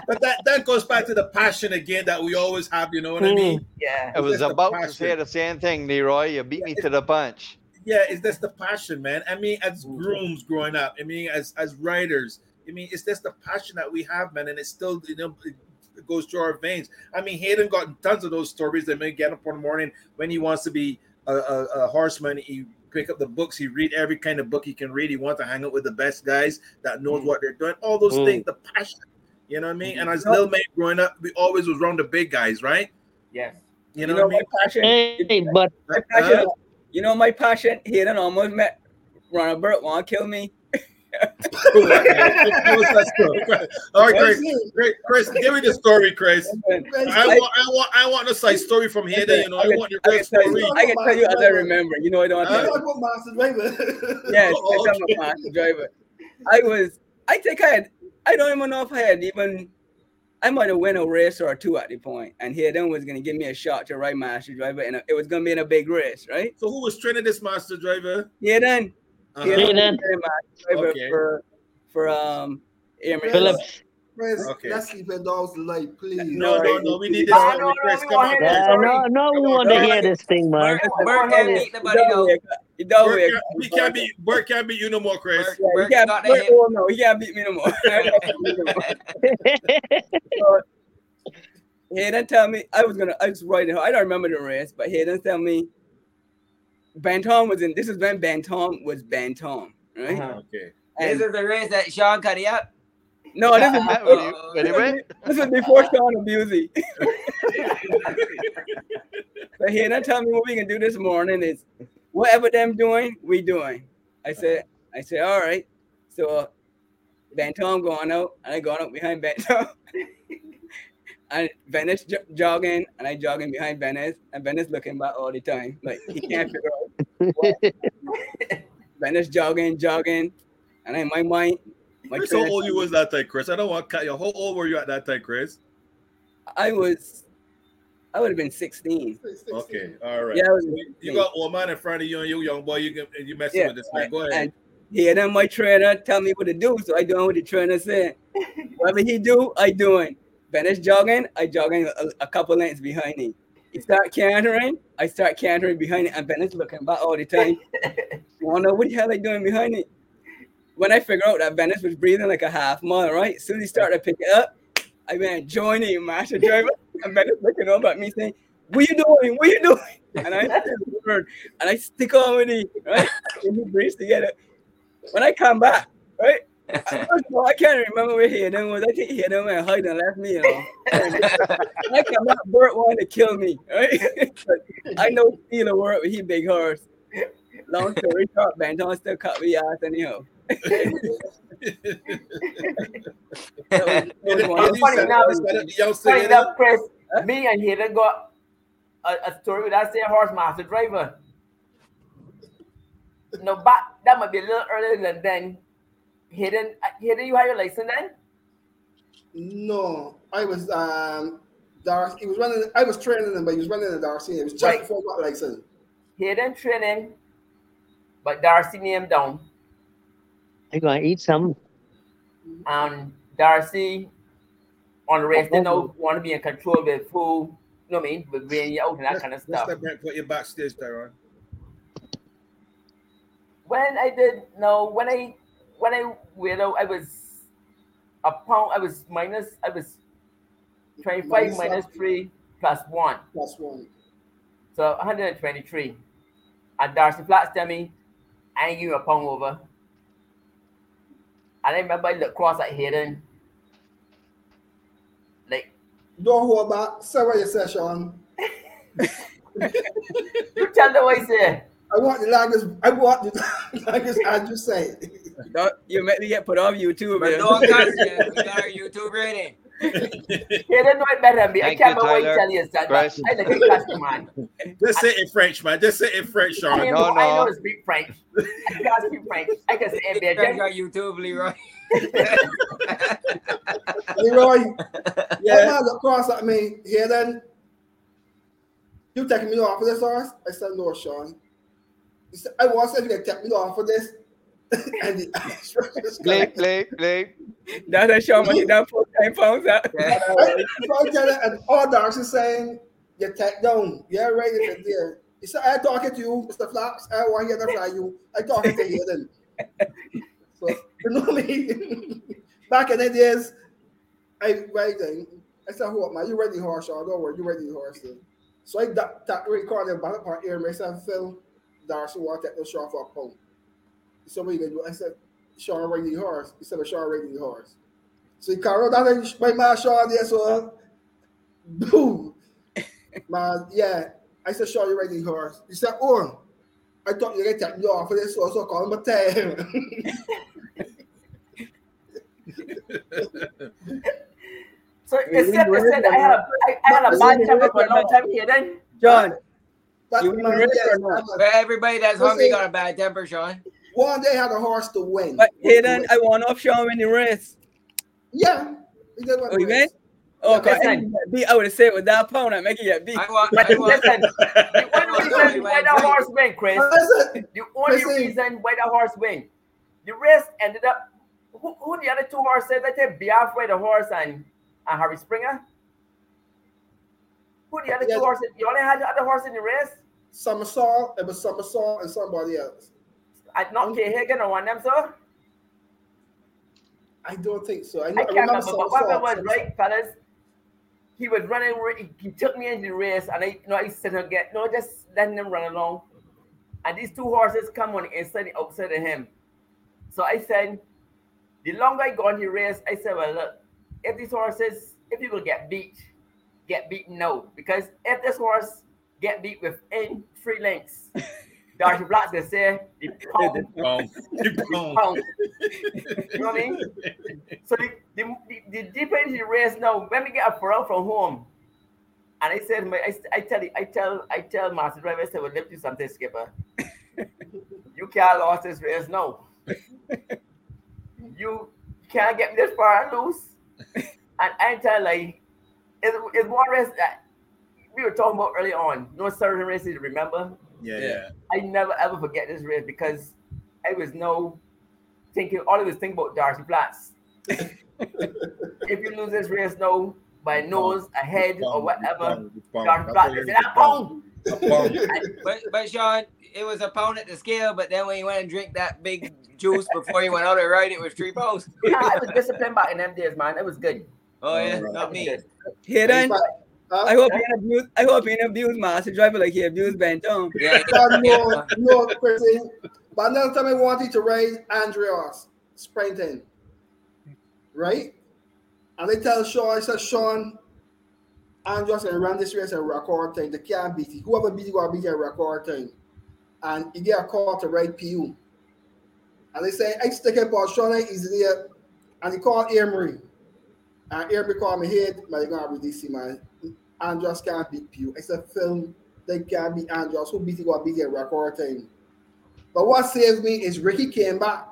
But that, that goes back to the passion again that we always have, you know what I Mm. mean? Yeah. I was about to passion. say the same thing, Leroy. You beat me to the punch. Yeah, it's just the passion, man. I mean, as grooms growing up, I mean, as as riders, I mean, it's just the passion that we have, man, and it's still, you know, it, it goes through our veins. I mean, Hayden got tons of those stories that may get up one morning when he wants to be a, a, a horseman. He pick up the books, he read every kind of book he can read. He wants to hang out with the best guys that knows what they're doing. All those Mm. things, the passion. You know what I mean? And as little man growing up, we always was around the big guys, right? Yes. You know, what I mean? my passion. Hey, but My passion. You know my passion. Hayden almost met Ronald Burke. Want to kill me? All right, Chris, Chris, Chris, give me the story, Chris. I want, I want, I want the side story from here. You know, I want the I real can, tell story. you, I can tell you as I remember. You know, I don't. Huh? Tell Talk about Master Driver. Yes, Oh, I'm a master driver. I was. I think I had. I don't even know if I had even. I might have won a race or two at the point, and Hayden was going to give me a shot to ride master driver, and it was going to be in a big race, right? So who was training this master driver? Hayden. Uh-huh. Hayden was Hayden. training master driver Okay. for for um. Airman. Phillips. Chris, Okay. let's keep it dogs light, please. No, no, no. We need this No, story, no, no, Chris. we Come want on, him uh, no, no, we want to hear this thing, man. Burke, Burke can't beat nobody though. He Burke can't- We can't beat. Burke can't beat you no more, Chris. Burke, Yeah, Burke he can't, got the Burke- hit. oh, no, he can't beat me no more. Hayden tell me I was gonna I was riding. I don't remember the rest, but Hayden tell me Bantam was in. This is when Bantam was Bantam, right? Uh-huh. Okay. This is the race that Sean cut you up. No, this is When you- when this, you is, this is before Sean Abusey. so he done tell me what we can do this morning is whatever them doing, we doing. I said, I said, all right. So Bantam going out, and I going up behind Bantam. and Venice jo- jogging, and I jogging behind Venice, and Venice looking back all the time. Like he can't figure out. Venice jogging, jogging, and in my mind, my Chris, how old you was that time, Chris? I don't want to cut you. How old were you at that time, Chris? I was, I would have been 16. Okay, all right. Yeah, I was You- you got old man in front of you and you young boy. You can you messing Yeah, with this man. Go ahead. And he and then my trainer tell me what to do, so I doing what the trainer said. Whatever he do, I doing. Venice jogging, I jogging a, a couple lengths behind him. He start cantering, I start cantering behind it, and Venice looking back all the time. You wanna know what the hell I doing behind it? When I figure out that Venice was breathing like a half mile, right? As soon as he started to pick it up, I went join him, master driver, and Venice looking over at me saying, "What you doing? What you doing?" And I and I stick on with him, right? And we breathe together. When I come back, right? I, first of all, I can't remember where he then was. I think he had them and hugged and left me alone. when I come back, Bert wanted to kill me, right? I know Steeler work, but he big horse. Long story short, Banton still cut me ass anyhow. That was- that was one of It's funny the- enough, funny enough, Chris, me and Hayden got a, a story with that same horse master driver. No, but that might be a little earlier than then. Hayden, uh, Hayden, you had your license then? No, I was um Darcy. He was running. I was training him, but he was running the Darcy. It was just Right. before I got license. Hayden training, but Darcy named down. I gonna eat some. And Darcy on the race, they know want to be in control with who, you know what I mean, with bringing you out and that kind of Let's stuff. let Brent put you backstage, Tyron. when I did no, when I when I weighed out, I was a pound. I was minus. I was twenty five Minus minus three plus one, Plus one. so one hundred and twenty three. And Darcy Flats tell me, I ain't give you a pound over. And I remember I looked across at Hayden, like Don't hold back. Say what you say, Sean. you tell the I say. I want the longest. I want the longest. I just say. Don't- You make me get put off YouTube. But man. don't you. We got our YouTube rating. Hayden know it better than me. I can't you, remember what he tell you, son. Chris. I look at customer man. Just say it in French, man. Just say it in French, Sean. I No, know, I know no. to speak French. I can't speak French. I can say, hey, Check baby. our YouTube, Leroy. Leroy, Yeah. yeah. man look across at me. Here then. You taking me off of this horse? I said, no, Sean. He said, I want to see if you can take me off of this. And the Blake, Blake, Blake. That's a show money down for 10 pounds out. I, so I tell and all Darcy saying, you take down. Yeah, right. He said, yeah. He said, I talking to you, Mr. Flaps. I want you to hear fly you. I talking to you then. So, you know me. Back in the days, I right then, I said, hold up, man, you ready horse, Sean? Don't worry, you ready horse. Then. So I that that recording back up on ear, myself, Phil, Darcy want to take the shot for a pound. He said, what you gonna do? I said, Sean ready horse. He said, Sean ready horse. So he carried down and my man Sean there, so boom. man, yeah. I said, Sean, you ready horse? He said, Oh, I thought you were gonna take me off for this, so I call him a tail. So Yeah, it's you simple ready said I had a I, I had a But- bad temper for a long time here then. John, But You man, even ready yes, or not? I'm For everybody that's What's hungry got a bad temper, Sean. One day had a horse to win. but Hayden, I want off Sean in the race. yeah. He did Oh, you win? Oh, cause I Listen. beat. I would have said with that pound, I make it get beat. I want. But I want. listen, the only reason why the horse win, Chris, Listen, the only Listen. reason why the horse win, the race ended up. Who, who the other two horses? I think Biafra the horse and, and Harry Springer. Who the other Yes. two horses? You only had the other horse in the race. Somersault, it was Somersault and somebody else. I not K Hagen or one of them, sir. I don't think so. I, I know, I can't remember remember, but what Somersault. was right, fellas. He was running. He, he took me into the race, and I, you know, I said again, no, just letting him run along. and these two horses come on inside and outside of him. So I said, the longer I go on the race, I said, well, look, if these horses, if people get beat, get beaten now. Because if this horse get beat within three lengths, Black's gonna say the pound, Pound. the pound. You know what I mean? So the, the, the, the deeper into the race now, when we get a furrow from home, and I said, my, I, I tell you, I tell, I tell Master Driver, I said, well, let me do something, Skipper. you can't lose this race now. you can't get this far and lose. And I tell like, it's, it's one race that we were talking about early on. No certain races, remember? Yeah, yeah. I never ever forget this race because I was no thinking all I was thinking about Darcy Flats. if you lose this race now by nose, a head, or whatever, Darcy Flats is in that pound. But but Sean, it was a pound at the scale, but then when you went and drink that big juice before you went out and ride, it was three pounds. Yeah, I was disciplined back in them days, man. It was good. Oh yeah, not me. Here then, I hope he abused. I hope he abused Master Driver like he abused Benton. Yeah, But no, no, Chrissy. But another time I wanted to ride Andreas sprinting, right? And they tell Sean, I said, Sean, Andreas and ran this race a record time. They can't beat it. Whoever beat it will beat a record time. And he get a call to ride PU. And they say, I stick it for Sean is there. And he called Emery. And called me, hey, man, you're gonna release see man. Andreas can't beat PU. It's a film, they can't beat Andreas. Who beat it will beat record time. But what saves me is Ricky came back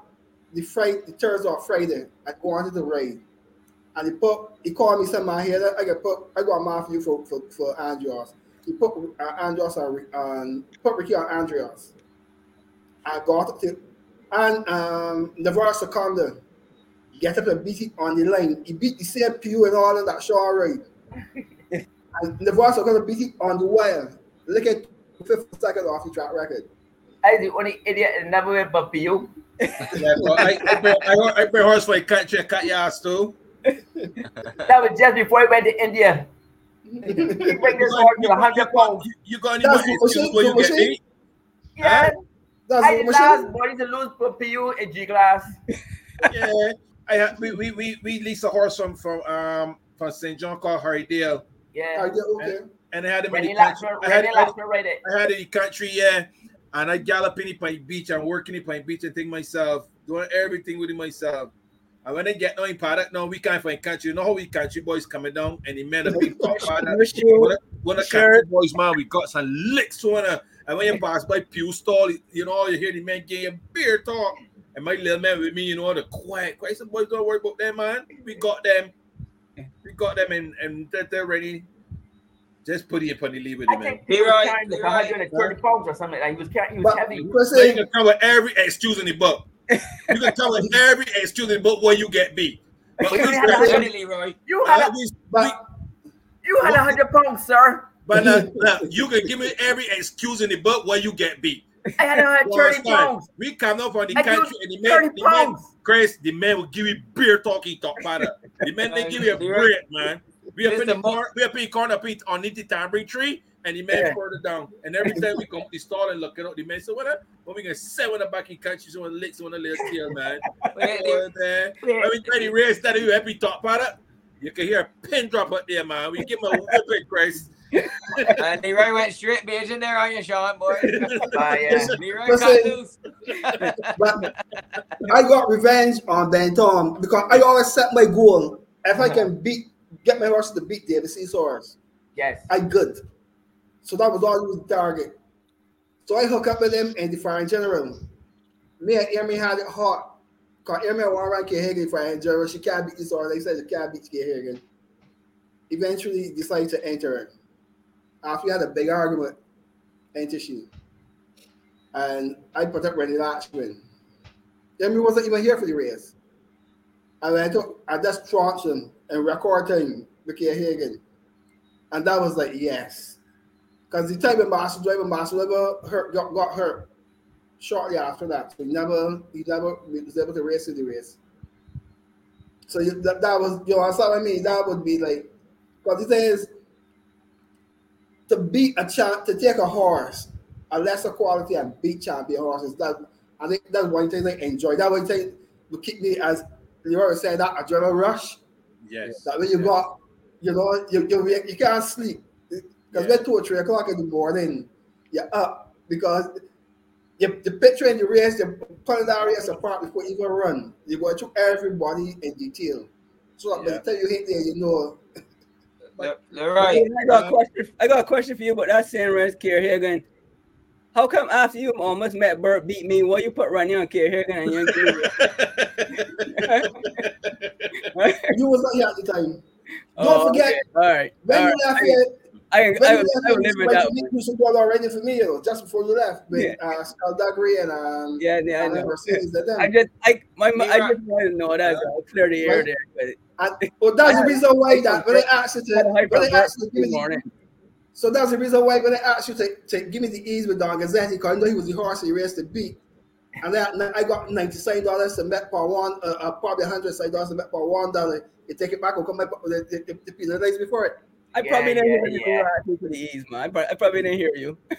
the Friday, the Thursday or Friday. I wanted to the ride. And he put he called me some my head I got put I got man for you for for, for Andreas. He put uh, Andreas on Ri- on put Ricky on Andreas. I got to and um Navarro Seconda get up and beat it on the line. He beat the same Pew and all of that show right. and Navarro Seconda beat it on the wire. Look at fifth second off the track record. I'm the only idiot that never went but PU. Yeah, but I, I, play, I, I play horse for a country, I cut your ass too. That was just before he went to India. He bring this 100 pounds. You got any That's money what she- where you get she- beat? Yeah. That's I what the last body to lose for PU in G class. Yeah, I had, we, we we we leased a horse from from um from St. John called Harrydale, Yeah. I get okay. and I had him in the country. I had, Rennie I, Lassner read it. I had in the country, yeah, and I gallop in the Pine Beach and work in the Pine Beach and think myself, doing everything with myself. And when I get no in paddock, no, we can't find country. You know how we country boys coming down and the men are big top paddock. No shoe, When a- when country boys, man, we got some licks on her. And when you pass by Pew stall, you know, you hear the men getting beer talk. And my little man with me, you know, the quiet, quiet. Some boys don't worry about them, man. We got them. We got them and, and they're, they're ready. Just put it upon the leave with I them, man. think he was right, carrying be like 130 pounds or something. Like he was carrying, he was But heavy. So you Chrissy, can cover every excuse in the book. You can cover every excuse in the book where you get beat. But But you had a hundred- Definitely, Roy. You had a, but you had 100 pounds, sir. But uh, now, you can give me every excuse in the book where you get beat. I had You 130 pounds. We come up from the I country and the 30 men, the men. Chris, the men will give you beer talking talk about it. The men they give you a You're break, man. We up in the Listen, corner, we up in the corner up in- underneath the tambourine tree, and the men Yeah. further down. And every time we come to the stall and look it up, the men say, "What? up? What we gonna say when the back in country, so when licks on the little tail, man." Wait, Over there. When we try to race that, you happy talk about it. You can hear a pin drop up there, man. We give him a whipping, Chris. And Leroy went straight Beijing there on you, Sean, boy. Ah, yeah. Leroy Listen. cut loose. but I got revenge on Ben Tom because I always set my goal. If I can beat, get my horse to beat the C's horse, Yes. I good. So that was always the target. So I hook up with him and the foreign general. Me and Amy had it hot. Because Amy want to run K Hagen foreign general. She can't beat this horse. They said she can't beat K Hagen. Eventually decided to enter it. After we had a big argument, enter she. And I put up Rennie Latchman. Amy wasn't even here for the race. And I took I just trounced him in record time with K Hagen. And that was like, yes. Because the time Master Driver, Master Driver hurt, got, got hurt shortly after that. So he never, he never was able to race in the race. So that, that was, you know, what I mean. That would be like, because the thing is, to beat a champ, to take a horse a lesser quality and beat champion horses. That I think that's one thing I enjoy. That one thing will keep me as you always say that adrenaline rush. Yes. That when you yes. got, you know, you you, you can't sleep because Yeah. when two or three o'clock in the morning, you're up because you you picturing the race, you're putting that race apart before you even run. You're going through everybody in detail. So that by the time you hit there, you know. Le- Leroy, I got a question. I got a question for you about that same race, Kier Hagan. How come after you almost met Burt beat me, why you put Ronnie on Kier Hagan and you didn't You was not here at the time. Oh, Don't forget, okay. All right. when all you right. left here, I, I, when I, you I, left I here, live you with went that. to meet Mr. Ball already for me, you know, just before you left. With Yeah. uh, Skaldagri and um, Yeah, yeah, I and know. Mercedes, that them. I just, I, my, I just wanted to know that. So clear the air Right. there. But And, well, that's the reason why that when they asked you I had a to, hyper when they Burt asked you to give me the, morning. so that's the reason why when they asked you to, to give me the ease with Don Gazzetti, because I know he was the horse he raced to beat. And then I got ninety-seven dollars to bet for one, uh, uh, probably hundred dollars to bet for one dollar. You take it back or come back with the, the, the, the piece of days before it. I Yeah, probably didn't yeah, hear you yeah. asking for the ease, man. I probably, I probably didn't hear you.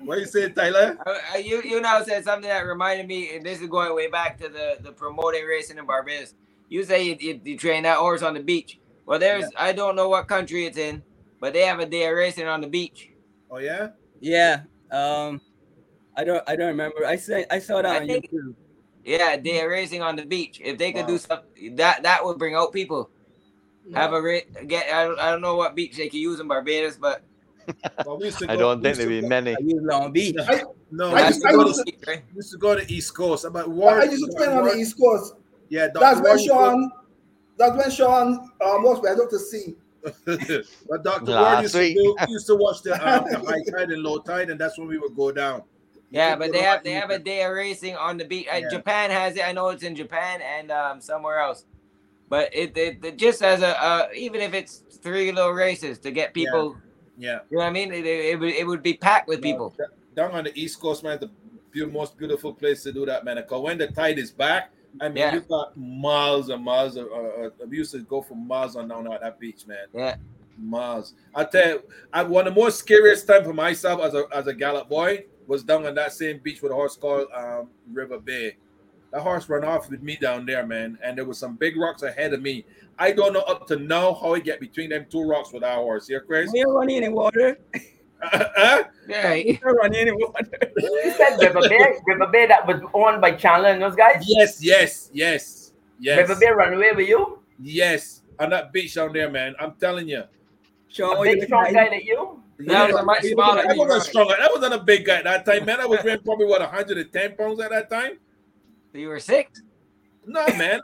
What you said, Tyler? Uh, uh, you you now said something that reminded me, and this is going way back to the the promoting racing in Barbados. You say you, you, you train that horse on the beach. Well, there's I don't know what country it's in, but they have a day of racing on the beach. Oh yeah. Yeah. Um, I don't, I don't remember. I say, I saw that I on think- YouTube. Yeah, a day of racing on the beach. If they could Wow. do something that that would bring out people. Have a ra- get. I don't, I don't know what beach they could use in Barbados, but Well, we used I go- don't think there'd be many. I use Long Beach. I, No, I used- used to I go used to, to, right? we used to go to East Coast. About I used to train on the East Coast. Yeah, Dr. That's when Ward used to- Sean. That's when Sean um, was went up to sea. but Dr. Ward used to, week. used to watch the, um, the high tide and low tide, and that's when we would go down. You Yeah, but they have like- they have a day of racing on the beach. Uh, Japan has it. I know it's in Japan and um, somewhere else. But it, it, it just as a uh, even if it's three little races to get people, Yeah. you know what I mean? It, it, it would it would be packed with people. Down on the East Coast, man, the most beautiful place to do that, man. Because when the tide is back, I mean, Yeah. you got miles and miles of. Uh, uh, we used to go for miles on down at that beach, man. Yeah. Miles. I tell you, I, one of the most scariest time for myself as a as a gallop boy was down on that same beach with a horse called um, River Bay. That horse ran off with me down there, man, and there was some big rocks ahead of me. I don't know up to now how he get between them two rocks with our horse. Here, Chris. We don't run any water. Huh? Yeah, We don't run any water. You said River Bay, River Bay that was owned by Chandler and those guys. yes, yes, yes, yes. River Bay run away with you. Yes, on that beach down there, man. I'm telling you. Sean, A you big strong guy like you. that was a much you smaller. That wasn't right. strong. That wasn't a big guy at that time, man. I was weighing probably what 110 pounds at that time. You were six. No, man.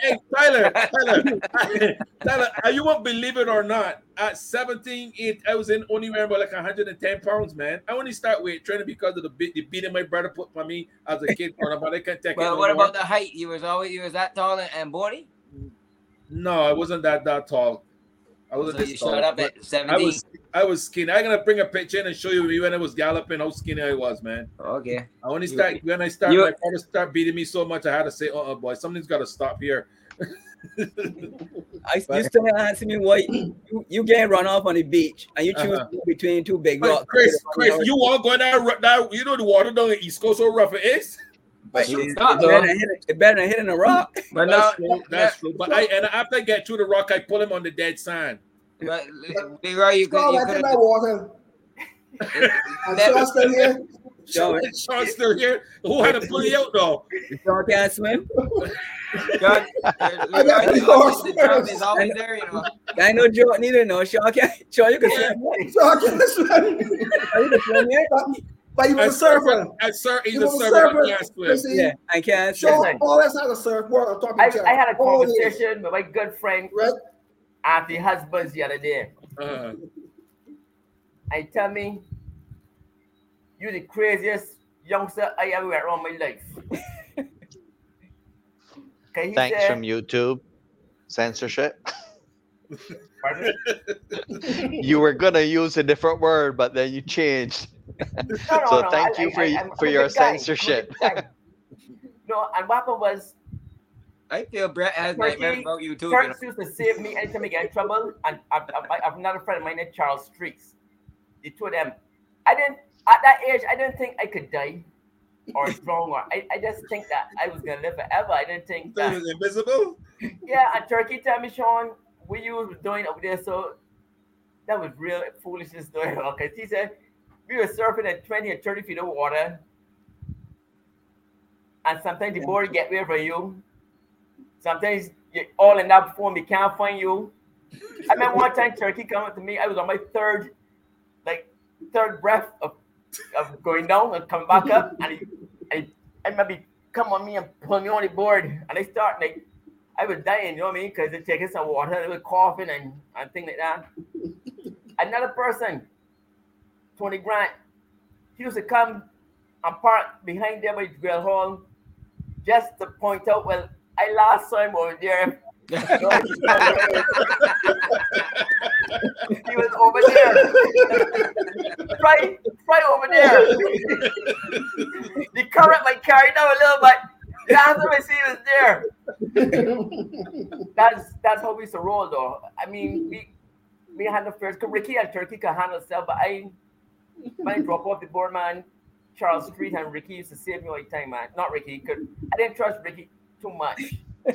Hey, Tyler, Tyler, Tyler, you won't believe it or not. At 17, it, I was in only wearing about like 110 pounds, man. I only start weight training because of the, beat, the beating my brother put on me as a kid, but I can't take it. Well, no what about the height? You was always you was that tall and, and bony. No, I wasn't that that tall. I wasn't So this you tall. shot up but at I was I was skinny. I'm gonna bring a picture in and show you when I was galloping how skinny I was, man. Okay. I only You- start when I start you- my father start beating me so much I had to say, oh, uh boy, something's gotta stop here. I, you still answer me why you, you get run off on the beach and you choose Uh-huh. between two big rocks. Chris, Chris, you want going down that you know the water down the East Coast so rough it is? But You it's, stop, it's better though. than hitting, better than hitting a rock. But now, That's true. That's true. But I and after I get through the rock, I pull him on the dead sand. but Leroy, you could Strong you like in could that water. And Sean still here. Show Sean, it. Still here. Who had to pull you out though? Sean can't swim. John, I Leroy, got the the horse the drum first. is always there, you know. I know Joe neither. No, Sean can't. Sean, you can swim. Sean can swim. Oh, you can swim, yeah? But he was a surfer. I sir, he's He a was a server. surfer. He has You to see, Yeah, I can't swim. Sean always had a surfboard on top of I, each. I had a Always. conversation with my good friend Right? Auntie husbands the other day. uh, And he tell me, you the craziest youngster I ever met around my life. Okay, he Thanks said, from YouTube. Censorship. You were gonna use a different word, but then you changed. No, no, so no, thank I- you for I- I'm- for your good guy. I'm a censorship. no, and what happened was I feel Brett has Turkey- nightmares about you too. You know? Used to save me anytime I get in trouble. And I've, I've, I've another friend of mine named Charles Streaks. The two of them. I didn't at that age, I didn't think I could die or drown, or I, I just think that I was gonna live forever. I didn't think That that. was invisible. Yeah, and Turkey tell me, Sean, what you was doing up there, so that was real foolishness doing because he said we were surfing at 20 or 30 feet of water, and sometimes the board get away from you. Sometimes you're all in that form, they can't find you. I remember one time Turkey come up to me, I was on my third, like third breath of, of going down and coming back up, and he, and he, and maybe come on me and pull me on the board, and I start like I was dying, you know what I mean? Because they're taking some water, they were coughing and, and things like that. Another person, Tony Grant, he used to come and park behind there by the grill hall just to point out, well, I last saw him over there. he was over there. right, right over there. the current might carry down a little bit. Last time I see was there. that's that's how we used to roll though. I mean, we we had the first Ricky and Turkey can handle itself, but I when I drop off the board, man, Charles Street and Ricky used to save me all the time, man. Not Ricky, because I didn't trust Ricky too much.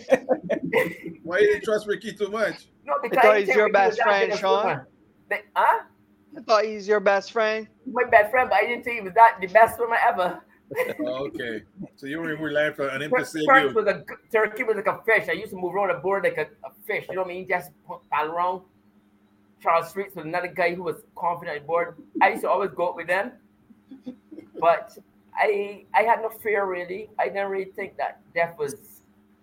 Why you didn't trust Ricky too much? No, I because thought he's your Ricky best friend, Sean. swimmer. They- huh? I thought he's your best friend. My best friend, but I didn't think he was that the best swimmer ever. Oh, okay. So you were relying on him to First save you. was a g- turkey was like a fish. I used to move around the board like a, a fish. You know what I mean? Just paddle around. Charles Streets was another guy who was confident on the board. I used to always go out with them, but I I had no fear really. I didn't really think that death was.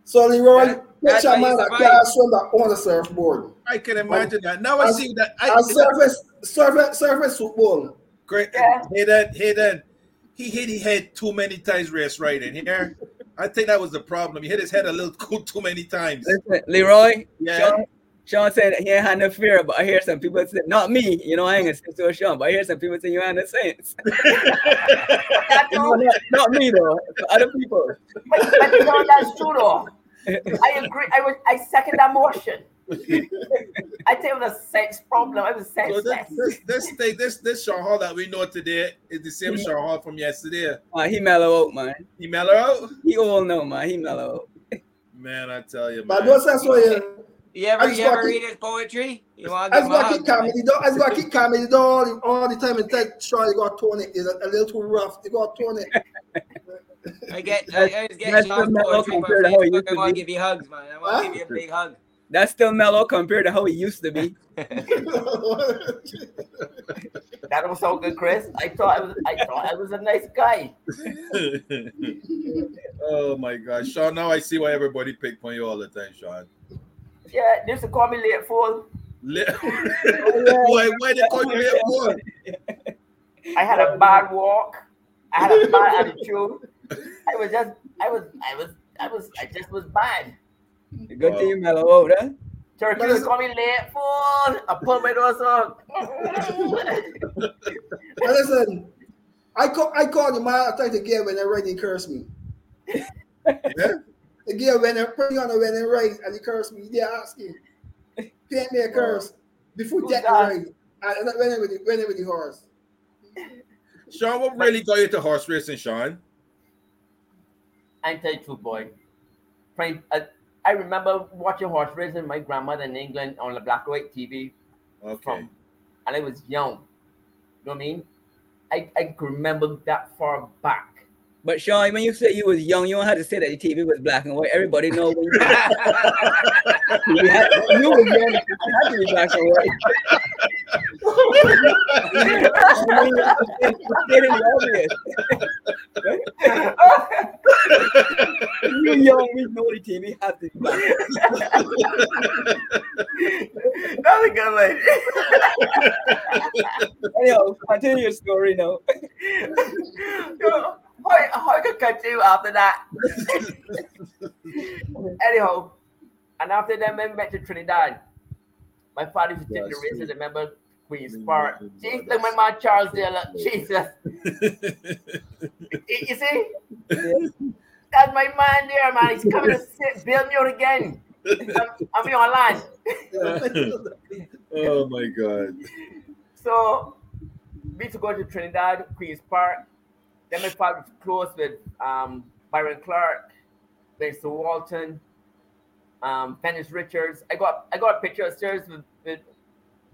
So Leroy, That- that's that's a man you that can't swim that on the surfboard. I can imagine that. Now I As- see that. I, And surface, surface, surface football. Great. Yeah. Hey, then, hey, then. He hit his head too many times race riding here. I think that was the problem. He hit his head a little too, too many times. Leroy, Yeah. Sean, Sean said he ain't had no fear, but I hear some people say, not me, you know, I ain't gonna say so Sean, but I hear some people say you had no sense. That You not, not me though, other people. but, but you know that's true though. I agree. I was. I second that motion. I think it was a sex problem. It was So this, this, this thing, this, this Sean Hall that we know today is the same Sean Hall from yesterday. Uh, he mellow out, man. He mellow out? He all know, man. He mellow out. Man, I tell you, But what's that for you? You ever, I just you ever want read his poetry? You want I to just give him a got to hug? keep comedy down. I just got to keep comedy down all all the time and tell Sean you got to tone it. It's a, a little too rough. You got to tone it. I get, I, I just get That's Sean's mellow poetry on compared to how he Facebook. used I to want to be. give you hugs, man. I want to give you a big hug. That's still mellow compared to how he used to be. That was so good, Chris. I thought I was. I thought I was a nice guy. oh my gosh, Sean. Now I see why everybody pick on you all the time, Sean. Yeah, they used to call me late fool. Li- why, why they call you late fool? I had a bad walk. I had a bad attitude. I was just. I was. I was. I was. I just was bad. Good thing you mellow out, huh? Turkey would call me late fool. I put my nose on. Listen, I call I call the man I try to get when they ride and curse me. Yeah. The girl when they put me on the when they ride and he cursed me, they ask him, paint me a curse before Who's get the that? ride. And when they with the, when they with the horse. Sean, what really got you to horse racing, Sean? I tell you the truth, boy. Frank, I, I remember watching horse racing with my grandmother in England on the black and white TV Okay. from, and I was young. You know what I mean? I, I remember that far back. But Sean, when you said you was young, you don't have to say that the TV was black and white. Everybody know when you, you, had, you was young. It had to be black and white. I mean, it's, it's getting obvious. you young, we know the TV has to be black. That's a good one. Anyhow, continue your story now. how, how I could continue after that? Anyhow, and after that, we went to Trinidad. My father used to take the races. Remember Queen's Park? Jesus, that's- my man Charles there, look, Jesus. You see? That's my man there, man. He's coming to sit, build me out again. I'm, I'm here online. oh my god. So we to go to Trinidad, Queens Park. Then my father was close with um, Byron Clark, Mr. Walton, um, Dennis Richards. I got I got a picture upstairs with, with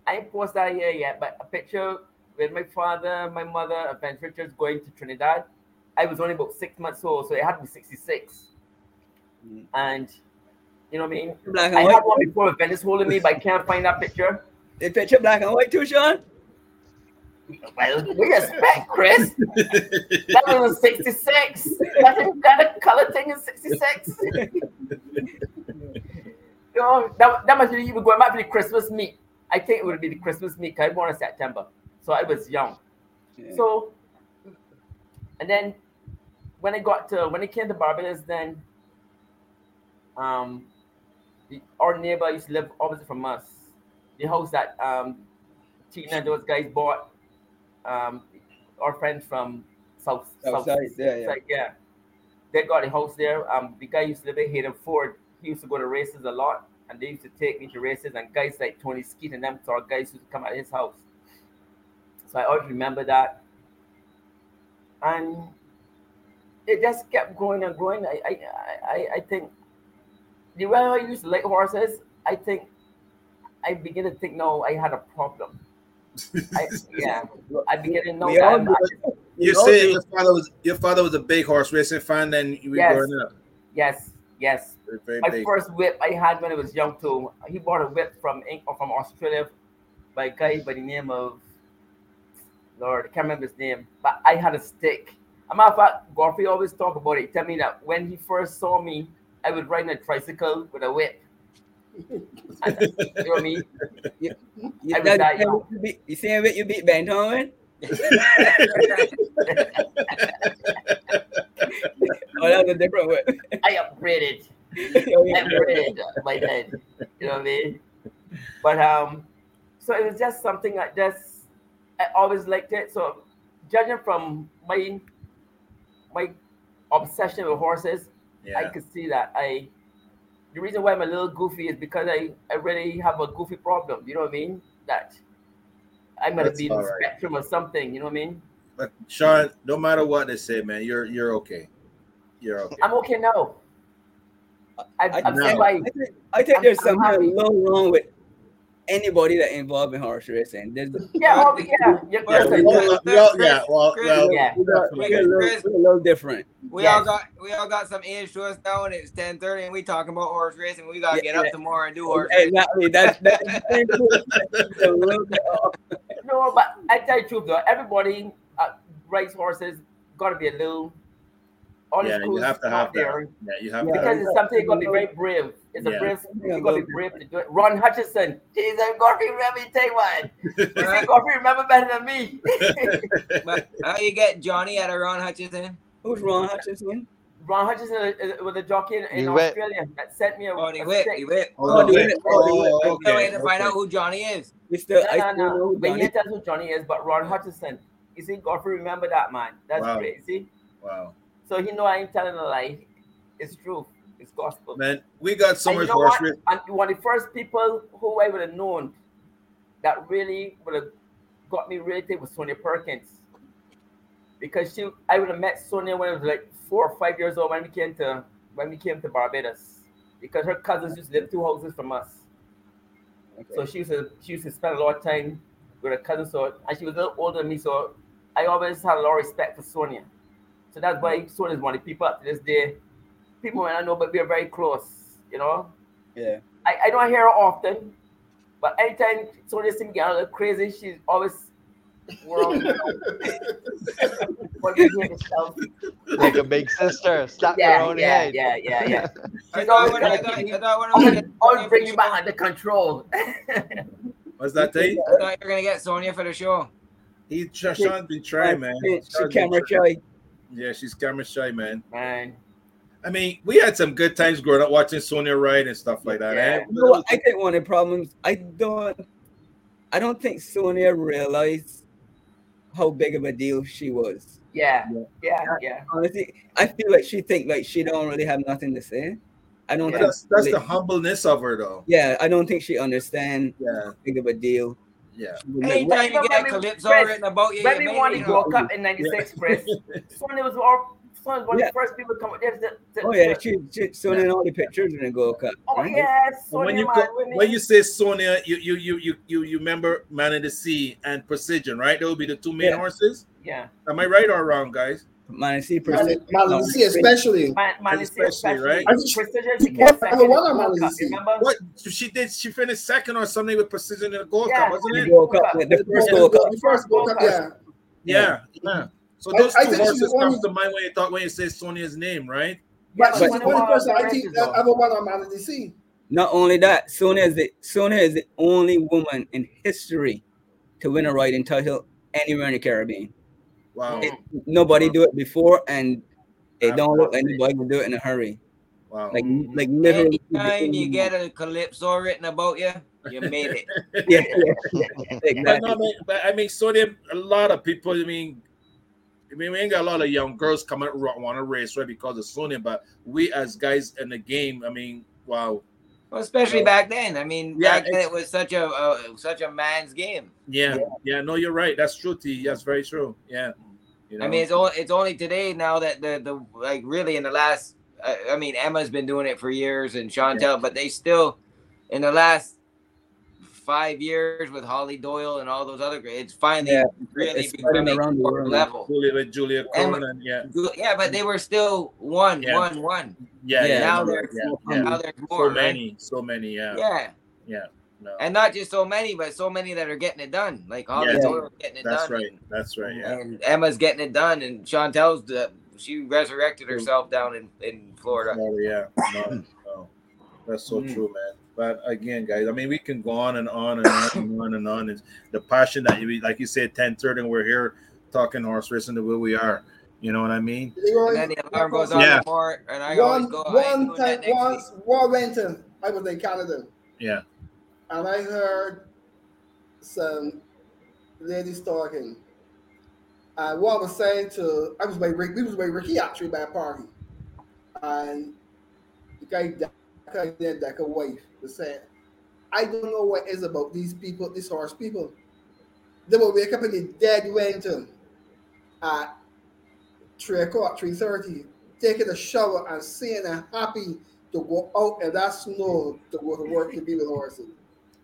I ain't post that here yet, but a picture with my father, my mother, and Dennis Richards going to Trinidad. I was only about six months old, so it had to be 66. And you know what I mean? Black I had one before with Venice holding me, but I can't find that picture. The picture black and white too, Sean. Well, we expect, Chris. that was a 66. That, that color thing is 66. you know, that, that must be even going back to the Christmas meet. I think it would be the Christmas meet because I born in September. So I was young. So, and then when I got to, when I came to Barbados, then um, the, our neighbor used to live opposite from us. The house that um, Tina and those guys bought, um, our friends from South, South side, yeah, yeah. Side, yeah. They got a house there. Um, the guy used to live in Hayden Ford. He used to go to races a lot, and they used to take me to races. And guys like Tony Skeet and them sort of guys used to come at his house. So I always remember that. And it just kept growing and growing. I I, I, I think the way I used to like horses, I think I begin to think no, I had a problem. I, yeah, I begin to know We that. all You we said your father was your father was a big horse racing fan. Then you were Yes. growing up. Yes, yes. Very, very My big. first whip I had when I was young too. He bought a whip from Eng- or from Australia by a guy by the name of Lord, I can't remember his name, but I had a stick. A matter of fact, Godfrey always talk about it. He tell me that when he first saw me, I was riding a tricycle with a whip. And, you know what I mean? You, I was that- that you beat- you same way you beat Ben Owen? oh, that was a different way. I upgraded. Yeah. I upgraded my head. You know what I mean? But um, so it was just something like just I always liked it. So judging from my my obsession with horses, I could see that I the reason why I'm a little goofy is because I, I really have a goofy problem. You know what I mean? That I might have That's been the right. spectrum or something. You know what I mean? But Sean, no matter what they say, man, you're you're okay. You're okay. I'm okay now. I, I, I'm No. I think, I think there's I'm something a happy. little wrong with anybody that involved in horse racing. There's, Yeah, oh, yeah. yeah Well, listen, We all- we all- yeah, well, Chris, well, Yeah. we're, a definitely. little, we're a little different. We Yes. all got we all got some age to us now, and it's ten thirty, and we talking about horse racing. We gotta Yeah, get up yeah. tomorrow and do horse racing. Exactly. That's, that's a little bit off. No, but I tell you the truth though, everybody uh, rides horses got to be a little. All the Yeah, you have to out have that. Yeah, you have Yeah. to. because it's something you got to be very brave. It's a Yeah. brave. Yeah, You got to be brave to do it. Ron Hutchinson, Jesus, Godfrey, remember me, tell you what. You Godfrey remember better than me. But how you get Johnny out of Ron Hutchinson? Who's Ron Hutchinson? Ron Hutchinson is- was a jockey in, in He whipped. Australia that sent me a, Oh, he a whip, stick. he whip. Oh, Oh, okay. do it. Oh. Oh, I'm still okay, waiting to find out who Johnny is. We still, No, I no, still no. know But he Johnny. ain't tell us who Johnny is, but Ron Hutchinson. You see, Godfrey remember that man. That's Wow. great. See? Wow, So he know I ain't telling a lie. It's true. It's gospel. man, we got so And you much know horse what? And one of the first people who I would have known that really would have got me rated was Sonia Perkins. Because she I would have met Sonia when I was like four or five years old when we came to when we came to Barbados. Because her cousins used to live two houses from us. So she used to she used to spend a lot of time with her cousin. So and she was a little older than me. So I always had a lot of respect for Sonia. So that's why Sonia is one of the people up to this day. People might not know, but we are very close, you know. Yeah. I, I don't hear her often, but anytime Sonia seems to get a little crazy, she's always world. what you hear yourself. Like a big sister, slap Yeah, her own yeah, head. yeah, yeah, yeah. I She's thought always I gonna thought, I thought when I was always, getting always bring you back under control. What's that thing? I thought you were gonna get Sonia for the show. He Sean's been trying, man. She, she Sean's been camera shy. Yeah, she's camera shy, man. Man, I mean, we had some good times growing up watching Sonia ride and stuff like that. Yeah. eh? You know? I think one of the problems I don't I don't think Sonia realized how big of a deal she was. yeah, yeah, yeah. Honestly, I feel like she think like she don't really have nothing to say. I don't But think that's that's really- the humbleness of her, though. yeah, I don't think she understand Yeah, how big of a deal Yeah. Anytime you get calypso Chris, written about you, when you we made won the Gold Cup in '96, Chris, Sonia was our Sonia was one Yeah. the first people to come up there. To, to, Oh yeah, to- she she showing in all the pictures in the Gold Cup. oh right? yes, And when you man, co- when you say Sonia, you you you you you you remember Man of the Sea and Precision, right? Those will be the two main Yeah. horses. yeah, Am I right or wrong, guys? Man, see, Man, Man, see, especially. man, man, it's Especially, especially right? I think she- Precision. She What- came I second don't in want the her man Gold to Cup. Remember? What she did? She finished second or something with Precision in the Gold Yeah. Cup, wasn't the it? Gold Cup, the first Yeah, Gold Cup. The first Gold Cup, yeah. Yeah, yeah. So those I two think she horses won- comes to mind when you thought when you say Sonia's name, right? But Yeah, she's but the only person I think that though. ever won a Man of the Sea. Not only that, Sonia is the Sonia is the only woman in history to win a riding title anywhere in the Caribbean. Wow, It- nobody do it before, and it don't look like anybody will do it in a hurry. wow. Like like literally. Anytime you get a calypso written about you, you made it. yeah, yeah, But exactly. no, I but I mean, Sonia. A lot of people. I mean, I mean, we ain't got a lot of young girls coming want to race right because of Sonia, but we as guys in the game, I mean, wow, Well, especially Yeah. back then. I mean, Yeah, back then it was such a uh, such a man's game. yeah, yeah. No, you're right. That's true, T. That's very true. Yeah. You I mean, it's only it's only today now that the the like really in the last. Uh, I mean, Emma's been doing it for years and Chantal, but they still in the last five years with Holly Doyle and all those other. It's finally Yeah, really it's spreading becoming around the world. level. Julia with Julia Emma- Cronin, yeah, Yeah, but they were still one, Yeah. one, one. yeah, Yeah, yeah. now no, there's yeah, more yeah. now there's more. so right? many, so many, yeah, Yeah. yeah. No, And not just so many, but so many that are getting it done. Like Holly Yeah. Doyle getting it that's done. That's right. That's right. Yeah. And Emma's getting it done, and Chantal's the, she resurrected herself down in, in Florida. Oh, yeah. No, no. That's so Mm. true, man. But again, guys, I mean, we can go on and on and on and on and on. It's the passion that you, like you said, 10 30, and we're here talking horse racing the way we are. You know what I mean? And then the alarm goes on Yeah. the port, and I always One, go, one doing time, that next once, week. war winter, I was in Canada, Yeah. and I heard some ladies talking. And one was saying to, I was by Rick, we was by Ricky actually by a party, and the guy, the guy there, like a wife, was saying, I don't know what is about these people, these horse people. They will wake up in the dead winter at three o'clock, three thirty, taking a shower and seeing and happy to go out in that snow to go to work to be with horses.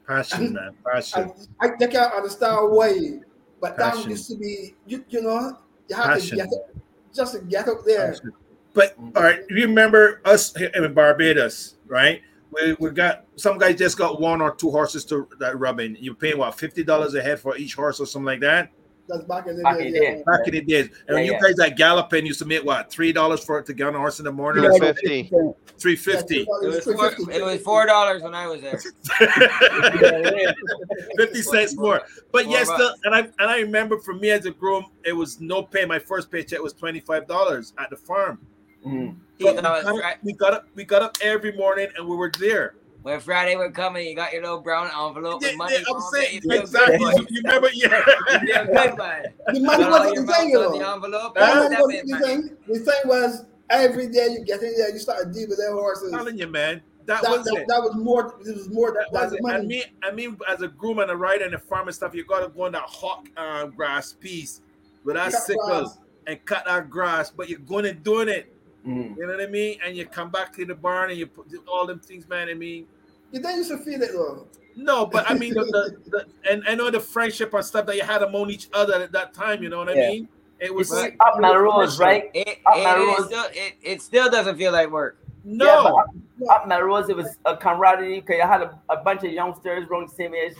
Passion, man. Passion. And I, I can't understand why, but that Passion. used to be, you, you know, you have Passion. to get up, just to get up there. Passion. But all right, you remember us in Barbados, right? We, we got some guys just got one or two horses to that rubbing. You're paying what fifty dollars a head for each horse or something like that. That's back in the Back day. in yeah. day. Back in the days, and Yeah, you yeah. guys at Galloping used to make what three dollars for it to get on a horse in the morning, Two or fifty. three Yeah, fifty. it It was was four, 350, it was four dollars when I was there. 50 cents more. But Four yes, bucks. still, and I and I remember for me as a groom, it was no pay. My first paycheck was twenty five dollars at the farm. Mhm. You But we, know, got up, we got up, we got up every morning, and we were there. when Friday would come and you got your little brown envelope Yeah, with money. yeah, I'm saying it, you exactly. good, You, you remember? You Yeah. feel good, man. The money wasn't your the thing, you know. the envelope. The Huh? money wasn't in, the man. thing. The thing was every day you get in there, you start to deal with their horses. I'm telling you, man, that, That, was that, it. that was more. It was more That than was the it. money. I mean, I mean, as a groom and a rider and a farm and stuff, you got to go on that hawk uh, grass piece with that Cut sickle and cut that grass, but you're going and doing it. Mhm. You know what I mean? And you come back to the barn and you put all them things, man. I mean, You don't used to feel it though. no, but I mean, the, the, the and I know the friendship and stuff that you had among each other at that time. You know what I mean? It was But- Up Melrose, right? It, Up it, Melrose. it, still, it, it still doesn't feel like work. no. Yeah, but up, up Melrose, it was a camaraderie because I had a, a bunch of youngsters around the same age.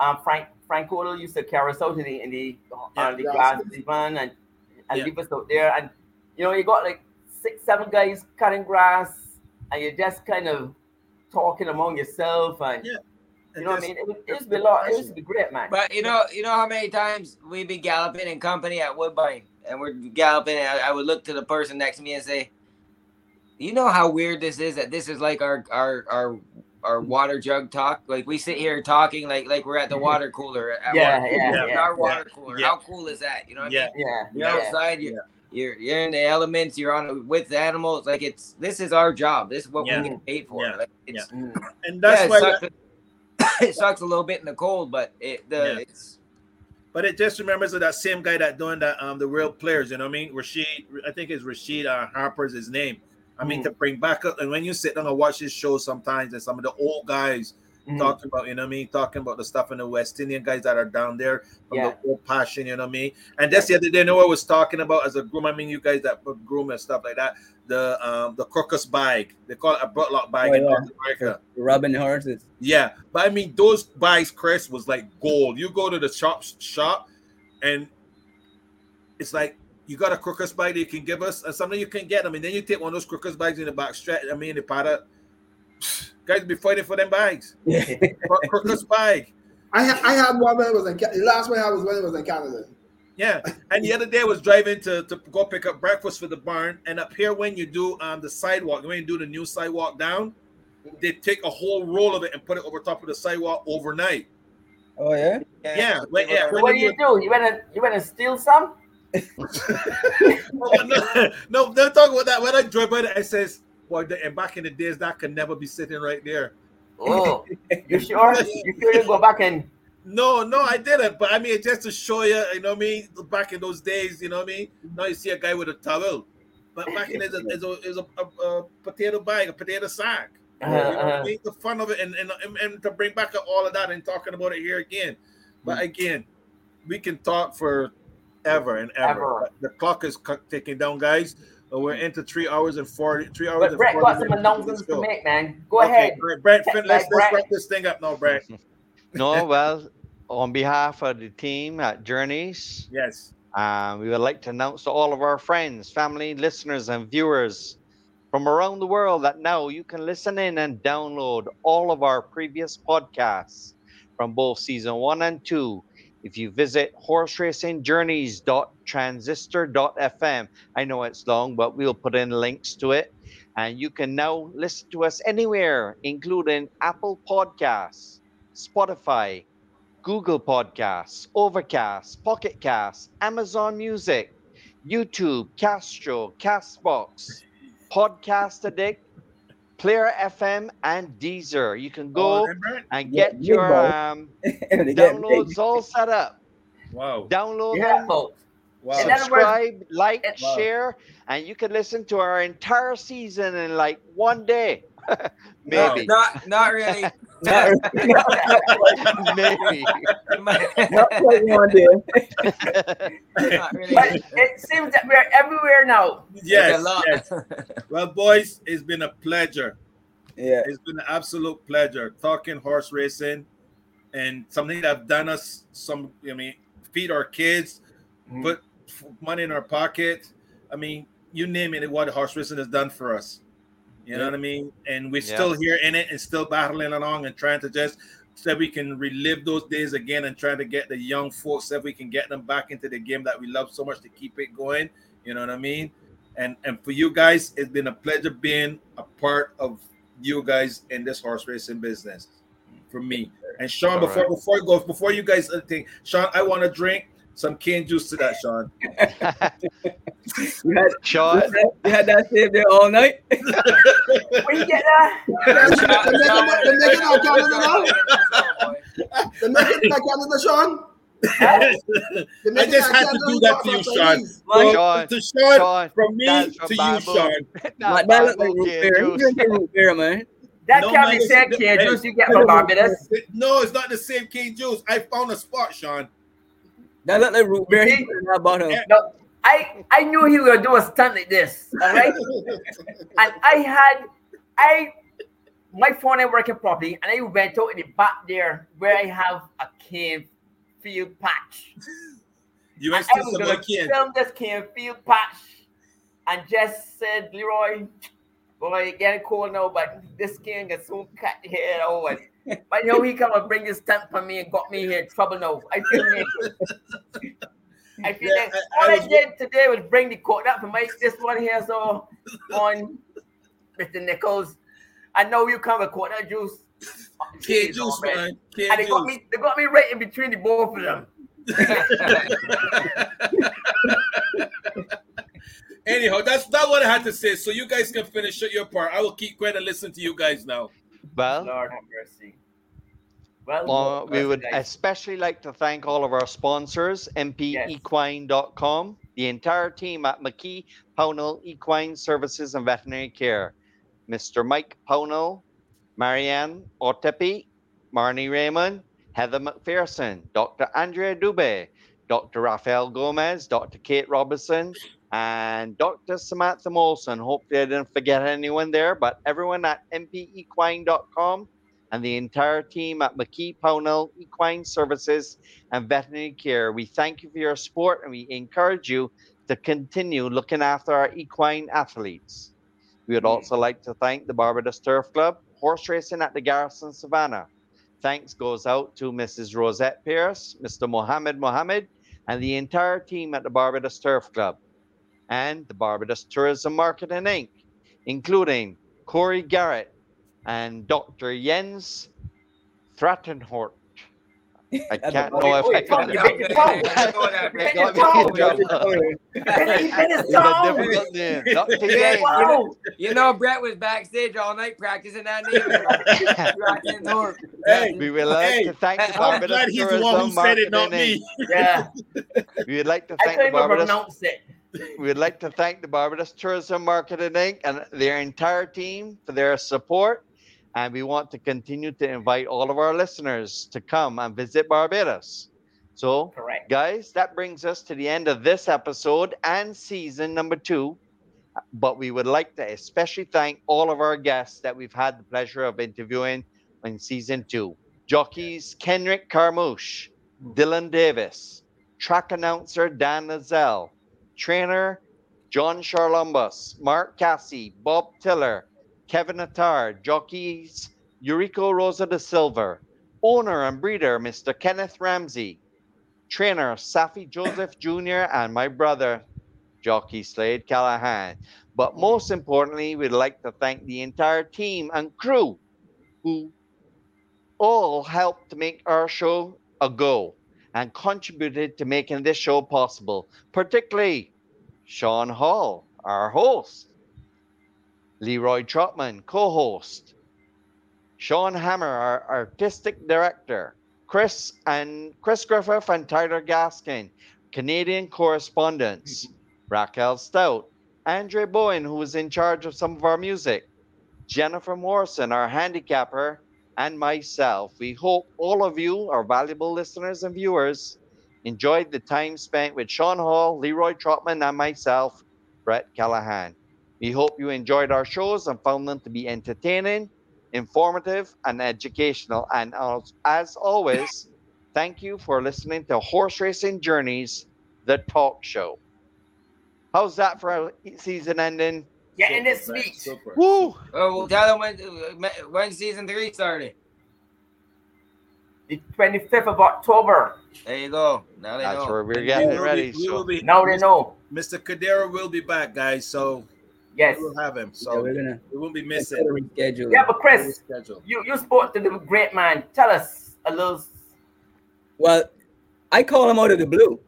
Um, Frank Frank Codle used to carry us out in the in the Yeah, on the yeah. grass divan and and Yeah. leave us out there. And you know, you got like six, seven guys cutting grass, and you're just kind of talking among yourself, and Yeah. you know what I mean. It, was- it used to be a lot. It used to be great, man. But you know, you know how many times we be galloping in company at Woodbine, and we're galloping, and I, I would look to the person next to me and say, "You know how weird this is? That this is like our our our our water jug talk. Like we sit here talking like like we're at the water cooler. At Yeah, water, yeah, cooler, yeah, our yeah, water cooler. yeah. How cool is that? You know what Yeah. I mean? Yeah, You're yeah. outside. You're, you're you're in the elements. You're on with the animals. Like it's this is our job. This is what Yeah. we get paid for. Yeah. Like, it's, Mm. And that's yeah, it why sucks it sucks a little bit in the cold, but it the Yeah. it's But it just remembers of that same guy that doing that um the real players, you know what I mean? Rashid, I think it's Rashid uh, Harper's his name. I mean, Mm. to bring back up and when you sit down and watch his show sometimes and some of the old guys Mhm. talking about, you know what I mean, talking about the stuff in the West Indian guys that are down there from Yeah. the old passion, you know what I mean? And that's the other day, you know, I was talking about as a groom. I mean, you guys that groom and stuff like that, the um the crocus bag, they call it a buttlock bag Oh, in yeah. North America. Rubbing horses. Yeah, but I mean, those buys, Chris, was like gold. You go to the shop shop, and it's like you got a crocus bag that you can give us, and something you can get them, and then you take one of those crocus bags in the back stretch. I mean, the product guys be fighting for them bags. For crocus bag. I ha- I had one when I was in the last one I had was when I was in Canada. Yeah, and the other day I was driving to, to go pick up breakfast for the barn, and up here when you do um the sidewalk, when you do the new sidewalk down, they take a whole roll of it and put it over top of the sidewalk overnight. Oh yeah. Yeah, when- yeah, when What do you you do? You wanna you wanna steal some? no, no, no, don't talk about that. When I drove by it, I says, "Boy, and back in the days, that could never be sitting right there." Oh, you sure? You sure you go back and No, no, I didn't. But I mean, just to show you, you know what I mean. Back in those days, you know what I mean. Now you see a guy with a towel, but back in is a, is a, a, a potato bag, a potato sack. You know I Uh-huh. mean? The fun of it, and, and and and to bring back all of that and talking about it here again. But Mm. again, we can talk for ever and ever. Ever. The clock is ticking down, guys. We're into three hours and forty. Three hours. but and Brett 40 got some announcements this to make, man. Go Okay, ahead. Brett, Brett, fin- let's, Like let's Brett. wrap this thing up now, Brett. No, well, on behalf of the team at Journeys, Yes. um, we would like to announce to all of our friends, family, listeners, and viewers from around the world that now you can listen in and download all of our previous podcasts from both season one and two. If you visit horseracingjourneys.transistor.fm, I know it's long, but we'll put in links to it. And you can now listen to us anywhere, including Apple Podcasts, Spotify, Google Podcasts, Overcast, Pocket Cast, Amazon Music, YouTube, Castro, Castbox, Podcast Addict, Player FM, and Deezer. You can Oh, go them, Brett? and get big your um, downloads all set up. Wow. Download Yeah, them. Wow. In other words- subscribe, like, Wow. share, and you can listen to our entire season in like one day. Wow. Maybe. not not really. Not, Maybe. not quite one day. not really. But it seems that we're everywhere now. Yes, yes. Well, boys, it's been a pleasure. Yeah. It's been an absolute pleasure talking horse racing and something that have done us some, I mean, feed our kids, Mhm. put money in our pocket. I mean, you name it, what horse racing has done for us. You know what I mean? And we're Yeah. still here in it and still battling along and trying to just so we can relive those days again and trying to get the young folks so we can get them back into the game that we love so much to keep it going. You know what I mean? And and for you guys, it's been a pleasure being a part of you guys in this horse racing business. For me and Sean, All before right. before it goes, before you guys uh, think, Sean, I want to drink some cane juice to that, Sean. You had, Sean, you had that saved there all night. Where you get that? The naked- the naked out Canada now? The naked out Canada, Sean? I The naked just had to Canada do that to you, Sean. Chinese. Sean, to Sean, Sean, from me to you, Bible. Sean. That, Not that look like Bible root cane beer. You juice. drink root beer, man. That No, can't man, be it's- said, kid. Juice you get from Barbados. No, it's not the same cane juice. I found a spot, Sean. That look like root beer. He put it in that bottle. Yeah. No, I I knew he was gonna do a stunt like this. All right. and I had I my phone ain't working properly, and I went out in the back there where I have a cane field patch. You And ain't I still was some gonna like film this cane field patch and just said, Leroy, boy, it getting cold now, but this cane gets soon cut the head out. Oh, and, but you know, he come and bring this stunt for me and got me here trouble now. I feel naked. I feel Yeah, like all I I, was- did today was bring the coat up and make this one here so on Mr. Nicholls. I know you come with coconut juice. Jeez, juice, man. man. Cane And they got me they got me right in between the both of them. Anyhow, that's not what I had to say. So you guys can finish your part. I will keep quiet and listen to you guys now. Well, Lord have mercy. Well, Uh, we would nice. especially like to thank all of our sponsors, mpequine.com, the entire team at McKee Pownall Equine Services and Veterinary Care, Mr. Mike Pownall, Marianne Otepi, Marnie Raymond, Heather McPherson, Dr. Andrea Dube, Dr. Rafael Gomez, Dr. Kate Robinson, and Dr. Samantha Molson. Hopefully, I didn't forget anyone there, but everyone at mpequine.com and the entire team at McKee Pownall Equine Services and Veterinary Care. We thank you for your support and we encourage you to continue looking after our equine athletes. We would mm. also like to thank the Barbados Turf Club, horse racing at the Garrison Savannah. Thanks goes out to Mrs. Rosette Pierce, Mr. Mohammed Mohammed, and the entire team at the Barbados Turf Club and the Barbados Tourism Marketing Inc., including Corey Garrett and Dr. Jens Thraenhart. I can't know if I can. Got me in trouble. It's a difficult name. Dr. You Jens. know, you know, Brett was backstage all night practicing that name. Hey, We would like hey, to thank the I'm Barbados glad he's the Tourism one who said it, not Marketing me. Inc. Yeah. We would like to I thank the couldn't even Barbados pronounce it. we would like to thank the Barbados Tourism Marketing Inc. and their entire team for their support. And we want to continue to invite all of our listeners to come and visit Barbados. So, Correct. guys, that brings us to the end of this episode and season number two. But we would like to especially thank all of our guests that we've had the pleasure of interviewing in season two. Jockeys Kenrick Carmouche, Dylan Davis, track announcer Dan Loiselle, trainer John Charalambous, Mark Casse, Bob Tiller, Kevin Attard, jockeys Eurico Rosa da Silva, owner and breeder Mr. Kenneth Ramsey, trainer Saffie Joseph Jr., and my brother, jockey Slade Callaghan. But most importantly, we'd like to thank the entire team and crew who all helped make our show a go and contributed to making this show possible, particularly Sean Hall, our host, Leroy Trotman, co host, Sean Hammer, our artistic director, Chris and Chris Griffith and Tyler Gaskin, Canadian correspondents, Raquel Stout, Andre Bowen, who was in charge of some of our music, Jennifer Morrison, our handicapper, and myself. We hope all of you, our valuable listeners and viewers, enjoyed the time spent with Sean Hall, Leroy Trotman, and myself, Brett Callaghan. We hope you enjoyed our shows and found them to be entertaining, informative, and educational. And as, as always, thank you for listening to Horse Racing Journeys, the talk show. How's that for a season ending? Getting it sweet. Woo! Oh, well, tell them when uh, when season three started. The 25th of October. There you go. Now they That's know. where we're We getting will ready. be- we so- will be- Now they know. Mr. Cordero will be back, guys. So Yes. we'll have him. So So we're gonna we won't be consider missing. reschedule. Yeah, but Chris, you, you spoke to the great man. Tell us a little. Well, I call him out of the blue.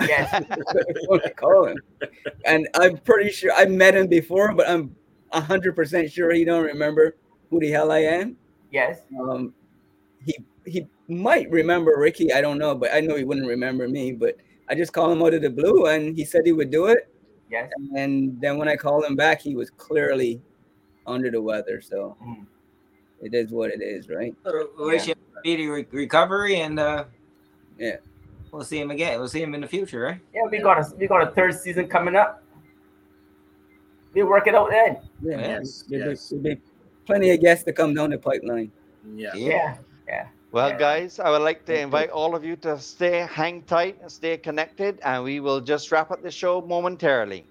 Yes. That's what I call him. And I'm pretty sure I met him before, but I'm hundred percent sure he don't remember who the hell I am. Yes. Um, he he might remember Ricky. I don't know, but I know he wouldn't remember me. But I just called him out of the blue, and he said he would do it. Yes. And then when I called him back, he was clearly under the weather. So Mm. it is what it is, right? Wish him a speedy re- recovery, and uh, Yeah. We'll see him again. We'll see him in the future, right? Yeah, we got a we got a third season coming up. We work it out then. Yeah. Yes, There'll be- yes. there'll be plenty of guests to come down the pipeline. Yeah. Yeah. Yeah. Well, Yeah. guys, I would like to invite all of you to stay, hang tight, and stay connected, and we will just wrap up the show momentarily.